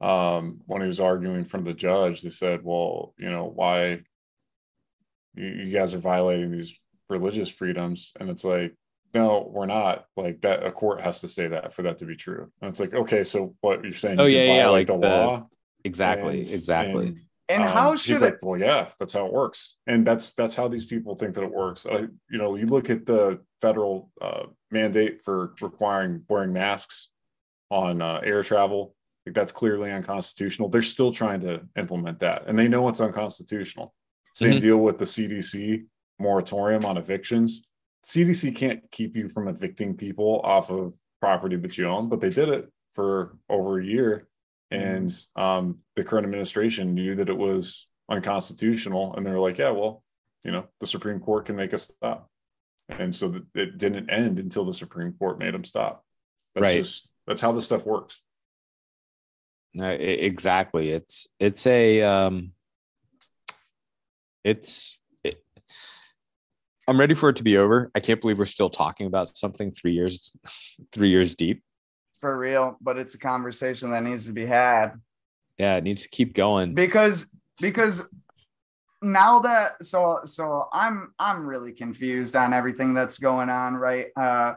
S3: um, when he was arguing in front of the judge. They said, "Well, you know, why you, you guys are violating these religious freedoms?" And it's like, "No, we're not. Like that. A court has to say that for that to be true." And it's like, "Okay, so what you're saying?
S2: Oh,
S3: you
S2: yeah, yeah, like
S3: the,
S2: the-
S3: law."
S2: exactly,
S3: And-
S2: exactly.
S3: and
S1: And
S3: um,
S1: how
S3: he's
S1: should
S3: like, well, yeah, that's how it works, and that's that's how these people think that it works. I, you know, you look at the federal uh, mandate for requiring wearing masks on uh, air travel. Like that's clearly unconstitutional. They're still trying to implement that, and they know it's unconstitutional. Same
S2: Mhm.
S3: deal with the CDC moratorium on evictions. CDC can't keep you from evicting people off of property that you own, but they did it for over a year. And um, the current administration knew that it was unconstitutional, and they're like, "Yeah, well, you know, the Supreme Court can make us stop." And so it didn't end until the Supreme Court made them stop. That's
S2: Right.
S3: just that's how this stuff works.
S2: No, e- exactly. It's it's a um it's it, I'm ready for it to be over. I can't believe we're still talking about something 3 years 3 years deep.
S1: For real, but it's a conversation that needs to be had.
S2: Yeah, it needs to keep going.
S1: because because now that so so i'm i'm really confused on everything that's going on right uh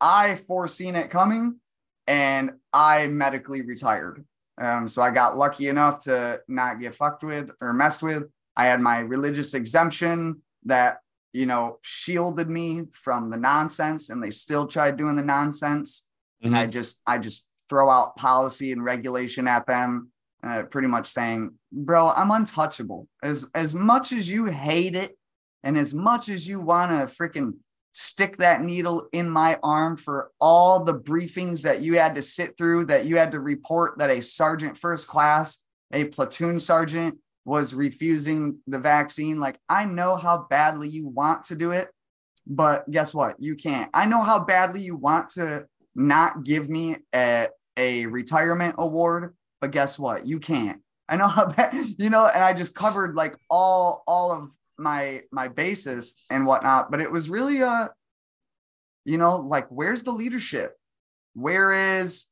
S1: i foreseen it coming and i medically retired um so i got lucky enough to not get fucked with or messed with. I had my religious exemption that you know shielded me from the nonsense and they still tried doing the nonsense. And I just I just throw out policy and regulation at them, uh, pretty much saying, "Bro, I'm untouchable." As as much as you hate it, and as much as you want to freaking stick that needle in my arm for all the briefings that you had to sit through, that you had to report that a sergeant first class, a platoon sergeant was refusing the vaccine. Like I know how badly you want to do it, but guess what? You can't. I know how badly you want to not give me a, a retirement award, but guess what? You can't. I know how bad, you know, and I just covered like all all of my my basis and whatnot. But it was really uh, you know, like where's the leadership? Where is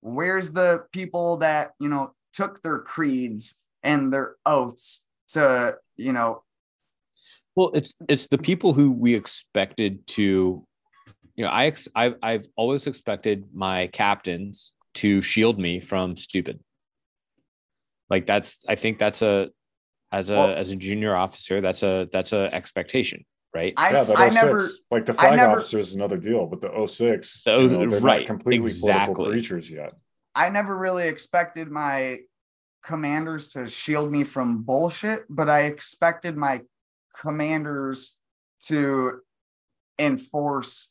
S1: where's the people that you know took their creeds and their oaths to you know
S2: Well, it's it's the people who we expected to, you know, I ex- I've I've always expected my captains to shield me from stupid. Like that's I think that's a as a
S1: Well-
S2: as a junior officer that's a that's a expectation, right?
S1: I
S3: yeah, that
S1: I
S3: 06,
S1: never
S3: like the flag
S1: never-
S3: officer is another deal, but the 06,
S2: The
S3: you
S2: oh
S3: know, they're
S2: right,
S3: not completely
S2: exactly.
S3: political creatures yet.
S1: I never really expected my commanders to shield me from bullshit, but I expected my commanders to enforce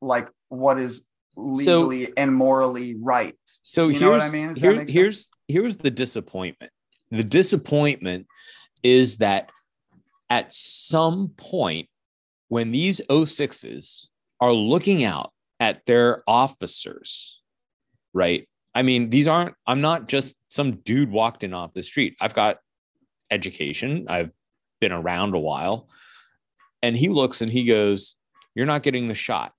S1: like what is legally and morally right.
S2: So
S1: You
S2: here's
S1: know what I mean?
S2: Here- here's here's the disappointment. The disappointment is that at some point when these 06s are looking out at their officers, right? I mean, these aren't I'm not just some dude walked in off the street. I've got education. I've been around a while. And he looks and he goes, "You're not getting the shot."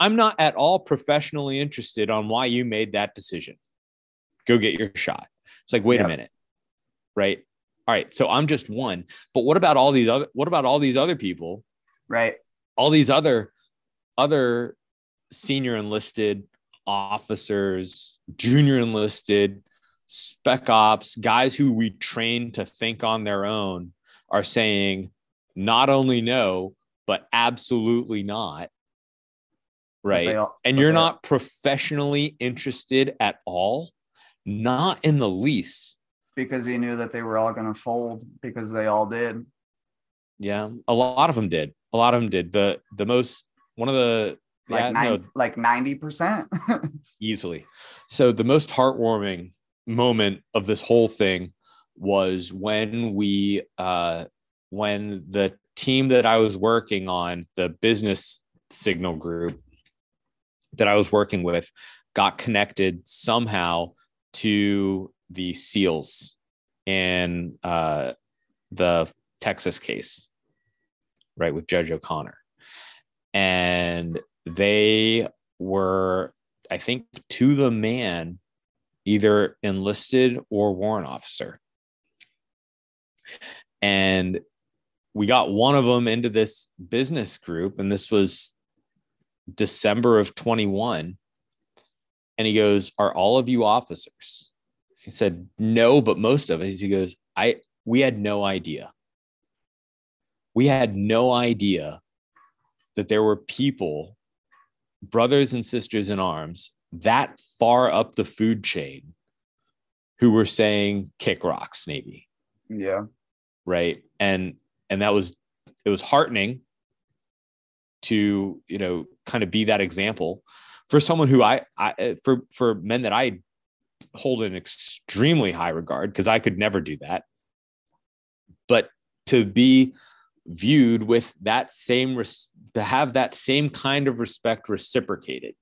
S2: I'm not at all professionally interested on why you made that decision. Go get your shot. It's like, wait
S1: Yep.
S2: a minute. Right. All right. So I'm just one. But what about all these other what about all these other people?
S1: Right.
S2: All these other other senior enlisted officers, junior enlisted, spec ops, guys who we train to think on their own are saying not only no, but absolutely not. Right
S1: all-
S2: and you're not professionally interested at all, not in the least.
S1: because he knew that they were all going to fold because they all did.
S2: Yeah, a lot of them did. A lot of them did. The the most one of the
S1: Like
S2: yeah,
S1: nine,
S2: no,
S1: like 90%.
S2: easily. So the most heartwarming moment of this whole thing was when we uh when the team that I was working on, the business signal group that I was working with got connected somehow to the SEALs in uh the Texas case, right, with Judge O'Connor. And they were I think to the man, either enlisted or warrant officer. And we got one of them into this business group, and this was December of 21. And he goes, Are all of you officers? He said, No, but most of us. He goes, I we had no idea. We had no idea that there were people brothers and sisters in arms that far up the food chain who were saying kick rocks, Navy.
S1: Yeah.
S2: Right. And and that was it was heartening to, you know, kind of be that example for someone who I, I for for men that I hold in extremely high regard because I could never do that. But to be viewed with that same res- to have that same kind of respect reciprocated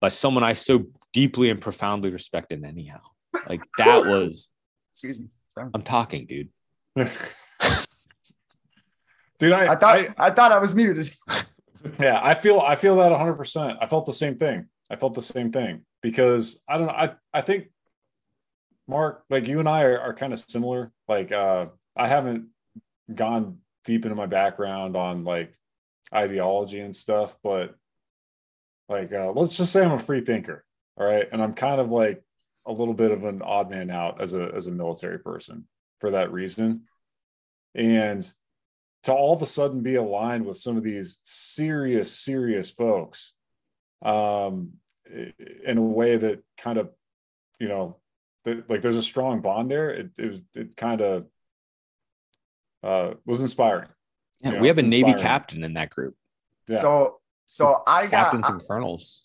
S2: by someone I so deeply and profoundly respected anyhow. Like that was
S1: excuse me. Sorry.
S2: I'm talking, dude.
S3: dude, I,
S1: I thought I, I thought I was muted.
S3: yeah, I feel I feel that 100. percent I felt the same thing. I felt the same thing because I don't know. I I think Mark, like you and I are, are kind of similar. Like uh I haven't gone deep into my background on like ideology and stuff, but like uh let's just say I'm a free thinker. All right. And I'm kind of like a little bit of an odd man out as a as a military person for that reason. And to all of a sudden be aligned with some of these serious, serious folks um, in a way that kind of, you know, that, like there's a strong bond there. It, it was, it kind of uh, was inspiring.
S2: Yeah, you know, we have a Navy captain in that group.
S1: Yeah. So, so I got
S2: captains and colonels.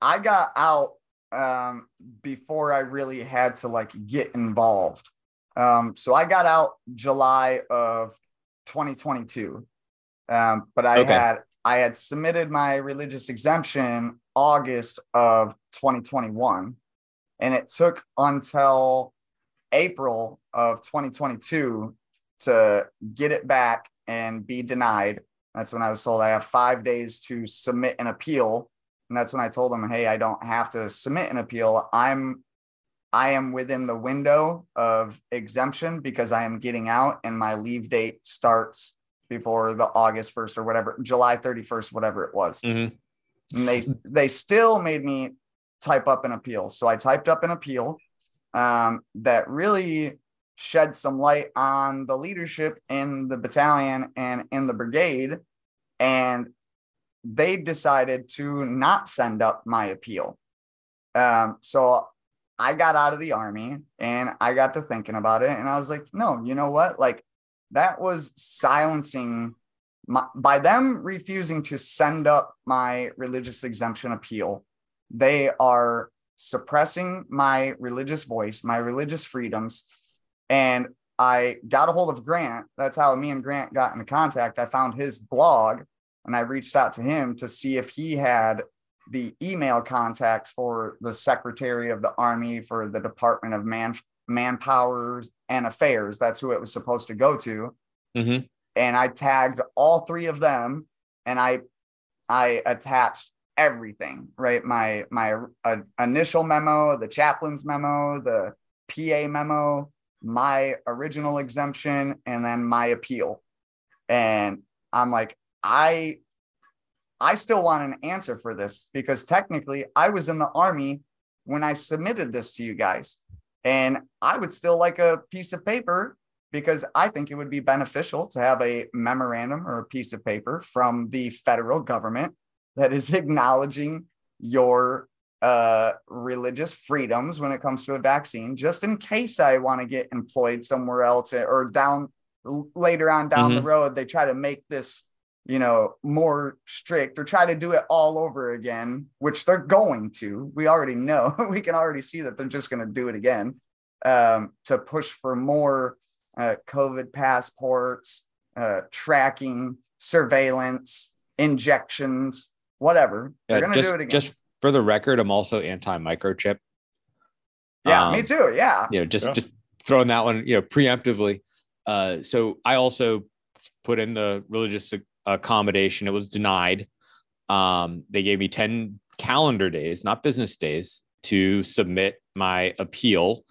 S1: I got out um, before I really had to like get involved. Um, so I got out July of 2022. Um, but I okay. had I had submitted my religious exemption August of 2021, and it took until April of 2022 to get it back and be denied. That's when I was told I have five days to submit an appeal. And that's when I told them, hey, I don't have to submit an appeal. I'm I am within the window of exemption because I am getting out and my leave date starts before the August 1st or whatever, July 31st, whatever it was. Mm-hmm. And they they still made me type up an appeal. So I typed up an appeal um, that really shed some light on the leadership in the battalion and in the brigade. And they decided to not send up my appeal. Um, so I got out of the army and I got to thinking about it and I was like, no, you know what? Like that was silencing my, by them refusing to send up my religious exemption appeal. They are suppressing my religious voice, my religious freedoms. And I got a hold of Grant. That's how me and Grant got into contact. I found his blog and I reached out to him to see if he had the email contact for the Secretary of the Army for the Department of Man Manpower and Affairs. That's who it was supposed to go to. Mm-hmm. And I tagged all three of them, and I I attached everything. Right, my my uh, initial memo, the chaplain's memo, the PA memo, my original exemption, and then my appeal. And I'm like, I I still want an answer for this because technically I was in the army when I submitted this to you guys. And I would still like a piece of paper because I think it would be beneficial to have a memorandum or a piece of paper from the federal government that is acknowledging your uh, religious freedoms when it comes to a vaccine, just in case I want to get employed somewhere else or down later on down mm-hmm. the road, they try to make this you know, more strict or try to do it all over again, which they're going to. We already know. we can already see that they're just going to do it again um, to push for more uh, COVID passports, uh, tracking, surveillance, injections, whatever. They're going to do it again.
S2: Just for the record, I'm also anti microchip.
S1: Yeah, um, me too. Yeah.
S2: You know, just yeah. just throwing that one, you know, preemptively. Uh, so I also put in the religious accommodation. It was denied. Um, they gave me 10 calendar days, not business days, to submit my appeal.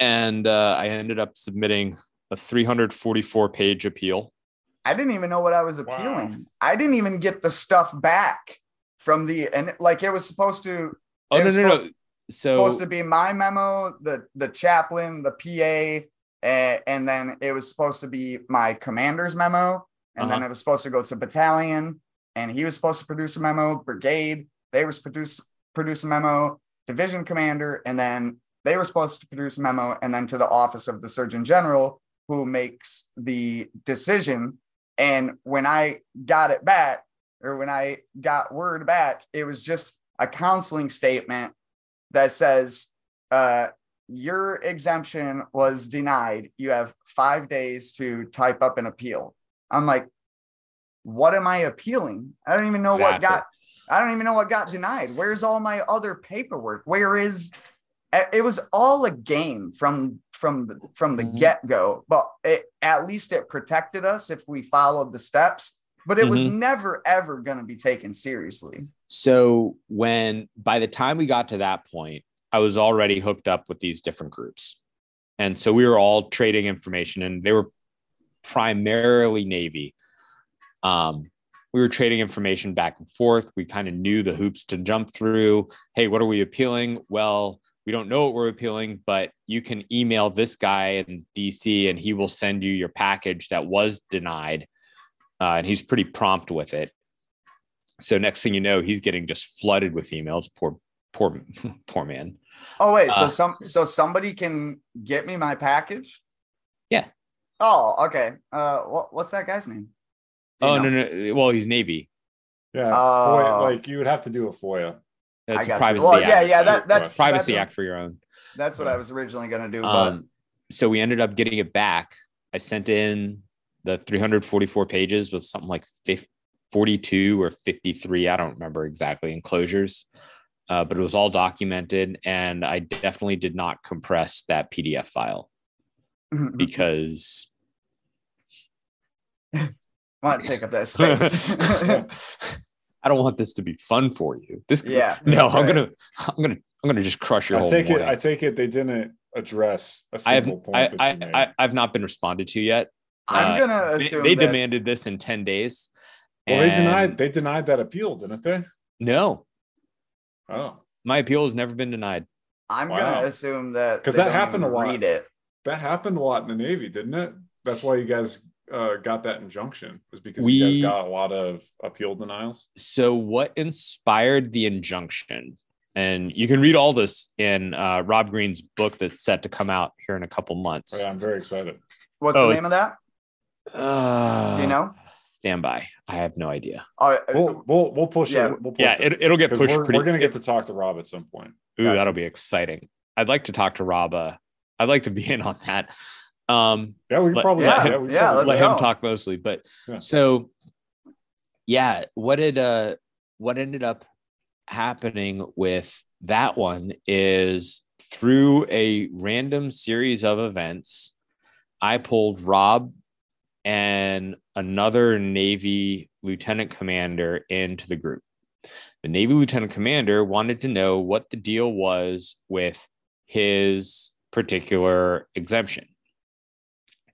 S2: And uh, I ended up submitting a 344 page appeal.
S1: I didn't even know what I was appealing. Wow. I didn't even get the stuff back from the and like it was supposed to.
S2: Oh no no no! So
S1: supposed to be my memo, the the chaplain, the PA, and, and then it was supposed to be my commander's memo, and uh-huh. then it was supposed to go to battalion, and he was supposed to produce a memo, brigade, they were supposed to produce a memo, division commander, and then they were supposed to produce a memo, and then to the office of the surgeon general, who makes the decision. And when I got it back, or when I got word back, it was just a counseling statement that says, uh, your exemption was denied. You have five days to type up an appeal. I'm like, what am I appealing? I don't even know exactly. what got I don't even know what got denied. Where's all my other paperwork? Where is it was all a game from from from the mm-hmm. get-go, but it, at least it protected us if we followed the steps, but it mm-hmm. was never ever going to be taken seriously.
S2: So when by the time we got to that point, I was already hooked up with these different groups. And so we were all trading information and they were primarily Navy. Um, we were trading information back and forth. We kind of knew the hoops to jump through. Hey, what are we appealing? Well, we don't know what we're appealing, but you can email this guy in DC and he will send you your package that was denied. Uh, and he's pretty prompt with it. So next thing you know, he's getting just flooded with emails. Poor, poor, poor man.
S1: Oh wait, so uh, some so somebody can get me my package?
S2: Yeah.
S1: Oh, okay. Uh, what, what's that guy's name?
S2: Oh know? no, no. Well, he's Navy.
S3: Yeah, uh, FOIA, like you would have to do a FOIA.
S2: It's a privacy well,
S1: act. Yeah, yeah, that, that's
S2: privacy
S1: that's
S2: act for your own.
S1: That's what yeah. I was originally going to do.
S2: Um, so we ended up getting it back. I sent in the 344 pages with something like 50, 42 or 53. I don't remember exactly enclosures, uh, but it was all documented. And I definitely did not compress that PDF file. Because
S1: want to take up that space.
S2: I don't want this to be fun for you. This,
S1: yeah.
S2: No, right. I'm gonna, I'm gonna, I'm gonna just crush your
S3: I
S2: whole.
S3: Take
S2: morning.
S3: it. I take it. They didn't address a single
S2: I have,
S3: point.
S2: I, I, I, I've not been responded to yet.
S1: I'm uh, gonna assume
S2: they, they
S1: that...
S2: demanded this in ten days.
S3: Well, they denied. They denied that appeal, didn't they?
S2: No.
S3: Oh.
S2: My appeal has never been denied.
S1: I'm wow. gonna assume that
S3: because that happened a lot.
S1: Read it.
S3: That happened a lot in the Navy, didn't it? That's why you guys uh, got that injunction was because
S2: we,
S3: you guys got a lot of appeal denials.
S2: So, what inspired the injunction? And you can read all this in uh, Rob Green's book that's set to come out here in a couple months.
S3: Oh, yeah, I'm very excited.
S1: What's oh, the name of that?
S2: Uh,
S1: Do you know?
S2: Stand by. I have no idea.
S1: Oh, uh,
S3: we'll we'll, we'll push
S2: yeah,
S3: it. We'll push
S2: yeah, it. will get pushed.
S3: We're,
S2: pretty,
S3: we're gonna get to talk to Rob at some point.
S2: Ooh, gotcha. that'll be exciting. I'd like to talk to Rob. Uh, I'd like to be in on that. Um,
S3: yeah, we
S2: let,
S3: probably
S1: yeah,
S3: yeah, we
S1: yeah
S2: let
S1: go.
S2: him talk mostly. But
S3: yeah.
S2: so, yeah, what did uh, what ended up happening with that one is through a random series of events, I pulled Rob and another Navy lieutenant commander into the group. The Navy lieutenant commander wanted to know what the deal was with his particular exemption.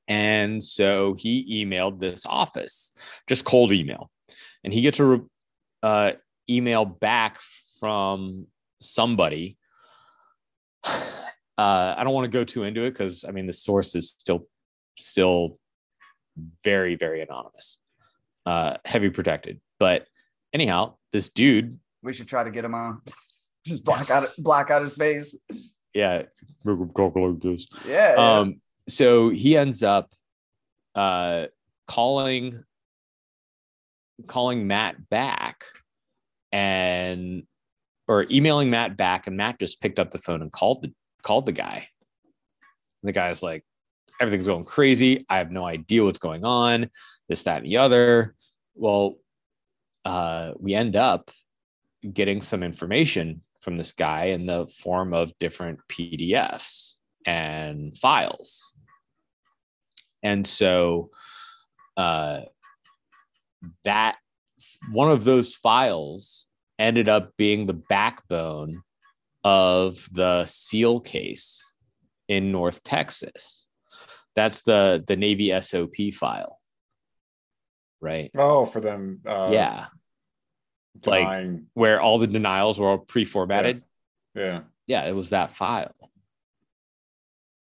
S2: And so he emailed this office, just cold email. And he gets a uh, email back from somebody. Uh, I don't want to go too into it because I mean the source is still still very very anonymous, uh, heavy protected. But anyhow, this dude.
S1: We should try to get him on. Just black out black out his face.
S2: Yeah, talk like this.
S1: Yeah.
S2: Um. So he ends up uh calling calling Matt back and or emailing Matt back, and Matt just picked up the phone and called the called the guy. And the guy's like, everything's going crazy. I have no idea what's going on. This, that, and the other. Well, uh, we end up getting some information from this guy in the form of different PDFs and files. And so uh, that one of those files ended up being the backbone of the seal case in North Texas. That's the the Navy SOP file, right?
S3: Oh, for them. Uh,
S2: yeah. Denying. Like where all the denials were all pre-formatted.
S3: Yeah. yeah.
S2: Yeah, it was that file.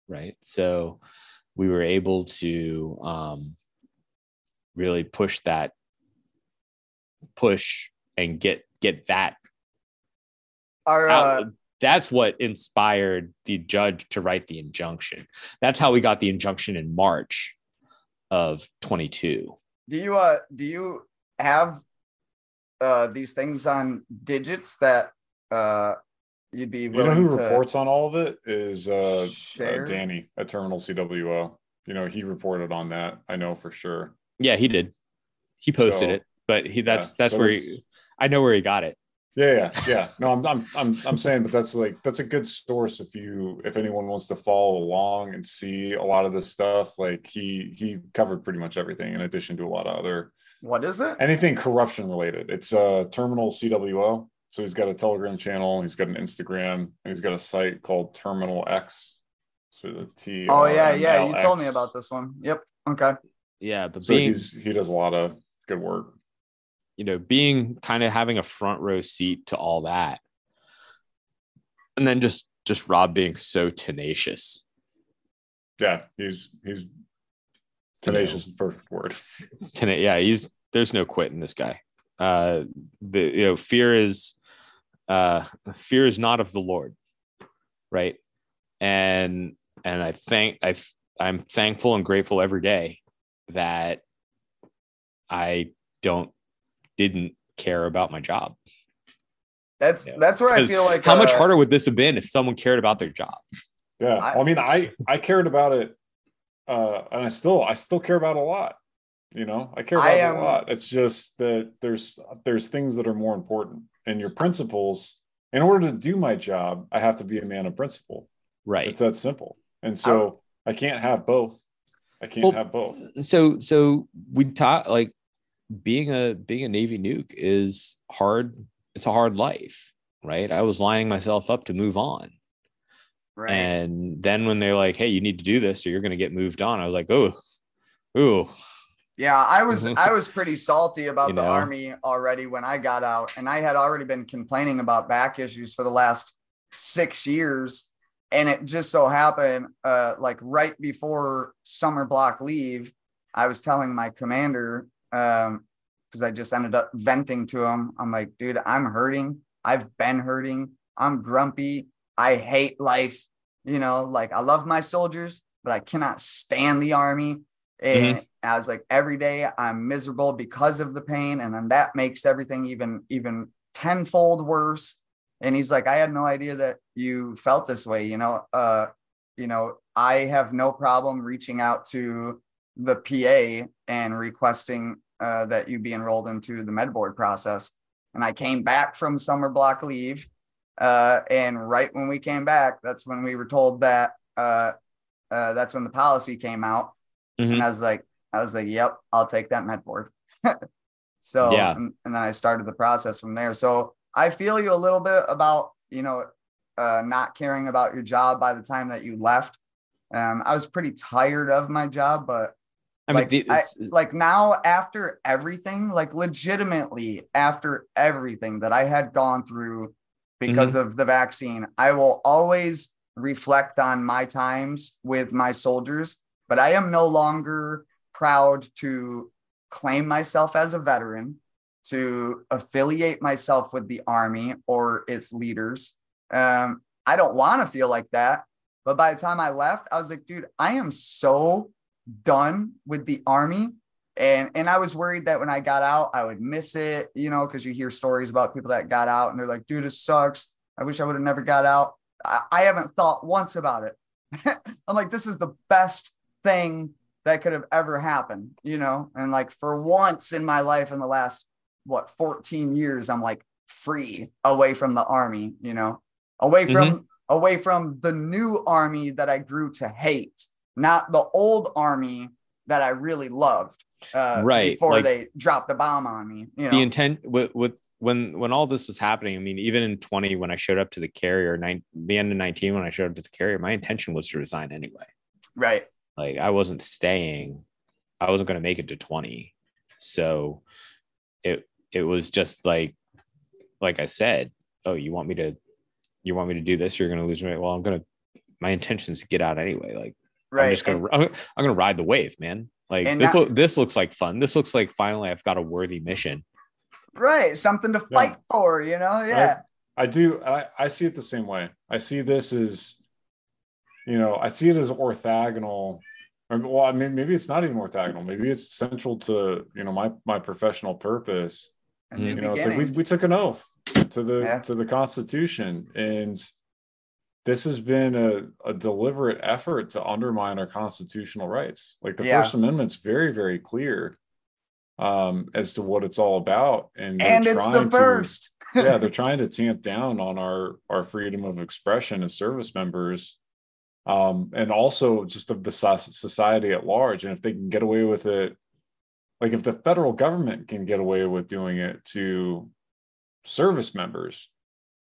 S2: Right. So we were able to um, really push that push and get get that
S1: Our uh,
S2: that's what inspired the judge to write the injunction. That's how we got the injunction in March of 22.
S1: do you uh do you have uh these things on digits that uh you'd be
S3: You know who
S1: to
S3: reports on all of it is uh, uh? Danny at Terminal CWO. You know, he reported on that. I know for sure.
S2: Yeah, he did. He posted
S3: So,
S2: it, but he that's
S3: yeah,
S2: that's
S3: so
S2: where he, I know where he got it.
S3: Yeah, yeah, yeah. No, I'm, I'm, I'm, I'm saying, but that's like that's a good source if you if anyone wants to follow along and see a lot of this stuff. Like he he covered pretty much everything in addition to a lot of other
S1: What is it?
S3: anything corruption related. It's uh Terminal CWO. So he's got a Telegram channel, he's got an Instagram, and he's got a site called Terminal X. So the T.
S1: Oh yeah, yeah. You told me about this one. Yep. Okay.
S2: Yeah, but
S3: So
S2: being
S3: he's he does a lot of good work.
S2: you know, being kind of having a front row seat to all that. And then just just Rob being so tenacious.
S3: Yeah, he's he's tenacious is the perfect word.
S2: Tena- yeah, he's there's no quit in this guy. Uh the you know, fear is uh fear is not of the Lord. Right. And and I thank I I'm thankful and grateful every day that I don't didn't care about my job.
S1: That's
S2: Yeah.
S1: that's where I feel like
S2: How much
S1: uh,
S2: harder would this have been if someone cared about their job?
S3: Yeah,
S1: I-
S3: I, I mean, I I cared about it, uh, and I still I still care about a lot. You know, I care about
S1: I
S3: it
S1: am-
S3: a lot. It's just that there's there's things that are more important, and your principles. In order to do my job, I have to be a man of principle.
S2: Right.
S3: It's that simple. And so I can't have both. I can't
S2: Well,
S3: have both.
S2: so so we taught like being a being a navy nuke is hard it's a hard life right i was lining myself up to move on
S1: right.
S2: and then when they're like hey you need to do this or you're going to get moved on i was like oh ooh
S1: Yeah, I was I was pretty salty about
S2: You
S1: the
S2: know?
S1: army already when I got out, and I had already been complaining about back issues for the last six years, and it just so happened, uh, like right before summer block leave, I was telling my commander, um, because I just ended up venting to him. I'm like, dude, I'm hurting. I've been hurting. I'm grumpy. I hate life. You know, like I love my soldiers, but I cannot stand the army. And I was like, every day I'm miserable because of the pain, and then that makes everything even even tenfold worse. And he's like, I had no idea that you felt this way. You know, uh, you know, I have no problem reaching out to the PA and requesting uh, that you be enrolled into the med board process. And I came back from summer block leave, uh, and right when we came back, that's when we were told that uh, uh, that's when the policy came out
S2: Mhm.
S1: and I was like, I was like, yep, I'll take that med board. so
S2: Yeah.
S1: and, and then I started the process from there. So I feel you a little bit about, you know, uh, not caring about your job by the time that you left. Um, I was pretty tired of my job, but
S2: i mean
S1: like,
S2: the-
S1: I, like now after everything, like legitimately after everything that I had gone through because
S2: Mm-hmm.
S1: of the vaccine, I will always reflect on my times with my soldiers, but I am no longer proud to claim myself as a veteran, to affiliate myself with the army or its leaders. Um, I don't want to feel like that. But by the time I left, I was like, dude, I am so done with the army. And and I was worried that when I got out, I would miss it, you know, because you hear stories about people that got out and they're like, dude, this sucks. I wish I would have never got out. I, I haven't thought once about it. I'm like, this is the best thing that could have ever happened, you know? And like for once in my life in the last what 14 years, I'm like free away from the army, you know, away mm-hmm. from away from the new army that I grew to hate, not the old army that I really loved. Uh,
S2: Right,
S1: before
S2: like-
S1: they dropped the bomb on me, you know.
S2: the intent with, with when when all this was happening i mean even in 20 when i showed up to the carrier nine, the end of 19 when i showed up to the carrier my intention was to resign anyway
S1: right.
S2: like i wasn't staying i wasn't going to make it to 20 so it it was just like like i said oh you want me to you want me to do this you're going to lose me well i'm going to my intention is to get out anyway like
S1: Right.
S2: i'm just going to i'm, I'm going to ride the wave man like
S1: And
S2: this
S1: now-
S2: look this looks like fun this looks like finally i've got a worthy mission
S1: right. Something to
S3: Yeah.
S1: fight for, you know? Yeah.
S3: I do. I, I see it the same way. I see this as, you know, I see it as orthogonal. Or, well, I mean, maybe it's not even orthogonal. Maybe it's central to you know my my professional purpose.
S1: A new
S3: You know, it's like we, we took an oath to the
S1: Yeah.
S3: to the Constitution, and this has been a, a deliberate effort to undermine our constitutional rights. Like the
S1: Yeah.
S3: First Amendment's very very clear um, as to what it's all about, and
S1: and it's the
S3: trying to-
S1: first.
S3: yeah, they're trying to tamp down on our our freedom of expression as service members, um, and also just of the society at large. And if they can get away with it, like if the federal government can get away with doing it to service members,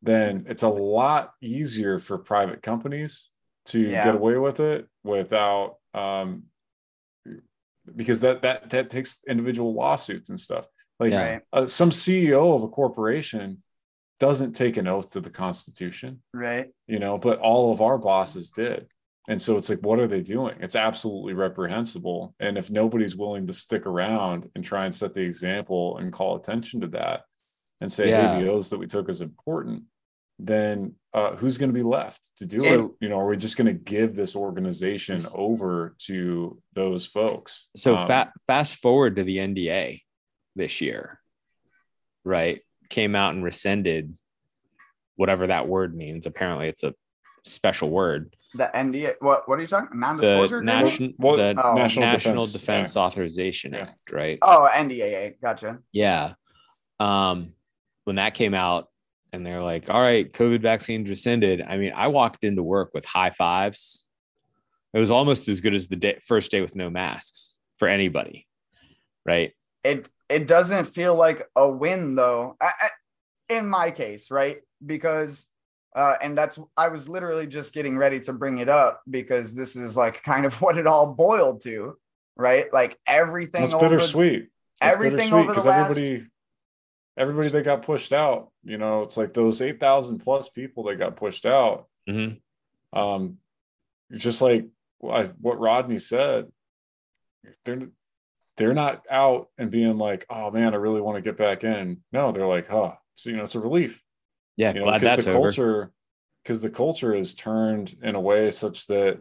S3: then it's a lot easier for private companies to
S1: Yeah.
S3: get away with it without um because that that that takes individual lawsuits and stuff like
S2: Yeah.
S3: Uh, some CEO of a corporation doesn't take an oath to the Constitution,
S1: Right.
S3: you know, but all of our bosses did. And so it's like, what are they doing? It's absolutely reprehensible. And if nobody's willing to stick around and try and set the example and call attention to that and say,
S2: Yeah.
S3: hey, the oaths that we took is important, then uh, who's going to be left to do
S1: So-
S3: it? You know, are we just going to give this organization over to those folks?
S2: So
S3: Um,
S2: fa- fast forward to the NDA this year, right? Came out and rescinded whatever that word means. Apparently, it's a special word.
S1: The NDA. What? What are you talking?
S2: The
S1: Non-disclosure. agreement?
S2: nation,
S3: Well,
S2: the
S1: Oh.
S3: National,
S2: National
S3: Defense,
S2: Defense, Authorization
S3: Yeah.
S2: Act, right?
S1: Oh, NDAA. Gotcha.
S2: Yeah. Um, when that came out, and they're like, "All right, COVID vaccines rescinded." I mean, I walked into work with high fives. It was almost as good as the day, first day with no masks for anybody, right?
S1: It it doesn't feel like a win though. I, I, in my case, right? Because uh, and that's I was literally just getting ready to bring it up because this is like kind of what it all boiled to, right? Like everything.
S3: That's
S1: over-
S3: bittersweet. That's
S1: everything
S3: bittersweet
S1: over the
S3: 'cause
S1: last-
S3: everybody, everybody that got pushed out, you know, it's like those eight thousand plus people that got pushed out.
S2: Mhm.
S3: Um, just like I, what Rodney said, they're they're not out and being like, oh man, I really want to get back in. No, they're like, huh, so you know, it's a relief.
S2: Yeah,
S3: You know,
S2: glad that's
S3: the
S2: over.
S3: culture, because the culture is turned in a way such that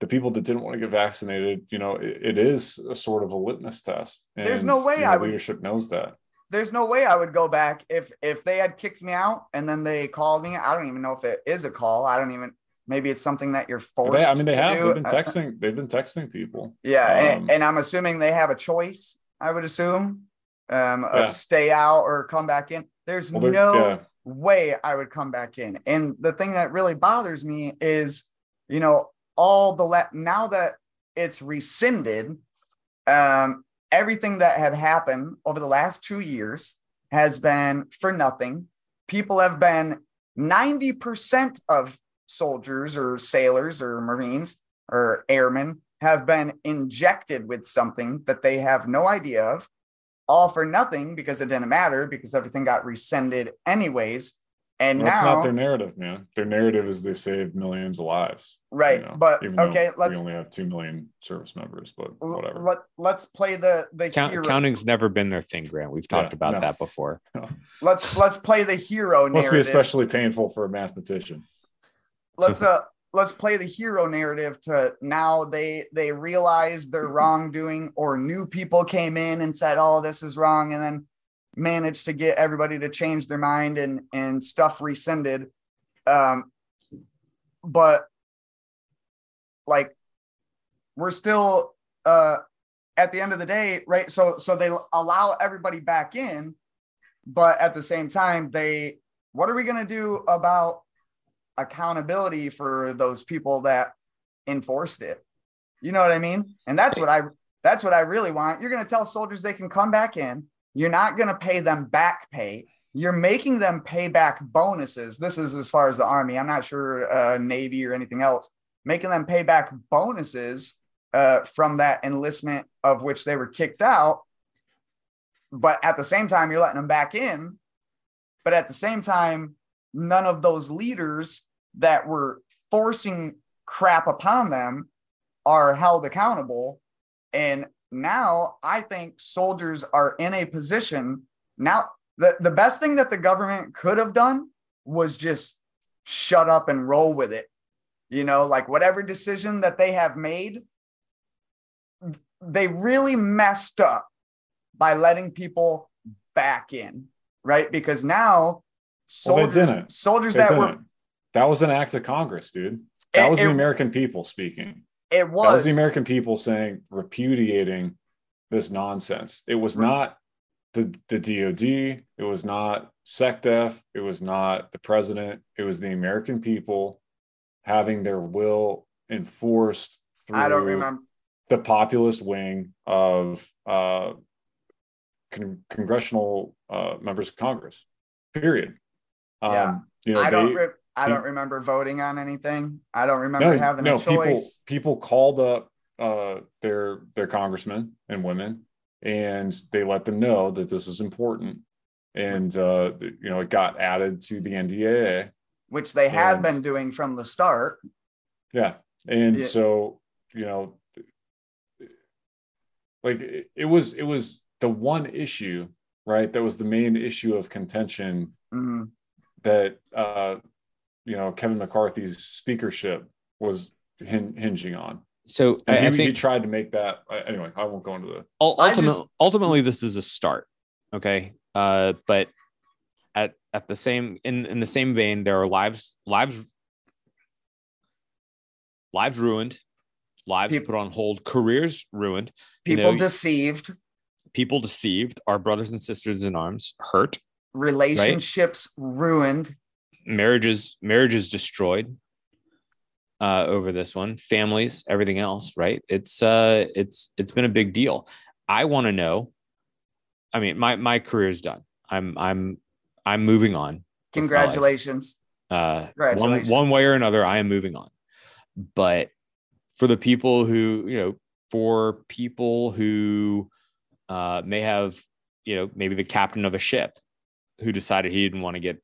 S3: the people that didn't want to get vaccinated, you know, it, it is a sort of a litmus test.
S1: There's no way
S3: you know,
S1: I would-
S3: leadership knows that.
S1: There's no way I would go back if if they had kicked me out and then they called me. I don't even know if it is a call. I don't even. Maybe it's something that you're forced.
S3: They, I mean, they have.
S1: do.
S3: They've been
S1: Uh,
S3: texting. They've been texting people.
S1: Yeah, and,
S3: Um,
S1: and I'm assuming they have a choice. I would assume um, of
S3: Yeah.
S1: stay out or come back in. There's
S3: Well,
S1: no
S3: yeah.
S1: way I would come back in. And the thing that really bothers me is, you know, all the la- now that it's rescinded, um, everything that had happened over the last two years has been for nothing. People have been 90% of soldiers or sailors or Marines or airmen have been injected with something that they have no idea of, all for nothing because it didn't matter because everything got rescinded anyways. And
S3: Well, that's
S1: now,
S3: not their narrative, man. Their narrative is they saved millions of lives. you
S1: right?
S3: know,
S1: but okay, let's
S3: we only have two million service members, but
S1: l-
S3: whatever.
S1: let let's play the the
S2: Count,
S1: hero.
S2: counting's never been their thing, Grant. We've talked
S3: Yeah,
S2: about
S3: no.
S2: that before.
S1: Let's let's play the hero
S3: Must be especially painful for a mathematician.
S1: let's uh let's play the hero narrative to now they they realize their wrongdoing or new people came in and said oh this is wrong and then managed to get everybody to change their mind and and stuff rescinded um but like we're still uh at the end of the day right so so they allow everybody back in but at the same time they what are we going to do about accountability for those people that enforced it. You know what I mean? And that's what I that's what I really want. You're going to tell soldiers they can come back in. You're not going to pay them back pay. You're making them pay back bonuses. This is as far as the army. I'm not sure uh, navy or anything else. Making them pay back bonuses uh, from that enlistment of which they were kicked out. But at the same time, you're letting them back in. But at the same time, none of those leaders that were forcing crap upon them are held accountable. And now I think soldiers are in a position now. the, the best thing that the government could have done was just shut up and roll with it. You know, like whatever decision that they have made, they really messed up by letting people back in, right? Because now soldiers,
S3: well, didn't.
S1: soldiers
S3: They
S1: that
S3: didn't.
S1: were
S3: that was an act of Congress, dude. That
S1: It-
S3: was the
S1: it-
S3: American people speaking.
S1: It
S3: That was
S1: was
S3: the American people saying repudiating this nonsense. It was
S1: Right.
S3: not the the DoD. It was not SecDef. It was not the president. It was the American people having their will enforced through
S1: I don't remember.
S3: the populist wing of uh, con- congressional uh, members of Congress. Period. Um,
S1: Yeah.
S3: You know,
S1: I don't.
S3: they-
S1: Re- I don't remember voting on anything. I don't remember having a
S3: people
S1: choice.
S3: people called up uh, their their congressmen and women, and they let them know that this was important, and uh, you know it got added to the NDAA.
S1: which they had
S3: And-
S1: been doing from the start.
S3: Yeah, and
S1: Yeah.
S3: so you know, like it, it was it was the one issue, right? That was the main issue of contention
S1: Mhm.
S3: that uh, you know Kevin McCarthy's speakership was hin- hinging on.
S2: So
S3: And
S2: I,
S3: he,
S2: I
S3: he tried to make that uh, anyway. I won't go into the.
S2: ul-
S1: I
S2: ultimate,
S1: just-
S2: ultimately this is a start. Okay. Uh, but at at the same in in the same vein, there are lives lives lives ruined, lives
S1: Peop-
S2: put on hold, careers ruined, You
S1: People
S2: know,
S1: deceived,
S2: people deceived, our brothers and sisters in arms hurt,
S1: relationships ruined.
S2: Marriages marriages destroyed uh, over this one, families, everything else. Right? It's uh, it's it's been a big deal. I want to know. I mean, my my career is done. I'm I'm I'm moving on. with my life.
S1: Congratulations.
S2: Uh, one one way or another, I am moving on. But for the people who, you know, for people who uh, may have, you know, maybe the captain of a ship who decided he didn't want to get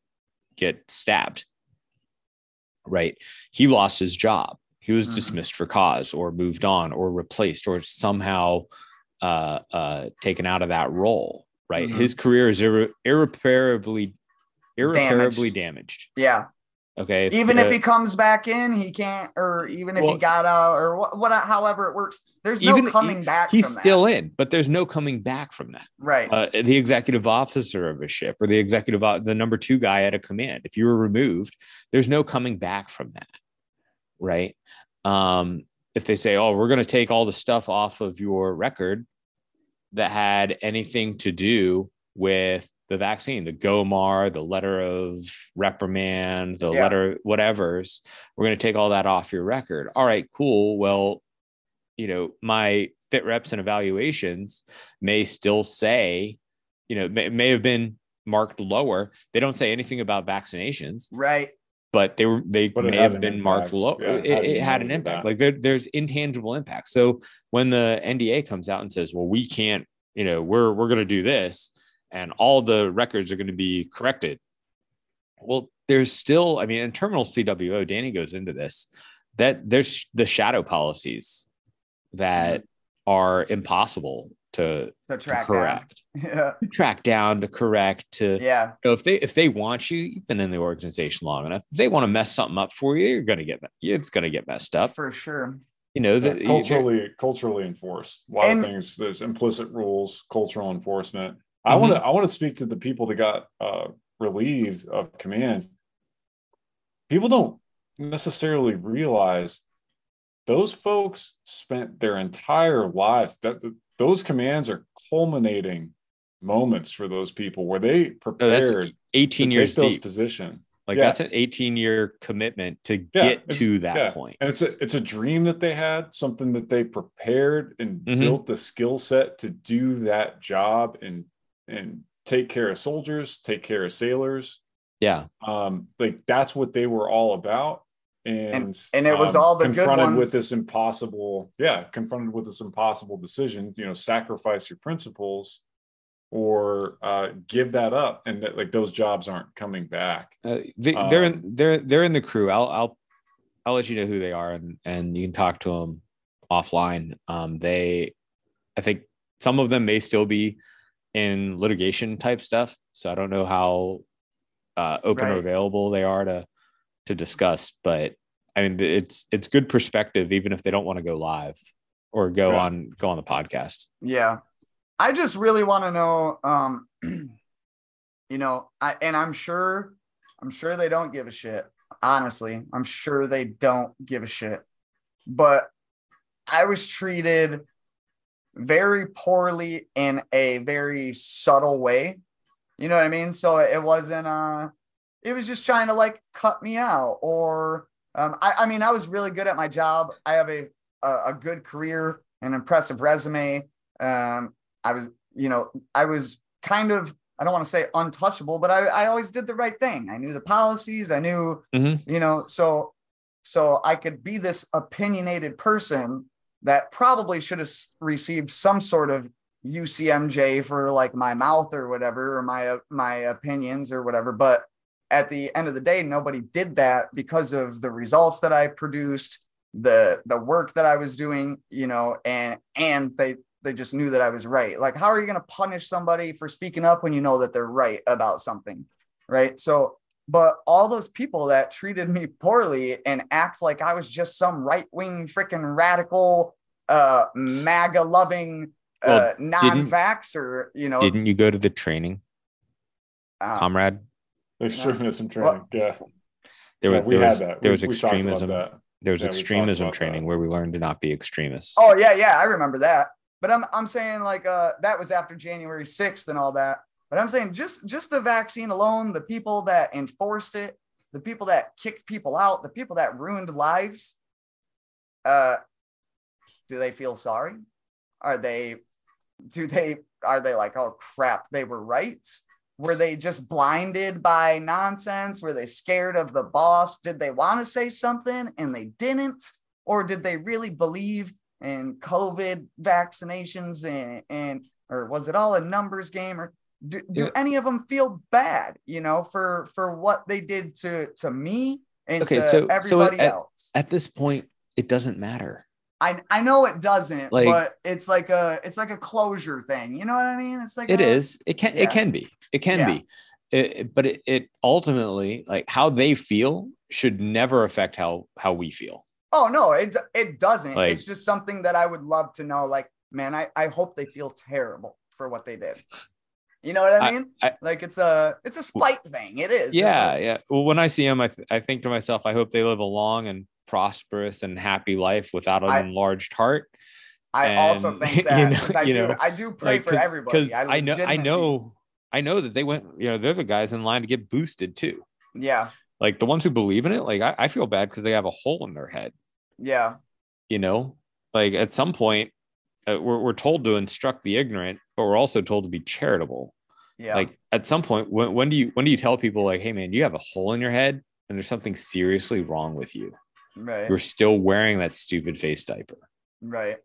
S2: get stabbed, right? He lost his job. He was
S1: Mhm.
S2: dismissed for cause, or moved on, or replaced, or somehow uh, uh, taken out of that role. Right?
S1: Mhm.
S2: His career is irre- irreparably irreparably damaged.
S1: Yeah.
S2: Okay.
S1: Even if he comes back in, he can't, or even if
S2: Well-
S1: he got out, or what, what, however it works. There's no
S2: even
S1: coming
S2: he-
S1: back.
S2: he's
S1: from
S2: still
S1: that.
S2: in, but there's no coming back from that.
S1: right.
S2: Uh, the executive officer of a ship or the executive, the number two guy at a command, if you were removed, there's no coming back from that. Right. Um, if they say, oh, we're going to take all the stuff off of your record that had anything to do with the vaccine, the GOMOR, the letter of reprimand, the
S1: Yeah.
S2: letter, whatever's, we're going to take all that off your record. All right, cool. Well, you know, my fit reps and evaluations may still say, you know, may, may have been marked lower. They don't say anything about vaccinations,
S1: right.
S2: but they were they
S3: But
S2: may have
S3: an
S2: been marked low.
S3: Yeah,
S2: it,
S3: it had
S2: it
S3: an
S2: had an
S3: impact.
S2: impact. Like there, there's intangible impact. So when the NDA comes out and says, "Well, we can't," you know, we're we're going to do this, and all the records are going to be corrected. Well, there's still, I mean, in terminal CWO, Danny goes into this that there's the shadow policies that are impossible to,
S1: To
S2: to
S1: track
S2: correct,
S1: down. Yeah.
S2: to track down, to correct, to
S1: Yeah.
S2: you know, if they if they want you, you've been in the organization long enough. If they want to mess something up for you, you're gonna get it's gonna get messed up.
S1: For sure.
S2: You know
S3: Yeah,
S2: that
S3: culturally culturally enforced. A lot
S1: And-
S3: of things. There's implicit rules, cultural enforcement. I want
S2: Mm-hmm.
S3: to I want to speak to the people that got uh, relieved of command. People don't necessarily realize those folks spent their entire lives that those commands are culminating moments for those people where they prepared
S2: 18
S3: to
S2: years
S3: take those
S2: deep.
S3: position.
S2: Like
S3: yeah.
S2: that's an 18 year commitment to
S3: Yeah,
S2: get to that
S3: yeah.
S2: point.
S3: And it's a it's a dream that they had, something that they prepared and
S2: Mhm.
S3: built the skill set to do that job and and take care of soldiers, take care of sailors.
S2: Yeah.
S3: Um, like that's what they were all about. And
S1: and it was
S3: um,
S1: all the good
S3: confronted
S1: ones.
S3: with this impossible, yeah, confronted with this impossible decision, you know, sacrifice your principles or uh give that up and that like those jobs aren't coming back.
S2: Uh, they, they're
S3: Um,
S2: in, they're they're in the crew. I'll I'll I'll let you know who they are and and you can talk to them offline. Um, they, I think some of them may still be in litigation type stuff. so I don't know how uh, open or available they are to to discuss. But I mean, it's it's good perspective, even if they don't want to go live or go
S3: Right.
S2: on go on the podcast.
S1: Yeah. I just really want to know um you know, I and I'm sure I'm sure they don't give a shit. Honestly, I'm sure they don't give a shit. But I was treated very poorly in a very subtle way. You know what I mean? So it wasn't uh it was just trying to like cut me out or um I, I mean I was really good at my job. I have a a, a good career, an impressive resume. Um I was, you know, I was kind of I don't want to say untouchable, but I, I always did the right thing. I knew the policies, I knew,
S2: Mhm.
S1: you know, so so I could be this opinionated person that probably should have received some sort of UCMJ for like my mouth or whatever, or my uh, my opinions or whatever. But at the end of the day, nobody did that because of the results that I produced, the the work that I was doing, you know, and and they they just knew that I was right. Like, how are you going to punish somebody for speaking up when you know that they're right about something, right? So, but all those people that treated me poorly and act like I was just some right wing freaking radical, uh, MAGA loving, uh, non vaxxer, you know,
S2: Didn't you go to the training,
S1: uh,
S2: comrade?
S3: Extremism training. yeah.
S2: There was
S3: we
S2: there was there
S3: We-
S2: was
S3: we talked about
S2: extremism.
S3: that.
S2: There was
S3: Yeah,
S2: extremism training
S3: that.
S2: where we learned to not be extremists.
S1: Oh yeah, yeah, I remember that. But I'm I'm saying like uh that was after January 6th and all that. But I'm saying just just the vaccine alone, the people that enforced it, the people that kicked people out, the people that ruined lives, uh do they feel sorry? Are they do they are they like, oh crap, they were right? Were they just blinded by nonsense? Were they scared of the boss? Did they want to say something and they didn't? Or did they really believe in COVID vaccinations and, and or was it all a numbers game? Or do, do
S2: Yeah.
S1: any of them feel bad, you know, for for what they did to to me and
S2: Okay,
S1: to
S2: so- so
S1: everybody
S2: at-
S1: else?
S2: At this point, it doesn't matter.
S1: I I know it doesn't,
S2: Like-
S1: but it's like a it's like a closure thing. You know what I mean? It's like
S2: It
S1: a-
S2: is. It can.
S1: yeah.
S2: It can be. It can
S1: Yeah.
S2: be. It- it- but it, it ultimately, like how they feel, should never affect how how we feel.
S1: Oh no, it it doesn't.
S2: Like-
S1: it's just something that I would love to know. Like, man, I I hope they feel terrible for what they did. You know what I
S2: I-
S1: mean?
S2: I-
S1: like it's a it's a spite thing. It is.
S2: Yeah,
S1: like-
S2: yeah. Well, when I see them, I th- I think to myself, I hope they live a long and prosperous and happy life without an
S1: I-
S2: enlarged heart.
S1: I also
S2: and,
S1: think
S2: you know-
S1: I
S2: you
S1: do
S2: know,
S1: I do pray
S2: Like,
S1: for everybody.
S2: 'cause I, know, I know, I know that they went. You know, they're the guys in line to get boosted too.
S1: Yeah,
S2: Like the ones who believe in it. Like I, I feel bad because they have a hole in their head.
S1: yeah,
S2: you know like at some point uh, we're, we're told to instruct the ignorant but we're also told to be charitable
S1: yeah.
S2: like at some point when, when do you when do you tell people like hey man you have a hole in your head and there's something seriously wrong with you
S1: right,
S2: you're still wearing that stupid face diaper
S1: right.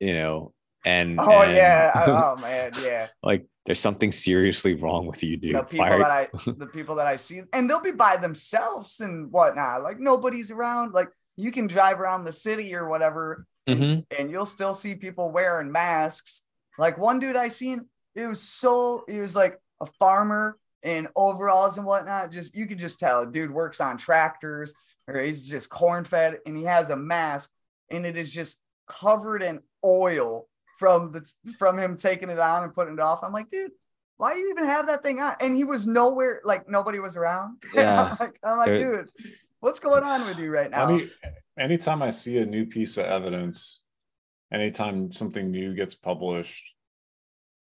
S2: you know and
S1: Oh
S2: and,
S1: yeah. Oh man, yeah.
S2: like there's something seriously wrong with you dude
S1: the people
S2: Fire-
S1: that I the people that I see, and they'll be by themselves and whatnot. Like nobody's around. Like you can drive around the city or whatever,
S2: Mhm.
S1: and you'll still see people wearing masks. Like one dude I seen, it was so he was like a farmer in overalls and whatnot. Just you could just tell, dude works on tractors or he's just corn fed, and he has a mask, and it is just covered in oil from the from him taking it on and putting it off. I'm like, dude, why do you even have that thing on? And he was nowhere, like nobody was around.
S2: Yeah.
S1: I'm like, I'm like,
S2: There-
S1: dude, what's going on with you right now?
S3: I mean, anytime I see a new piece of evidence, anytime something new gets published,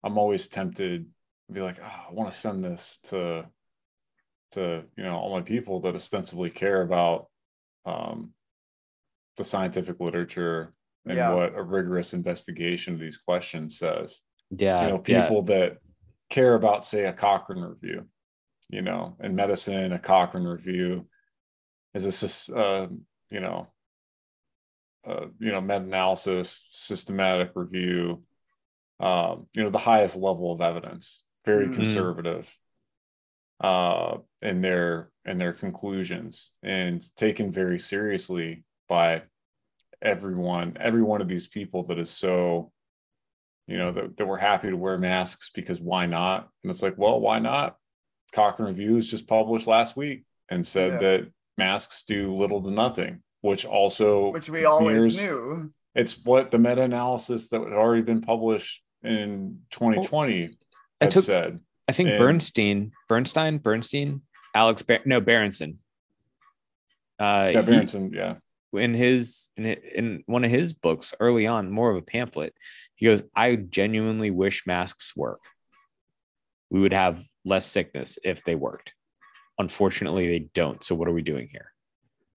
S3: I'm always tempted to be like, oh, I want to send this to to you know all my people that ostensibly care about um, the scientific literature and
S1: Yeah.
S3: what a rigorous investigation of these questions says.
S2: yeah
S3: you know,
S2: yeah.
S3: people that care about, say, a Cochrane review, you know, in medicine, a Cochrane review is a, sys- uh, you know, uh, you know, meta-analysis, systematic review, um, you know, the highest level of evidence, very
S1: Mhm.
S3: conservative uh, in their in their conclusions and taken very seriously by everyone, every one of these people that is so you know, that, that we're happy to wear masks because why not? And it's like, well, why not? Cochrane Reviews just published last week and said
S1: Yeah.
S3: that masks do little to nothing, which also
S1: Which we always
S3: mirrors-
S1: knew.
S3: it's what the meta-analysis that had already been published in 2020
S2: I
S3: had
S2: took-
S3: said.
S2: I think
S3: And-
S2: Bernstein, Bernstein, Bernstein, Alex, Bar- no Berenson. Uh,
S3: Yeah,
S2: he-
S3: yeah.
S2: in his in, in one of his books early on, more of a pamphlet, he goes, "I genuinely wish masks work. We would have less sickness if they worked. Unfortunately, they don't. So what are we doing here?"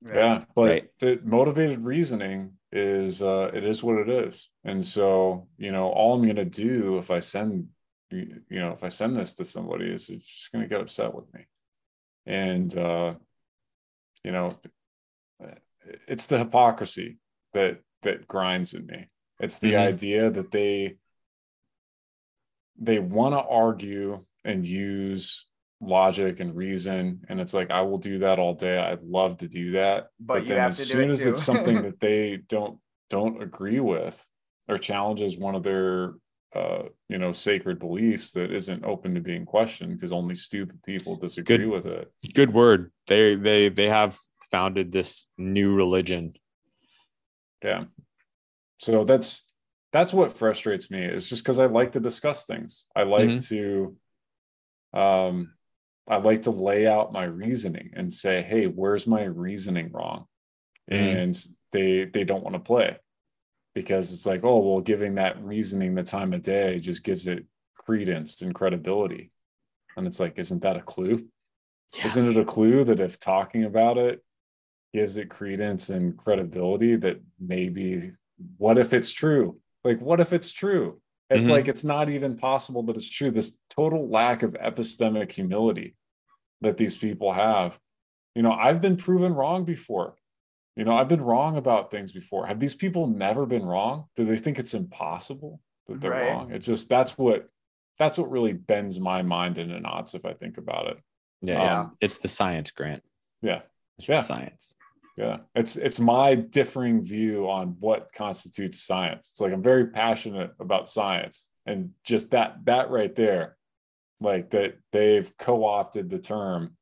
S1: Right.
S3: Yeah, but
S2: Right.
S3: the motivated reasoning is uh it is what it is. And so, you know, all I'm gonna do if I send you know, if I send this to somebody is it's just gonna get upset with me. And uh, you know, it's the hypocrisy that that grinds in me. It's the
S2: Mhm.
S3: idea that they they want to argue and use logic and reason and it's like i will do that all day i'd love to do that
S1: But, you
S3: then
S1: have
S3: as
S1: to do
S3: soon
S1: it
S3: as it's something that they don't don't agree with or challenges one of their uh you know sacred beliefs that isn't open to being questioned because only stupid people disagree
S2: Good.
S3: with it
S2: Good word. They they they have founded this new religion.
S3: yeah so that's that's what frustrates me is just because i like to discuss things i like
S2: Mhm.
S3: to um i like to lay out my reasoning and say hey where's my reasoning wrong?
S2: Mhm.
S3: and they they don't want to play because it's like oh well giving that reasoning the time of day just gives it credence and credibility. And it's like isn't that a clue? Isn't it a clue that if talking about it gives it credence and credibility that maybe what if it's true? Like what if it's true? It's
S2: Mhm.
S3: like it's not even possible that it's true. This total lack of epistemic humility that these people have. You know i've been proven wrong before. You know i've been wrong about things before. Have these people never been wrong? Do they think it's impossible that they're
S1: Right.
S3: wrong? It's just that's what that's what really bends my mind into knots if i think about it.
S2: Yeah, it's,
S3: Um,
S2: it's the science grant.
S3: yeah.
S2: It's
S3: Yeah.
S2: the science.
S3: yeah. It's it's my differing view on what constitutes science. It's like i'm very passionate about science. And just that that right there like that they've co-opted the term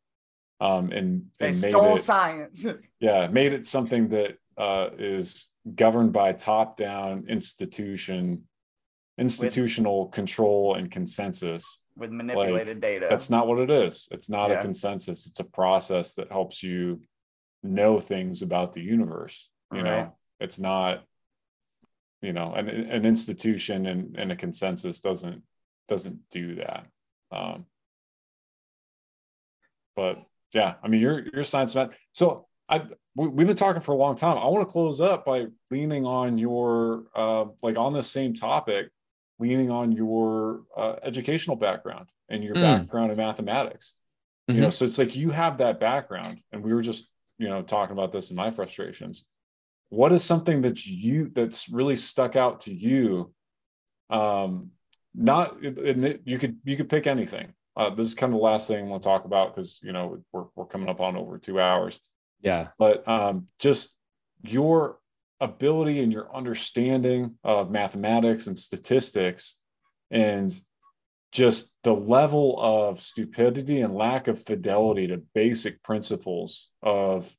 S3: um and,
S1: They
S3: and made
S1: stole
S3: it
S1: science.
S3: yeah made it something that uh is governed by top down institution institutional control and consensus
S1: with manipulated data.
S3: that's not what it is it's not
S1: Yeah.
S3: a consensus it's a process that helps you know things about the universe you
S1: Right.
S3: know it's not you know an, an institution and, and a consensus doesn't doesn't do that um but yeah i mean you're you're a science man so i we, we've been talking for a long time. I want to close up by leaning on your uh like on this same topic leaning on your uh, educational background and your
S2: Mm.
S3: background in mathematics. You know so it's like you have that background and we were just you know talking about this in my frustrations. What is something that you that's really stuck out to you um not and you could you could pick anything uh this is kind of the last thing i want to talk about because you know we're, we're coming up on over two hours
S2: Yeah.
S3: but um, just your ability and your understanding of mathematics and statistics and just the level of stupidity and lack of fidelity to basic principles of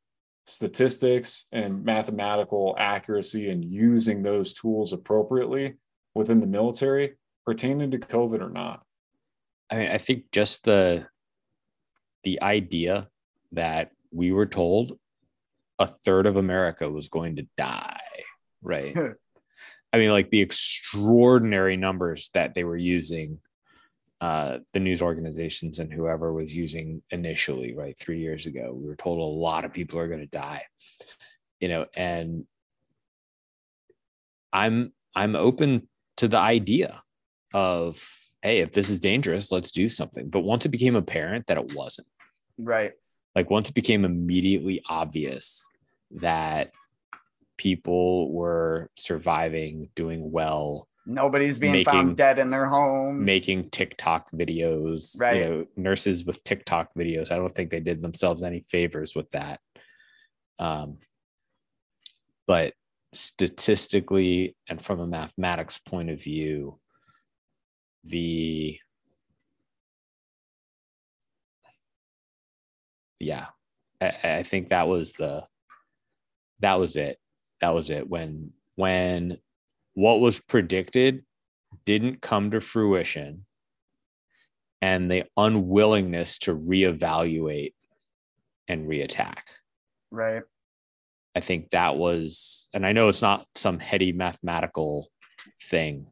S3: statistics and mathematical accuracy and using those tools appropriately within the military pertaining to covid or not
S2: I mean, I think just the the idea that we were told a third of America was going to die, right? I mean, like the extraordinary numbers that they were using, uh, the news organizations and whoever was using initially, right? Three years ago, we were told a lot of people are going to die, you know, and I'm I'm open to the idea of hey, if this is dangerous, let's do something. But once it became apparent that it wasn't,
S1: right.
S2: like once it became immediately obvious that people were surviving, doing well,
S1: Nobody's being
S2: Making-
S1: found dead in their homes.
S2: making TikTok videos,
S1: Right.
S2: you know, nurses with TikTok videos. I don't think they did themselves any favors with that. Um, but statistically and from a mathematics point of view, the yeah. I, I think that was the that was it. That was it. When when what was predicted didn't come to fruition and the unwillingness to reevaluate and reattack.
S1: Right.
S2: i think that was and i know it's not some heady mathematical thing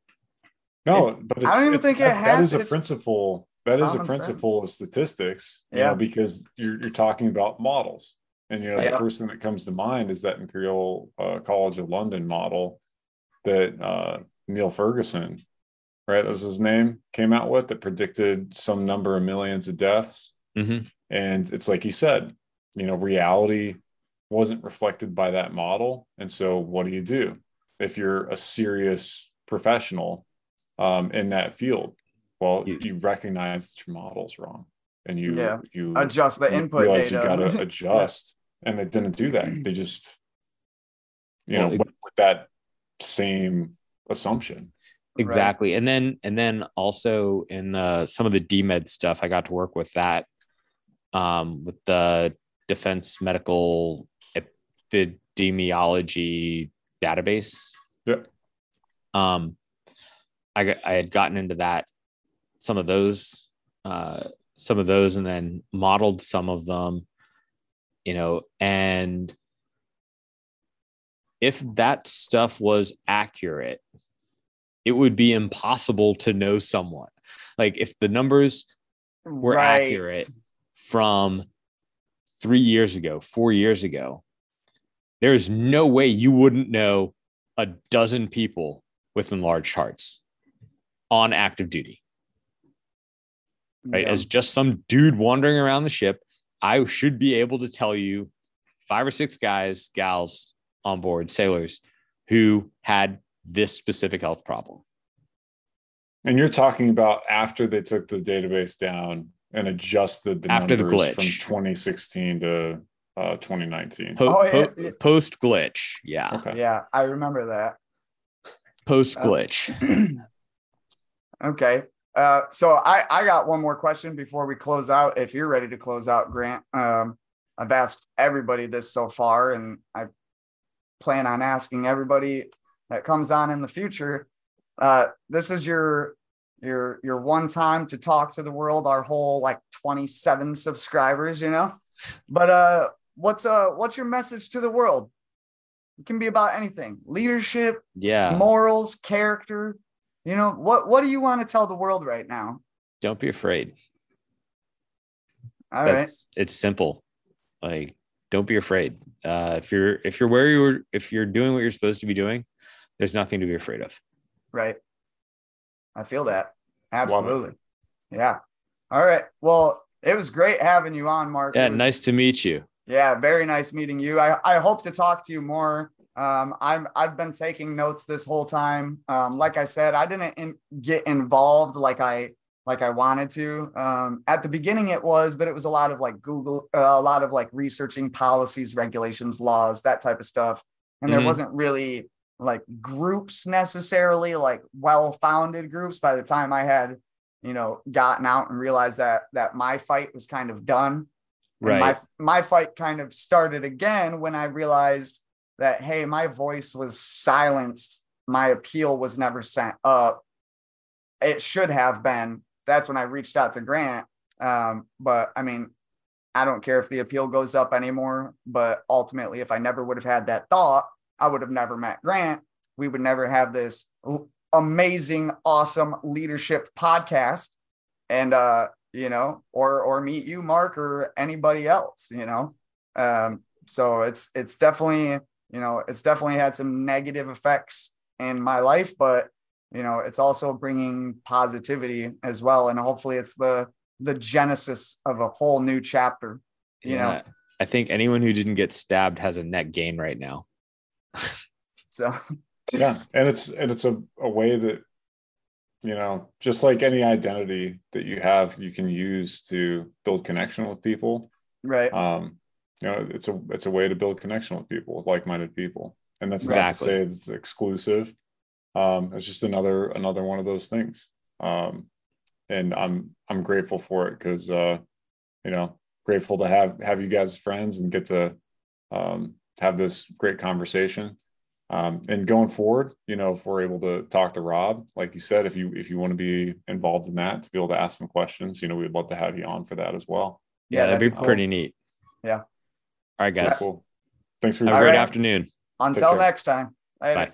S3: No, but it's,
S1: I don't even
S3: it-
S1: think it
S3: that- that
S1: has-
S3: is a principle. That is a
S1: common
S3: principle of statistics. You
S1: Yeah.
S3: know, because you're you're talking about models, and you know
S1: Yeah.
S3: the first thing that comes to mind is that Imperial uh, College of London model that uh, Neil Ferguson, right, that was his name, came out with that predicted some number of millions of deaths.
S2: Mhm.
S3: And it's like you said, you know, reality wasn't reflected by that model. And so what do you do if you're a serious professional um, in that field? Well,
S2: You-
S3: you, recognize that your model's wrong and you
S1: Yeah.
S3: you
S1: Adjust the
S3: you
S1: input
S3: realize
S1: data.
S3: you gotta adjust. And they didn't do that. They just you know
S2: it-
S3: went with that same assumption.
S2: exactly and then and then also in the some of the dmed stuff i got to work with that um with the defense medical epidemiology database
S3: Yeah.
S2: um i got, i had gotten into that some of those uh some of those and then modeled some of them you know and if that stuff was accurate it would be impossible to know someone like if the numbers were
S1: Right.
S2: accurate from three years ago, four years ago, there is no way you wouldn't know a dozen people with enlarged hearts on active duty, right?
S1: Yeah.
S2: As just some dude wandering around the ship, I should be able to tell you five or six guys, gals on board, sailors who had this specific health problem.
S3: And you're talking about after they took the database down and adjusted the
S2: After the
S3: numbers from 2016 to uh, 2019.
S2: Po-
S1: Oh, yeah,
S2: po-
S1: yeah.
S2: Post glitch, yeah.
S3: Okay.
S1: Yeah, I remember that.
S2: Post
S1: Uh,
S2: glitch.
S1: okay. Uh, so I, I got one more question before we close out. If you're ready to close out, Grant, um, I've asked everybody this so far, and I plan on asking everybody that comes on in the future. Uh, this is your your your one time to talk to the world. Our whole like 27 subscribers, you know. But uh, what's uh what's your message to the world? It can be about anything: leadership,
S2: yeah.
S1: morals, character. You know, what what do you want to tell the world right now?
S2: Don't be afraid.
S1: All right.
S2: That's it's simple. Like don't be afraid. Uh if you're if you're where you're if you're doing what you're supposed to be doing, there's nothing to be afraid of.
S1: Right. I feel that. Absolutely. Yeah. All right. Well, it was great having you on, Mark.
S2: Yeah,
S1: was-
S2: nice to meet you.
S1: Yeah, very nice meeting you. I, I hope to talk to you more. Um, I'm I've been taking notes this whole time. Um, like I said, I didn't in, get involved like I like I wanted to. Um, at the beginning it was, but it was a lot of like Google, uh, a lot of like researching policies, regulations, laws, that type of stuff. And there
S2: Mhm.
S1: wasn't really like groups necessarily, like well-founded groups. By the time I had, you know, gotten out and realized that that my fight was kind of done. And
S2: Right.
S1: my my fight kind of started again when I realized that hey, my voice was silenced. My appeal was never sent up. It should have been. That's when I reached out to Grant. Um, but I mean, I don't care if the appeal goes up anymore. But ultimately, if I never would have had that thought, I would have never met Grant. We would never have this amazing, awesome leadership podcast. And uh, you know, or or meet you, Mark, or anybody else, you know. Um, so it's it's definitely, you know, it's definitely had some negative effects in my life, but you know, it's also bringing positivity as well, and hopefully, it's the the genesis of a whole new chapter. You know,
S2: I think anyone who didn't get stabbed has a net gain right now.
S1: so
S3: yeah and it's and it's a, a way that you know just like any identity that you have you can use to build connection with people
S1: right,
S3: um you know it's a it's a way to build connection with people with like-minded people and that's not to say it's exclusive um it's just another another one of those things Um, and I'm I'm grateful for it because uh, you know grateful to have have you guys friends and get to um, have this great conversation. Um, and going forward, you know, if we're able to talk to Rob, like you said, if you if you want to be involved in that, to be able to ask some questions, you know, we'd love to have you on for that as well.
S2: Yeah, that'd, be pretty neat.
S1: Yeah.
S2: All right, guys.
S3: Cool. Thanks for
S2: Have a great
S1: right.
S2: afternoon.
S1: Until next time. Later.
S2: Bye.